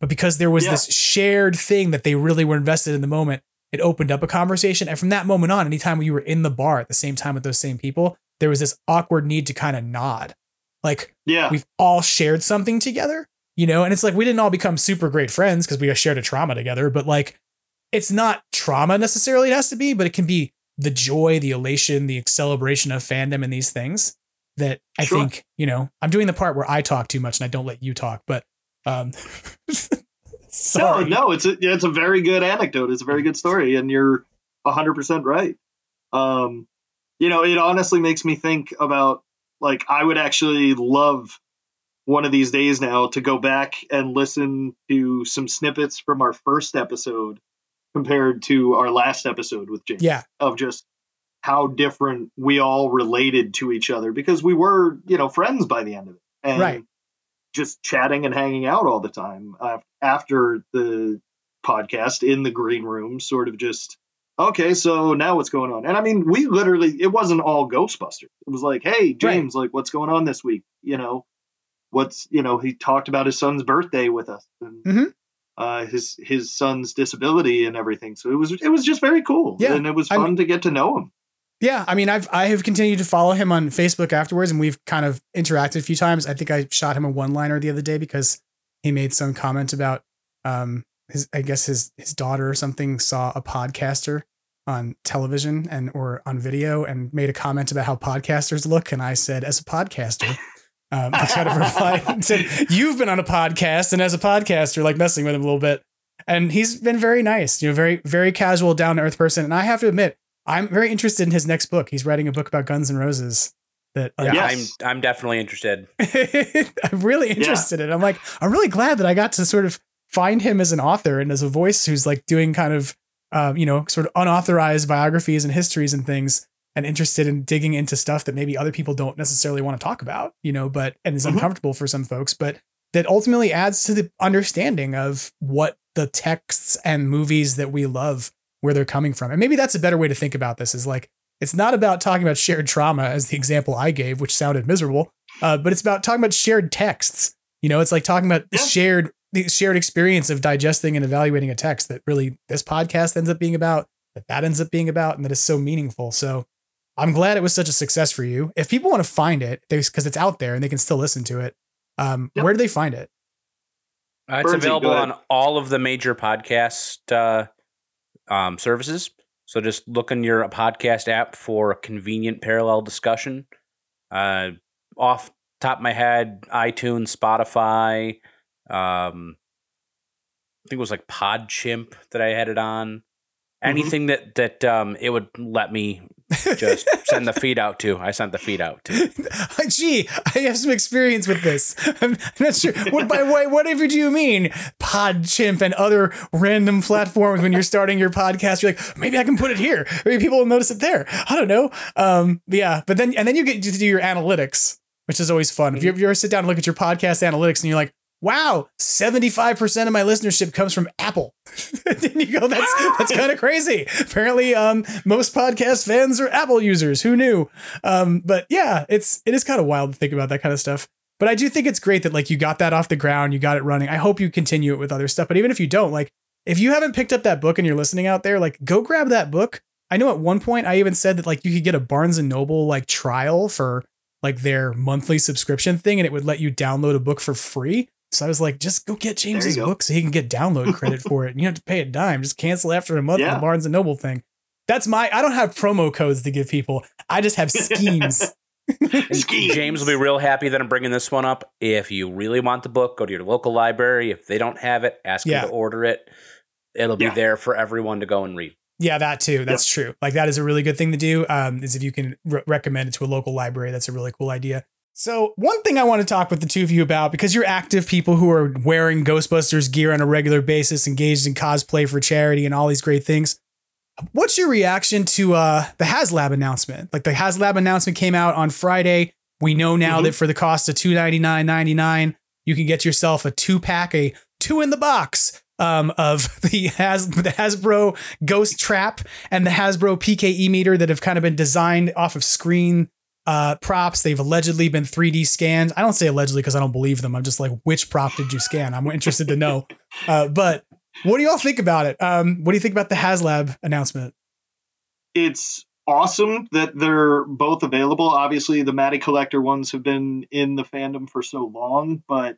Speaker 1: But because there was yeah. this shared thing that they really were invested in the moment, it opened up a conversation. And from that moment on, anytime you were in the bar at the same time with those same people, there was this awkward need to kind of nod. Like,
Speaker 5: yeah,
Speaker 1: we've all shared something together, you know? And it's like we didn't all become super great friends because we shared a trauma together, but like it's not trauma necessarily, it has to be, but it can be the joy, the elation, the celebration of fandom and these things that I sure. think, you know, I'm doing the part where I talk too much and I don't let you talk, but um
Speaker 5: sorry. No, no, it's a it's a very good anecdote. It's a very good story, and you're hundred percent right. Um you know, it honestly makes me think about like I would actually love one of these days now to go back and listen to some snippets from our first episode compared to our last episode with James.
Speaker 1: Yeah.
Speaker 5: Of just how different we all related to each other because we were, you know, friends by the end of it. And
Speaker 1: right.
Speaker 5: Just chatting and hanging out all the time uh, after the podcast in the green room, sort of just okay, so now what's going on? And I mean, we literally, it wasn't all Ghostbusters. It was like, hey, James, right. like, what's going on this week? You know, what's, you know, he talked about his son's birthday with us and
Speaker 1: mm-hmm.
Speaker 5: uh, his his son's disability and everything. So it was it was just very cool.
Speaker 1: Yeah,
Speaker 5: and it was fun I mean, to get to know him.
Speaker 1: Yeah, I mean, I've I have continued to follow him on Facebook afterwards, and we've kind of interacted a few times. I think I shot him a one liner the other day because he made some comment about um his I guess his his daughter or something saw a podcaster on television and or on video and made a comment about how podcasters look and I said as a podcaster. Um, I tried to reply and said you've been on a podcast and as a podcaster like messing with him a little bit. And he's been very nice you know very very casual down to earth person. And I have to admit I'm very interested in his next book he's writing a book about Guns and Roses that
Speaker 6: like, yeah, yes. I'm I'm definitely interested
Speaker 1: I'm really interested yeah. in it. I'm like I'm really glad that I got to sort of find him as an author and as a voice who's like doing kind of uh, you know, sort of unauthorized biographies and histories and things and interested in digging into stuff that maybe other people don't necessarily want to talk about, you know, but and is mm-hmm. uncomfortable for some folks, but that ultimately adds to the understanding of what the texts and movies that we love where they're coming from. And maybe that's a better way to think about this is like it's not about talking about shared trauma as the example I gave, which sounded miserable, uh, but it's about talking about shared texts. You know, it's like talking about yeah. shared the shared experience of digesting and evaluating a text that really this podcast ends up being about, that that ends up being about, and that is so meaningful. So I'm glad it was such a success for you. If people want to find it, because it's out there and they can still listen to it, um, yep. where do they find it?
Speaker 6: Uh, it's available on all of the major podcast uh, um, services. So just look in your podcast app for a convenient parallel discussion. Uh, off top of my head, iTunes, Spotify, um, I think it was like Podchimp that I had it on. Mm-hmm. Anything mm-hmm. that that um it would let me just send the feed out to. I sent the feed out to.
Speaker 1: Gee, I have some experience with this. I'm not sure. What by what, whatever do you mean? Podchimp and other random platforms when you're starting your podcast, you're like, maybe I can put it here. Maybe people will notice it there. I don't know. Um, yeah, but then and then you get to do your analytics, which is always fun. Mm-hmm. If, you, if you ever sit down and look at your podcast analytics and you're like, wow, 75% of my listenership comes from Apple. and you go, that's that's kind of crazy. Apparently, um, most podcast fans are Apple users. Who knew? Um, but yeah, it's it is kind of wild to think about that kind of stuff. But I do think it's great that like you got that off the ground, you got it running. I hope you continue it with other stuff. But even if you don't, like if you haven't picked up that book and you're listening out there, like go grab that book. I know at one point I even said that like you could get a Barnes and Noble like trial for like their monthly subscription thing and it would let you download a book for free. So I was like, just go get James's go. book so he can get download credit for it. And you don't have to pay a dime. Just cancel after a month yeah. the Barnes and Noble thing. That's my I don't have promo codes to give people. I just have schemes.
Speaker 6: James will be real happy that I'm bringing this one up. If you really want the book, go to your local library. If they don't have it, ask yeah. them to order it. It'll be yeah. there for everyone to go and read.
Speaker 1: Yeah, that too. That's yep. true. Like that is a really good thing to do. Um, is if you can re- recommend it to a local library, that's a really cool idea. So, one thing I want to talk with the two of you about, because you're active people who are wearing Ghostbusters gear on a regular basis, engaged in cosplay for charity and all these great things. What's your reaction to uh, the HasLab announcement? Like the HasLab announcement came out on Friday. We know now mm-hmm. that for the cost of $299.99, you can get yourself a two pack, a two in the box um, of the Has the Hasbro Ghost Trap and the Hasbro PKE meter that have kind of been designed off of screen uh, props. They've allegedly been 3D scanned. I don't say allegedly because I don't believe them. I'm just like, which prop did you scan? I'm interested to know. Uh, but what do y'all think about it? Um, what do you think about the HasLab announcement?
Speaker 5: It's awesome that they're both available. Obviously, the Matty Collector ones have been in the fandom for so long, but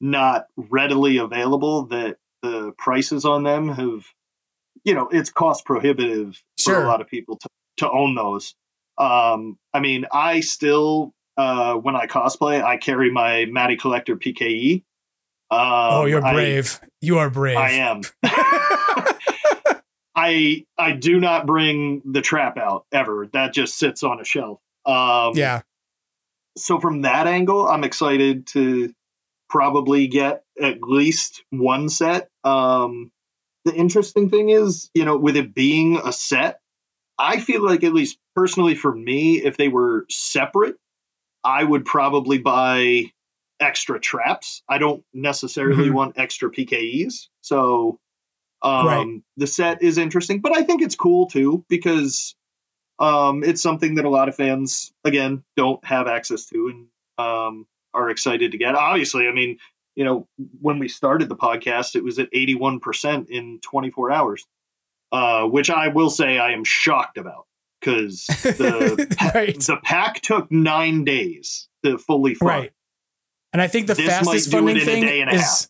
Speaker 5: not readily available that the prices on them have, you know, it's cost prohibitive sure. for a lot of people to, to own those. Um, I mean, I still, uh, when I cosplay, I carry my Matty Collector PKE.
Speaker 1: Um, oh, you're brave. I, you are brave.
Speaker 5: I am. I I do not bring the trap out ever. That just sits on a shelf. Um,
Speaker 1: yeah.
Speaker 5: So from that angle, I'm excited to probably get at least one set. Um, the interesting thing is, you know, with it being a set, I feel like at least personally for me, if they were separate, I would probably buy extra traps. I don't necessarily mm-hmm. want extra PKEs. So um, right. the set is interesting, but I think it's cool too because um, it's something that a lot of fans again don't have access to and um, are excited to get. Obviously, I mean, you know, when we started the podcast, it was at 81% in 24 hours uh, which I will say I am shocked about because the right. the pack took nine days to fully fund. Right.
Speaker 1: And I think the this fastest funding thing is.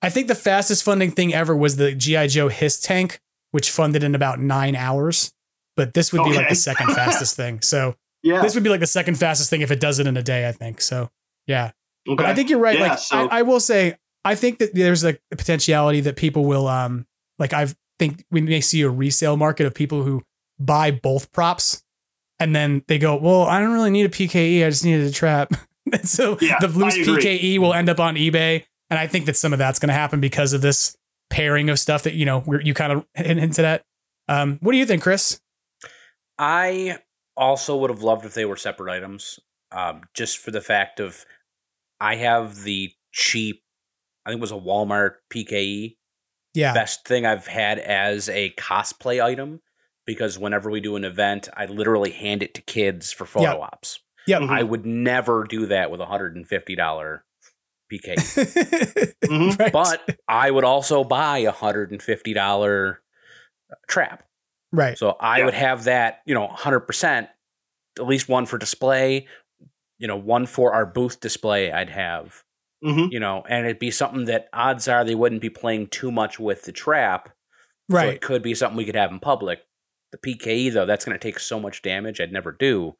Speaker 1: I think the fastest funding thing ever was the GI Joe HISS tank, which funded in about nine hours. But this would be like the second fastest thing. So yeah, this would be like the second fastest thing if it does it in a day. I think so. Yeah, okay. but I think you're right. Yeah, like so- I, I will say, I think that there's a potentiality that people will um like I've think we may see a resale market of people who buy both props and then they go, well, I don't really need a PKE. I just needed a trap. and so yeah, the loose PKE will end up on eBay. And I think that some of that's going to happen because of this pairing of stuff that, you know, you kind of hinted at. Um, what do you think, Chris?
Speaker 6: I also would have loved if they were separate items, um, just for the fact of I have the cheap, I think it was a Walmart PKE
Speaker 1: yeah.
Speaker 6: best thing I've had as a cosplay item because whenever we do an event, I literally hand it to kids for photo yep. ops.
Speaker 1: Yeah,
Speaker 6: I would never do that with a hundred and fifty dollar PK. mm-hmm. right. But I would also buy a hundred and fifty dollar trap.
Speaker 1: Right.
Speaker 6: So I would have that, you know, hundred percent, at least one for display, you know, one for our booth display. I'd have
Speaker 5: Mm-hmm.
Speaker 6: You know, and it'd be something that odds are they wouldn't be playing too much with the trap.
Speaker 1: Right. So
Speaker 6: it could be something we could have in public. The PKE though, that's going to take so much damage. I'd never do.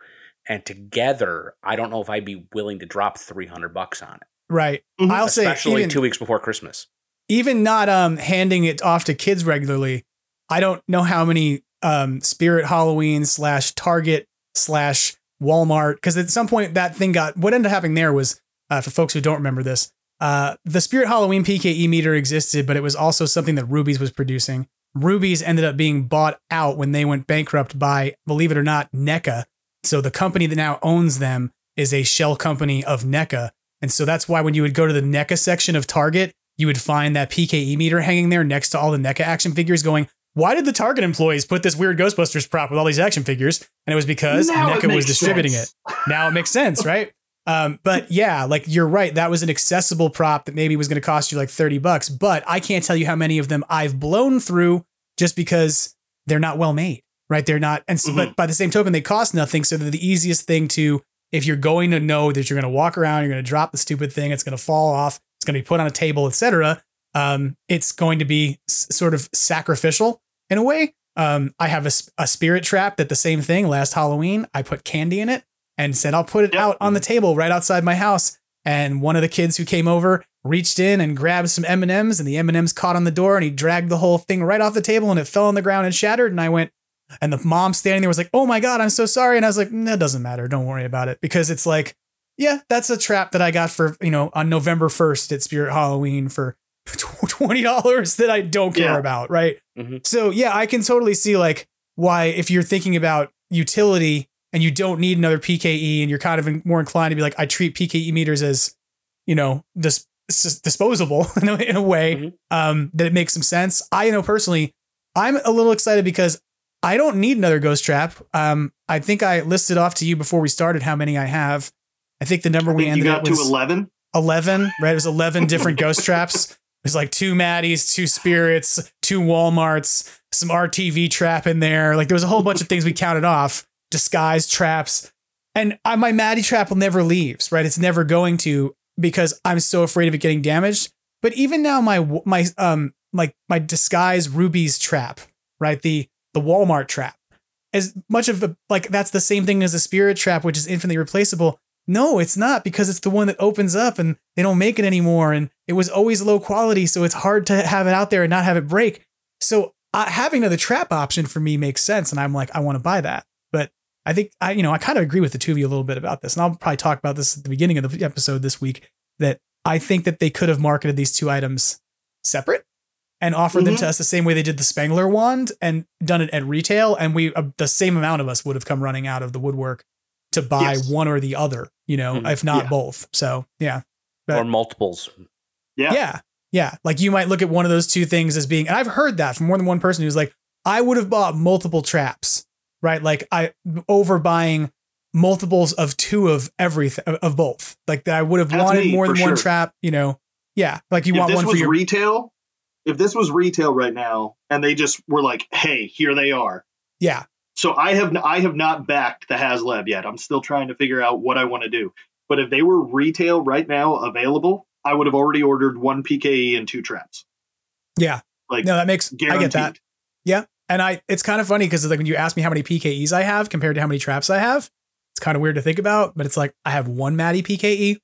Speaker 6: And together, I don't know if I'd be willing to drop three hundred bucks on it.
Speaker 1: Right. Mm-hmm. I'll
Speaker 6: Especially
Speaker 1: say,
Speaker 6: especially two weeks before Christmas.
Speaker 1: Even not um handing it off to kids regularly. I don't know how many um Spirit Halloween slash Target slash Walmart because at some point that thing got what ended up happening there was uh, for folks who don't remember this, uh, the Spirit Halloween PKE meter existed, but it was also something that Rubies was producing. Rubies ended up being bought out when they went bankrupt by, believe it or not, NECA. So the company that now owns them is a shell company of NECA. And so that's why when you would go to the NECA section of Target, you would find that PKE meter hanging there next to all the NECA action figures going, why did the Target employees put this weird Ghostbusters prop with all these action figures? And it was because now NECA was distributing sense. it. Now it makes sense, right? Um, but yeah, like you're right. That was an accessible prop that maybe was going to cost you like 30 bucks. But I can't tell you how many of them I've blown through just because they're not well made, right? They're not. And mm-hmm. but by the same token, they cost nothing. So they're the easiest thing to, if you're going to know that you're going to walk around, you're going to drop the stupid thing, it's going to fall off, it's going to be put on a table, etc. Um, it's going to be s- sort of sacrificial in a way. Um, I have a, a spirit trap that the same thing last Halloween. I put candy in it and said, I'll put it yep. out on the table right outside my house. And one of the kids who came over reached in and grabbed some M&Ms and the M&Ms caught on the door and he dragged the whole thing right off the table and it fell on the ground and shattered. And I went, and the mom standing there was like, oh my God, I'm so sorry. And I was like, that doesn't matter. Don't worry about it. Because it's like, yeah, that's a trap that I got for you know on November first at Spirit Halloween for twenty dollars that I don't care
Speaker 5: Yeah.
Speaker 1: about, right?
Speaker 6: Mhm.
Speaker 1: So yeah, I can totally see like why if you're thinking about utility and you don't need another PKE and you're kind of in- more inclined to be like I treat PKE meters as you know dis- disposable in a, in a way
Speaker 6: Mhm.
Speaker 1: um, that it makes some sense. I know personally, I'm a little excited because I don't need another ghost trap. Um, I think I listed off to you before we started how many I have. I think the number we
Speaker 5: think you
Speaker 1: ended
Speaker 5: got
Speaker 1: at
Speaker 5: to
Speaker 1: was
Speaker 5: 11.
Speaker 1: 11, right? It was 11 different ghost traps. It was like two Mattys, two Spirits, two Walmarts, some RTV trap in there. Like there was a whole bunch of things we counted off, disguise traps. And I, my Matty trap will never leaves, right? It's never going to because I'm so afraid of it getting damaged. But even now, my my um like my disguise rubies trap, right? The the Walmart trap, as much of a like that's the same thing as a spirit trap, which is infinitely replaceable. No, it's not because it's the one that opens up and they don't make it anymore. And it was always low quality. So it's hard to have it out there and not have it break. So uh, having another trap option for me makes sense. And I'm like, I want to buy that. But I think I, you know, I kind of agree with the two of you a little bit about this. And I'll probably talk about this at the beginning of the episode this week that I think that they could have marketed these two items separate and offered them
Speaker 5: Mhm.
Speaker 1: to us the same way they did the Spengler wand and done it at retail. And we, uh, the same amount of us would have come running out of the woodwork to buy
Speaker 5: Yes.
Speaker 1: one or the other, you know,
Speaker 6: Mhm.
Speaker 1: if not
Speaker 5: Yeah.
Speaker 1: both. So yeah,
Speaker 6: or multiples.
Speaker 5: Yeah.
Speaker 1: yeah, yeah. Like you might look at one of those two things as being, and I've heard that from more than one person who's like, I would have bought multiple traps, right? Like I overbuying multiples of two of everything of both. Like that I would have
Speaker 5: That's
Speaker 1: wanted
Speaker 5: me,
Speaker 1: more than one trap, you know. Yeah, like you
Speaker 5: if
Speaker 1: want
Speaker 5: this
Speaker 1: one for
Speaker 5: was
Speaker 1: your
Speaker 5: retail, if this was retail right now, and they just were like, "Hey, here they are."
Speaker 1: yeah,
Speaker 5: So I have I have not backed the HasLab yet. I'm still trying to figure out what I want to do. But if they were retail right now available, I would have already ordered one PKE and two traps.
Speaker 1: yeah.
Speaker 5: Like
Speaker 1: No, that makes I
Speaker 5: guaranteed.
Speaker 1: get that. Yeah. And I it's kind of funny because like when you ask me how many PKEs I have compared to how many traps I have, it's kind of weird to think about, but it's like I have one Matty PKE.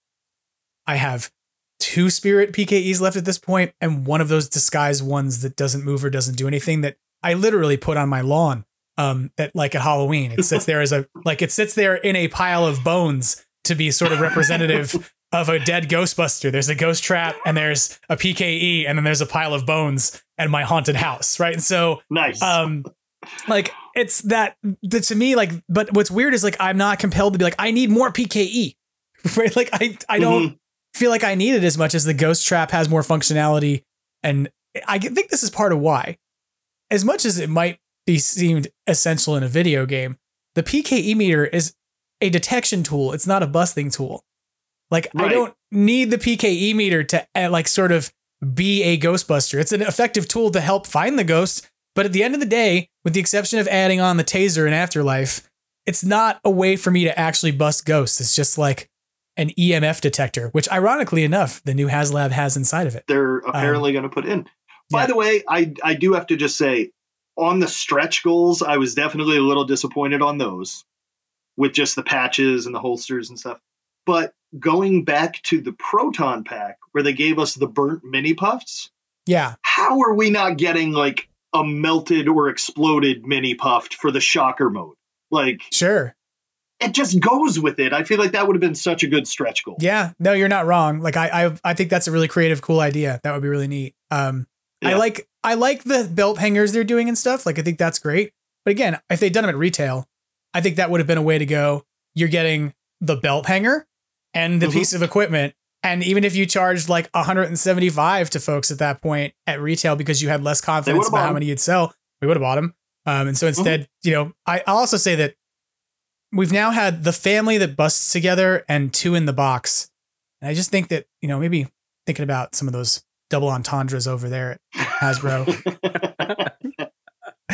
Speaker 1: I have two spirit PKEs left at this point, and one of those disguise ones that doesn't move or doesn't do anything that I literally put on my lawn. Um, at like at Halloween. It sits there as a like it sits there in a pile of bones to be sort of representative of a dead Ghostbuster. There's a ghost trap and there's a PKE and then there's a pile of bones and my haunted house, right? And so
Speaker 5: Nice.
Speaker 1: um like it's that, that to me like but what's weird is like I'm not compelled to be like I need more PKE. Right? Like I I don't
Speaker 5: Mhm.
Speaker 1: feel like I need it as much as the ghost trap has more functionality and I think this is part of why. As much as it might be seemed essential in a video game, the PKE meter is a detection tool. It's not a busting tool. Like I don't need the PKE meter to uh, like sort of be a ghostbuster. It's an effective tool to help find the ghost, but at the end of the day, with the exception of adding on the taser in Afterlife, it's not a way for me to actually bust ghosts. It's just like an EMF detector, which ironically enough, the new HasLab has inside of it.
Speaker 5: they're apparently going to put in. By
Speaker 1: Um, yeah.
Speaker 5: the way, I I do have to just say on the stretch goals, I was definitely a little disappointed on those with just the patches and the holsters and stuff. But going back to the proton pack where they gave us the burnt mini puffs,
Speaker 1: Yeah.
Speaker 5: how are we not getting like a melted or exploded mini puffed for the shocker mode? Like
Speaker 1: Sure.
Speaker 5: it just goes with it. I feel like that would have been such a good stretch goal.
Speaker 1: Yeah, no, you're not wrong. Like I, I, I think that's a really creative, cool idea. That would be really neat. Um, I like, I like the belt hangers they're doing and stuff. Like I think that's great. But again, if they'd done them at retail, I think that would have been a way to go. You're getting the belt hanger and the
Speaker 5: Mhm.
Speaker 1: piece of equipment. And even if you charged like 175 to folks at that point at retail because you had less confidence about how many you'd sell, we would have bought them. Um, and so instead, you know, I, I'll also say that we've now had the family that busts together and two in the box. And I just think that, you know, maybe thinking about some of those double entendres over there at Hasbro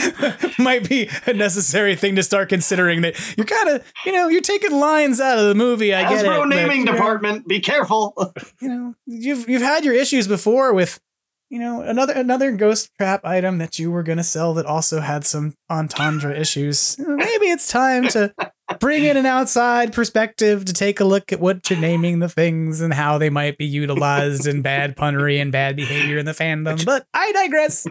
Speaker 1: might be a necessary thing to start considering that you're kind of, you know, you're taking lines out of the movie. I get it.
Speaker 5: Hasbro
Speaker 1: but,
Speaker 5: naming
Speaker 1: know,
Speaker 5: department, be careful.
Speaker 1: You know, you've you've had your issues before with, you know, another another ghost trap item that you were gonna sell that also had some entendre issues. Maybe it's time to bring in an outside perspective to take a look at what you're naming the things and how they might be utilized in bad punnery and bad behavior in the fandom. But I digress.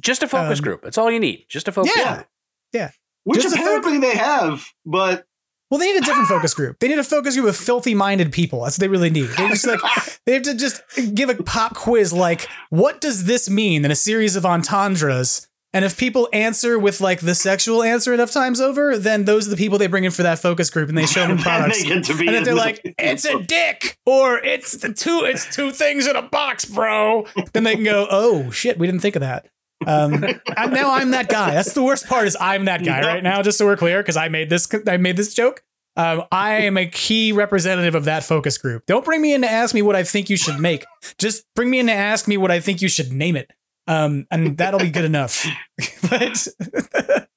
Speaker 6: Just a focus
Speaker 1: Um,
Speaker 6: group. That's all you need. Just a focus
Speaker 1: Yeah.
Speaker 6: group.
Speaker 1: Yeah.
Speaker 5: Which
Speaker 1: Just a
Speaker 5: apparently they have, but
Speaker 1: Well, they need a different focus group. They need a focus group of filthy minded people. That's what they really need. They just like they have to just give a pop quiz like, what does this mean? in a series of entendres. And if people answer with like the sexual answer enough times over, then those are the people they bring in for that focus group, and they show them products.
Speaker 5: they get to be
Speaker 1: and if they're
Speaker 5: the-
Speaker 1: like, "It's a dick," or "It's the two, it's two things in a box, bro," then they can go, "Oh shit, we didn't think of that." Um, and now I'm that guy. That's the worst part is I'm that guy right now. Just so we're clear, because I made this, I made this joke. Um, I am a key representative of that focus group. Don't bring me in to ask me what I think you should make. Just bring me in to ask me what I think you should name it. Um, and that'll be good enough. but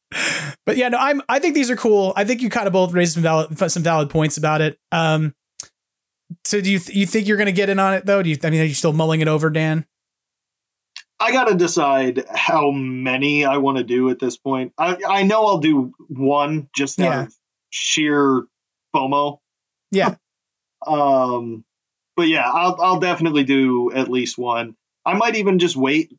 Speaker 1: but yeah, no, I'm I think these are cool. I think you kind of both raised some valid some valid points about it. Um, so do you th- you think you're going to get in on it though? Do you I mean are you still mulling it over, Dan?
Speaker 5: I got to decide how many I want to do at this point. I, I know I'll do one just out
Speaker 1: Yeah.
Speaker 5: of sheer FOMO.
Speaker 1: Yeah.
Speaker 5: Um, but yeah, I'll I'll definitely do at least one. I might even just wait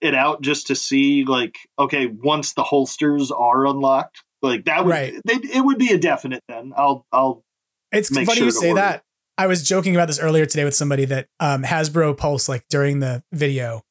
Speaker 5: it out just to see, like, okay, once the holsters are unlocked, like that would
Speaker 1: Right.
Speaker 5: they, it would be a definite. Then I'll I'll
Speaker 1: It's funny
Speaker 5: sure
Speaker 1: you say
Speaker 5: order
Speaker 1: that. I was joking about this earlier today with somebody that um, Hasbro Pulse, like during the video,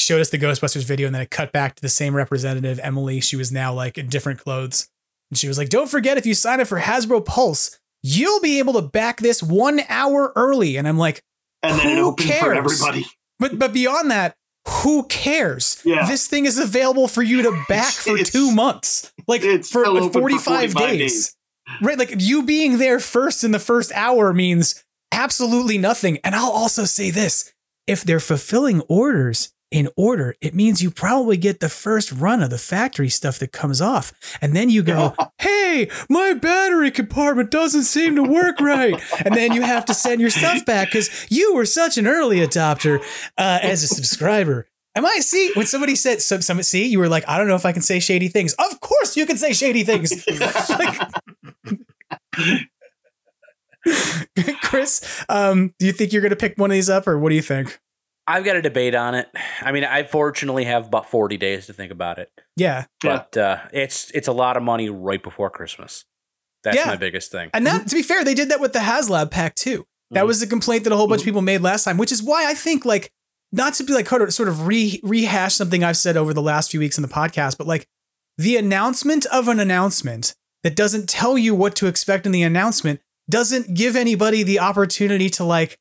Speaker 1: showed us the Ghostbusters video and then it cut back to the same representative, Emily. She was now like in different clothes. And she was like, Don't forget, if you sign up for Hasbro Pulse, you'll be able to back this one hour early. And I'm like,
Speaker 5: and then
Speaker 1: Who
Speaker 5: for
Speaker 1: cares?
Speaker 5: everybody.
Speaker 1: But but beyond that, who cares?
Speaker 5: Yeah.
Speaker 1: This thing is available for you to back for two months. Like
Speaker 5: it's
Speaker 1: for,
Speaker 5: still open for
Speaker 1: 45,
Speaker 5: 45
Speaker 1: days.
Speaker 5: days.
Speaker 1: Right. Like you being there first in the first hour means absolutely nothing. And I'll also say this if they're fulfilling orders in order, it means you probably get the first run of the factory stuff that comes off. And then you go, hey, my battery compartment doesn't seem to work right. And then you have to send your stuff back because you were such an early adopter uh, as a subscriber. Am I see when somebody said some, some see you were like I don't know if I can say shady things. Of course you can say shady things. like, Chris, um, do you think you're gonna pick one of these up, or what do you think?
Speaker 6: I've got a debate on it. I mean, I fortunately have about 40 days to think about it,
Speaker 1: Yeah,
Speaker 6: but uh, it's it's a lot of money right before Christmas. That's
Speaker 1: Yeah.
Speaker 6: my biggest thing.
Speaker 1: and that to be fair, they did that with the HasLab pack too. That
Speaker 6: Mhm.
Speaker 1: was a complaint that a whole bunch of people made last time, which is why I think like not to be like sort of- sort of re- rehash something I've said over the last few weeks in the podcast, but like the announcement of an announcement that doesn't tell you what to expect in the announcement doesn't give anybody the opportunity to like,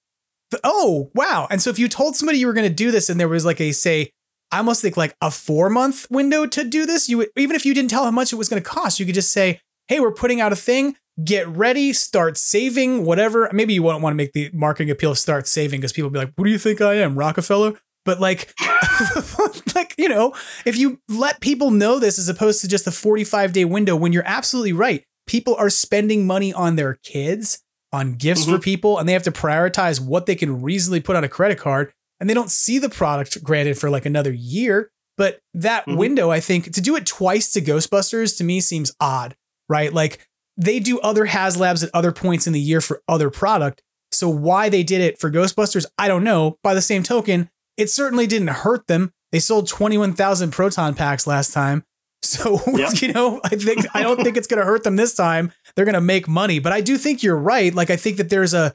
Speaker 1: oh wow. And so if you told somebody you were going to do this and there was like a say, I almost think like a four month window to do this, you would even if you didn't tell how much it was going to cost, you could just say, hey, we're putting out a thing. Get ready, start saving, whatever. Maybe you won't want to make the marketing appeal start saving because people be like, "What do you think I am, Rockefeller?" But like, like you know, if you let people know this as opposed to just a forty-five day window, when you're absolutely right, people are spending money on their kids, on gifts for people, and they have to prioritize what they can reasonably put on a credit card, and they don't see the product granted for like another year. But that
Speaker 5: Mhm.
Speaker 1: window, I think, to do it twice to Ghostbusters to me seems odd, right? Like they do other HasLabs at other points in the year for other product. So why they did it for Ghostbusters, I don't know. By the same token, it certainly didn't hurt them. They sold 21,000 proton packs last time. So,
Speaker 5: Yep.
Speaker 1: you know, I think I don't think it's going to hurt them this time. They're going to make money, but I do think you're right. Like I think that there's a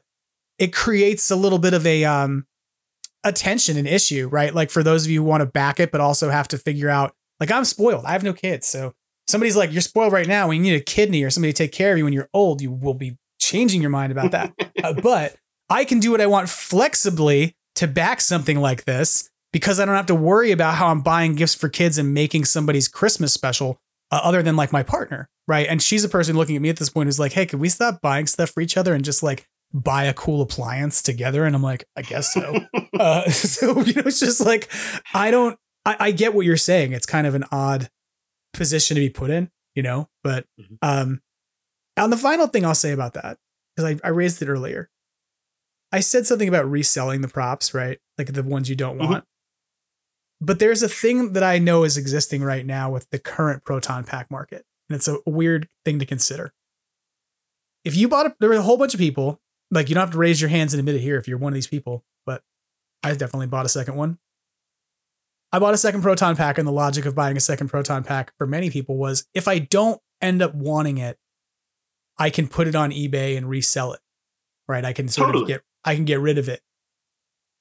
Speaker 1: it creates a little bit of a um a tension an issue, right? Like for those of you who want to back it but also have to figure out like I'm spoiled. I have no kids. So somebody's like you're spoiled right now when you need a kidney or somebody to take care of you when you're old, you will be changing your mind about that. Uh, but I can do what I want flexibly to back something like this because I don't have to worry about how I'm buying gifts for kids and making somebody's Christmas special uh, other than like my partner, right? And she's a person looking at me at this point who's like, "Hey, can we stop buying stuff for each other and just like buy a cool appliance together?" And I'm like, "I guess so." uh, so you know, it's just like I don't. I, I get what you're saying. It's kind of an odd position to be put in, you know. But um, on the final thing I'll say about that because I, I raised it earlier. I said something about reselling the props, right? Like the ones you don't
Speaker 5: Mhm.
Speaker 1: want. But there's a thing that I know is existing right now with the current proton pack market. And it's a weird thing to consider. If you bought a, there were a whole bunch of people, like you don't have to raise your hands and admit it here if you're one of these people, but I definitely bought a second one. I bought a second proton pack, and the logic of buying a second proton pack for many people was if I don't end up wanting it, I can put it on eBay and resell it. Right? I can sort
Speaker 5: Totally.
Speaker 1: of get I can get rid of it.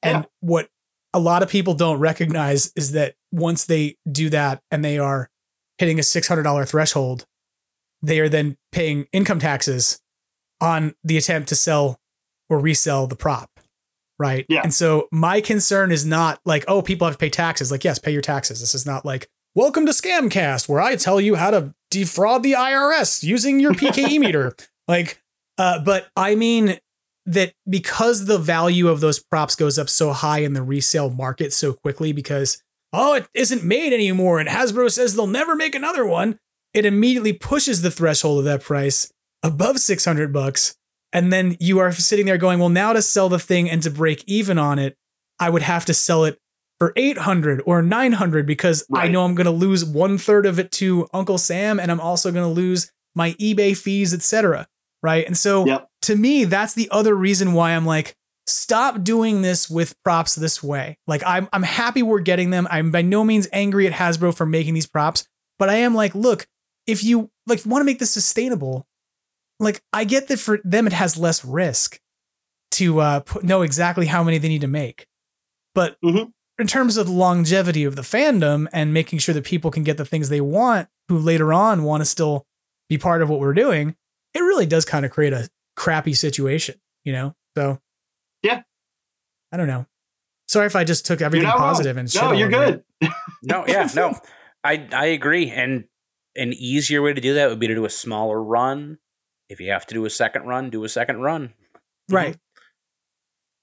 Speaker 1: And
Speaker 5: Yeah.
Speaker 1: what a lot of people don't recognize is that once they do that and they are hitting a $600 threshold, they are then paying income taxes on the attempt to sell or resell the prop. Right.
Speaker 5: Yeah.
Speaker 1: And so my concern is not like, oh, people have to pay taxes. Like, yes, pay your taxes. This is not like, welcome to Scamcast, where I tell you how to defraud the IRS using your PKE meter. Like, uh, but I mean that because the value of those props goes up so high in the resale market so quickly because, oh, it isn't made anymore and Hasbro says they'll never make another one, it immediately pushes the threshold of that price above 600 bucks. And then you are sitting there going, well, now to sell the thing and to break even on it, I would have to sell it for 800 or 900 because I know I'm going to lose one third of it to Uncle Sam and I'm also going to lose my eBay fees, etc. Right. And so
Speaker 5: Yep.
Speaker 1: To me, that's the other reason why I'm like, stop doing this with props this way. Like I'm I'm happy we're getting them. I'm by no means angry at Hasbro for making these props, but I am like, look, if you like want to make this sustainable, like I get that for them it has less risk to uh put, know exactly how many they need to make. But
Speaker 5: Mhm.
Speaker 1: in terms of longevity of the fandom and making sure that people can get the things they want who later on want to still be part of what we're doing, it really does kind of create a crappy situation, you know? So
Speaker 5: Yeah.
Speaker 1: I don't know. Sorry if I just took everything
Speaker 5: not wrong.
Speaker 1: positive and shit
Speaker 5: No, you're good.
Speaker 6: No, yeah, no. I I agree. And an easier way to do that would be to do a smaller run. If you have to do a second run, do a second run.
Speaker 1: Right.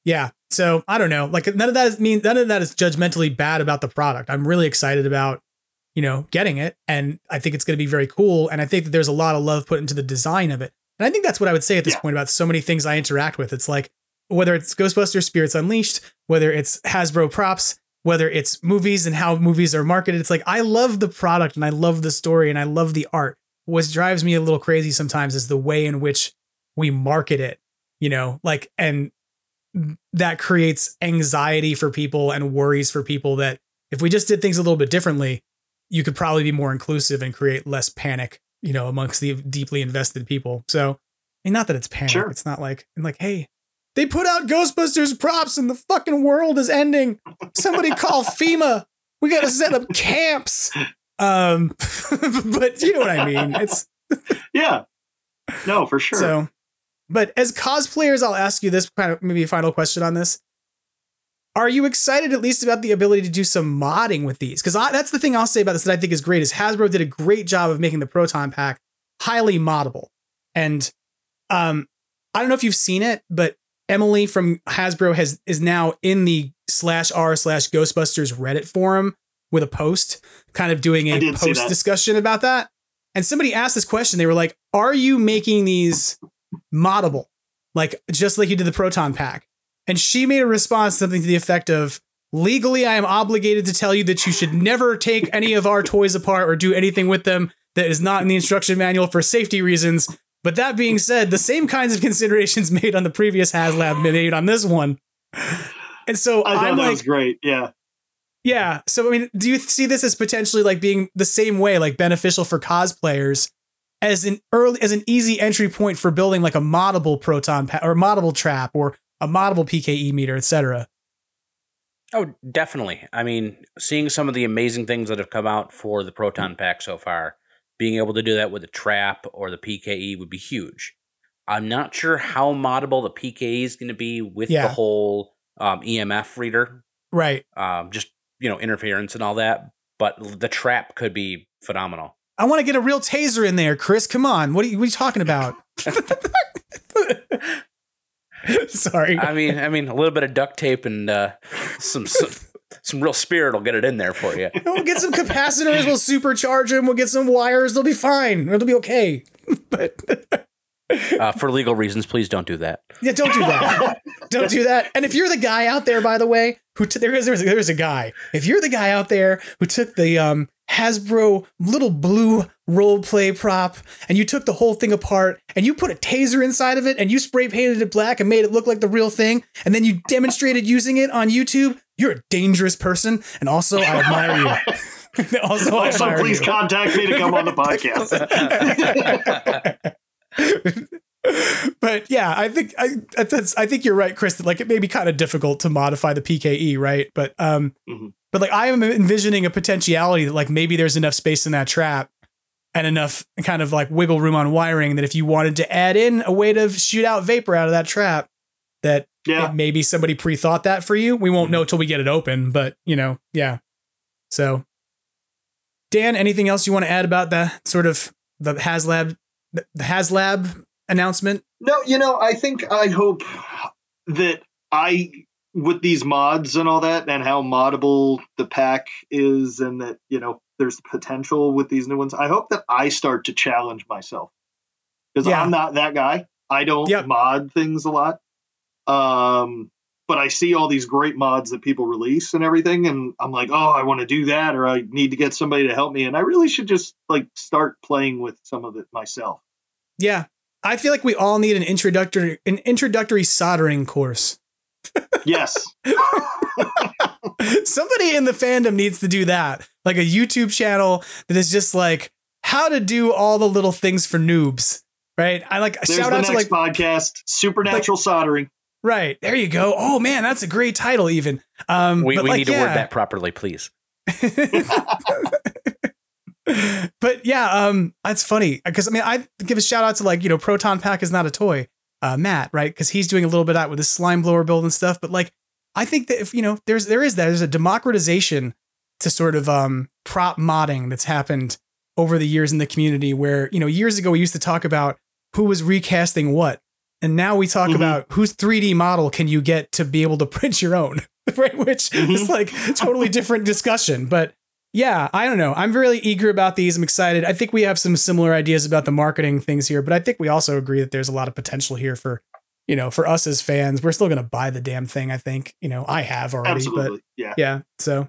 Speaker 1: Yeah. So I don't know. Like none of that is mean none of that is judgmentally bad about the product. I'm really excited about, you know, getting it. And I think it's gonna be very cool. And I think that there's a lot of love put into the design of it. And I think that's what I would say at this
Speaker 5: Yeah.
Speaker 1: point about so many things I interact with. It's like whether it's Ghostbusters Spirits Unleashed, whether it's Hasbro props, whether it's movies and how movies are marketed. It's like I love the product and I love the story and I love the art. What drives me a little crazy sometimes is the way in which we market it, you know, like and that creates anxiety for people and worries for people that if we just did things a little bit differently, you could probably be more inclusive and create less panic, you know, amongst the deeply invested people. So, I mean, not that it's panic.
Speaker 5: Sure.
Speaker 1: It's not like, and like, hey, they put out Ghostbusters props and the fucking world is ending. Somebody call FEMA. We got to set up camps. Um, but you know what I mean? It's
Speaker 5: Yeah. No, for sure.
Speaker 1: so, but as cosplayers, I'll ask you this kind of maybe final question on this. Are you excited at least about the ability to do some modding with these? Because that's the thing I'll say about this that I think is great is Hasbro did a great job of making the Proton Pack highly moddable. And um, I don't know if you've seen it, but Emily from Hasbro has is now in the slash r slash Ghostbusters Reddit forum with a post, kind of doing a post discussion about that. And somebody asked this question. They were like, "Are you making these moddable, like just like you did the Proton Pack?" And she made a response something to the effect of, "Legally, I am obligated to tell you that you should never take any of our toys apart or do anything with them that is not in the instruction manual for safety reasons." But that being said, the same kinds of considerations made on the previous HasLab made on this one. And so
Speaker 5: I that
Speaker 1: like,
Speaker 5: was great. Yeah.
Speaker 1: yeah. So I mean, do you see this as potentially like being the same way, like beneficial for cosplayers as an early as an easy entry point for building like a moddable proton pa- or moddable trap or a moddable PKE meter, etc.
Speaker 6: Oh, definitely. I mean, seeing some of the amazing things that have come out for the Proton Pack so far, being able to do that with the trap or the PKE would be huge. I'm not sure how moddable the PKE is going to be with
Speaker 1: Yeah.
Speaker 6: the whole um, EMF reader,
Speaker 1: Right.
Speaker 6: um, just you know interference and all that. But the trap could be phenomenal.
Speaker 1: I want to get a real taser in there, Chris. Come on. What are you, what are you talking about? Sorry.
Speaker 6: I mean, I mean, a little bit of duct tape and uh, some, some some real spirit will get it in there for you.
Speaker 1: We'll get some capacitors. We'll supercharge them. We'll get some wires. They'll be fine. It'll be okay. but
Speaker 6: Uh, for legal reasons, please don't do that.
Speaker 1: Yeah, don't do that. don't do that. And if you're the guy out there, by the way, who t- there is there's, there's a guy. If you're the guy out there who took the um, Hasbro little blue role play prop and you took the whole thing apart and you put a taser inside of it and you spray painted it black and made it look like the real thing and then you demonstrated using it on YouTube, you're a dangerous person. And also, I admire you. also, I
Speaker 5: Also, please
Speaker 1: you.
Speaker 5: contact me to come on the podcast.
Speaker 1: but yeah, I think I that's I think you're right, Chris. That like it may be kind of difficult to modify the PKE, right? But um, mm-hmm. But like I am envisioning a potentiality that like maybe there's enough space in that trap and enough kind of like wiggle room on wiring that if you wanted to add in a way to shoot out vapor out of that trap, that yeah. maybe somebody pre-thought that for you. We won't mm-hmm. know till we get it open, but you know, yeah. So, Dan, anything else you want to add about the sort of the HasLab the HasLab announcement?
Speaker 5: No, you know, I think I hope that I with these mods and all that and how moddable the pack is and that, you know, there's potential with these new ones. I hope that I start to challenge myself. Because yeah. I'm not that guy. I don't yep. mod things a lot. Um but I see all these great mods that people release and everything, and I'm like, oh, I want to do that, or I need to get somebody to help me, and I really should just like start playing with some of it myself.
Speaker 1: Yeah, I feel like we all need an introductory an introductory soldering course.
Speaker 5: Yes.
Speaker 1: Somebody in the fandom needs to do that, like a YouTube channel that is just like how to do all the little things for noobs. Right? I like
Speaker 5: There's
Speaker 1: shout
Speaker 5: out
Speaker 1: to like
Speaker 5: podcast, supernatural like, soldering.
Speaker 1: Right. There you go. Oh man, that's a great title even. Um
Speaker 6: We, we
Speaker 1: like,
Speaker 6: need to yeah. word that properly, please.
Speaker 1: but yeah, um that's funny because I mean I give a shout out to like, you know, Proton Pack is not a toy. Uh Matt, right? Cuz he's doing a little bit out with his slime blower build and stuff, but like I think that if you know, there's there is that there's a democratization to sort of um prop modding that's happened over the years in the community where, you know, years ago we used to talk about who was recasting what and now we talk mm-hmm. about whose 3D model can you get to be able to print your own, right? Which mm-hmm. is like totally different discussion. But yeah, I don't know. I'm really eager about these. I'm excited. I think we have some similar ideas about the marketing things here, but I think we also agree that there's a lot of potential here for, you know, for us as fans. We're still going to buy the damn thing. I think, you know, I have already, Absolutely. but yeah, yeah. So,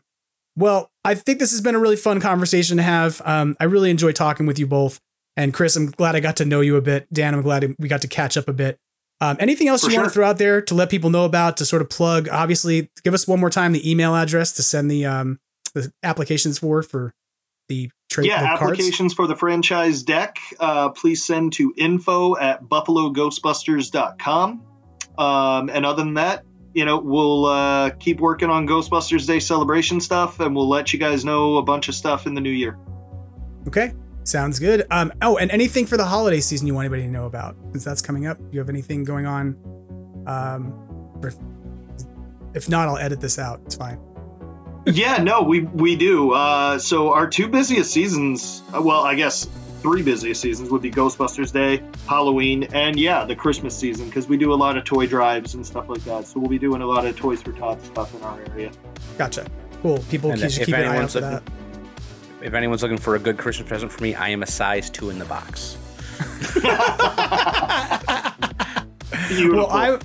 Speaker 1: well, I think this has been a really fun conversation to have. Um, I really enjoy talking with you both. And Chris, I'm glad I got to know you a bit. Dan, I'm glad we got to catch up a bit. Um, anything else For you sure. want to throw out there to let people know about to sort of plug? Obviously, give us one more time the email address to send the um, the applications for for the
Speaker 5: trade. Yeah, the applications for the franchise deck. Uh, please send to info at buffaloghostbusters.com. Um, and other than that, you know, we'll uh, keep working on Ghostbusters Day celebration stuff, and we'll let you guys know a bunch of stuff in the new year.
Speaker 1: Okay, Sounds good. Um, oh, and anything for the holiday season you want anybody to know about, since that's coming up. Do you have anything going on? Um, if not, I'll edit this out. It's fine.
Speaker 5: Yeah, no, we we do. Uh, so our two busiest seasons, uh, well, I guess three busiest seasons would be Ghostbusters Day, Halloween, and yeah, the Christmas season because we do a lot of toy drives and stuff like that. So we'll be doing a lot of Toys for Tots stuff in our area.
Speaker 1: Gotcha. Cool. People and keep, keep an eye out for that
Speaker 6: if anyone's looking for a good Christmas present for me, I am a size two in the box.
Speaker 1: well, I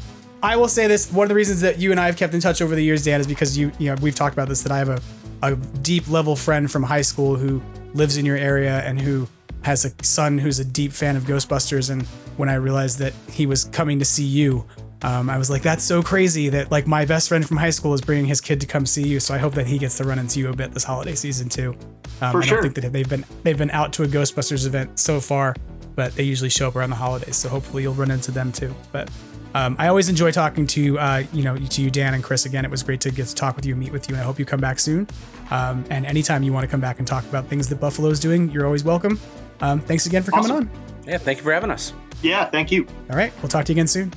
Speaker 1: I will say this. One of the reasons that you and I have kept in touch over the years, Dan, is because you you know we've talked about this that I have a a deep level friend from high school who lives in your area and who has a son who's a deep fan of Ghostbusters. And when I realized that he was coming to see you, um, I was like, that's so crazy that like my best friend from high school is bringing his kid to come see you. So I hope that he gets to run into you a bit this holiday season too. Um, For I don't think that they've been they've been out to a Ghostbusters event so far, but they usually show up around the holidays. So hopefully you'll run into them too. But um, I always enjoy talking to uh, you know to you, Dan and Chris. Again, it was great to get to talk with you, and meet with you, and I hope you come back soon. Um, and anytime you want to come back and talk about things that Buffalo's doing, you're always welcome. Um, thanks again for coming on.
Speaker 6: Yeah, thank you for having us.
Speaker 5: Yeah, thank you.
Speaker 1: All right, we'll talk to you again soon.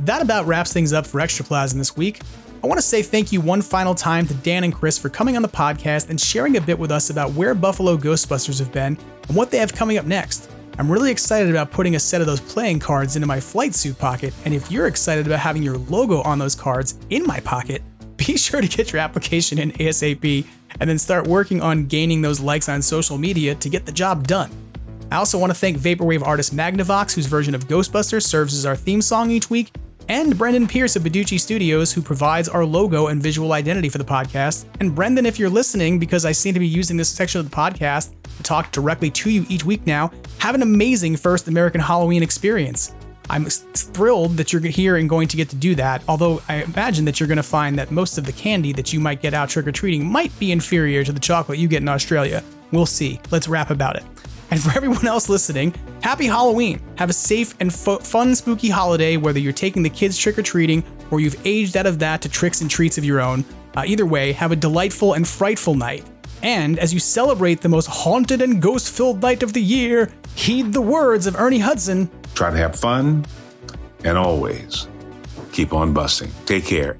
Speaker 1: That about wraps things up for Extraplasm this week. I want to say thank you one final time to Dan and Chris for coming on the podcast and sharing a bit with us about where Buffalo Ghostbusters have been and what they have coming up next. I'm really excited about putting a set of those playing cards into my flight suit pocket, and if you're excited about having your logo on those cards in my pocket, be sure to get your application in ASAP and then start working on gaining those likes on social media to get the job done. I also want to thank Vaporwave artist Magnavox, whose version of Ghostbusters serves as our theme song each week, and Brendan Pearce of Badoochi Studios, who provides our logo and visual identity for the podcast. And Brendan, if you're listening, because I seem to be using this section of the podcast to talk directly to you each week now, have an amazing first American Halloween experience. I'm thrilled that you're here and going to get to do that, although I imagine that you're going to find that most of the candy that you might get out trick or treating might be inferior to the chocolate you get in Australia. We'll see. Let's rap about it. And for everyone else listening, Happy Halloween! Have a safe and fo- fun, spooky holiday, whether you're taking the kids trick or treating or you've aged out of that to tricks and treats of your own. Uh, either way, have a delightful and frightful night. And as you celebrate the most haunted and ghost filled night of the year, heed the words of Ernie Hudson
Speaker 7: Try to have fun and always keep on busting. Take care.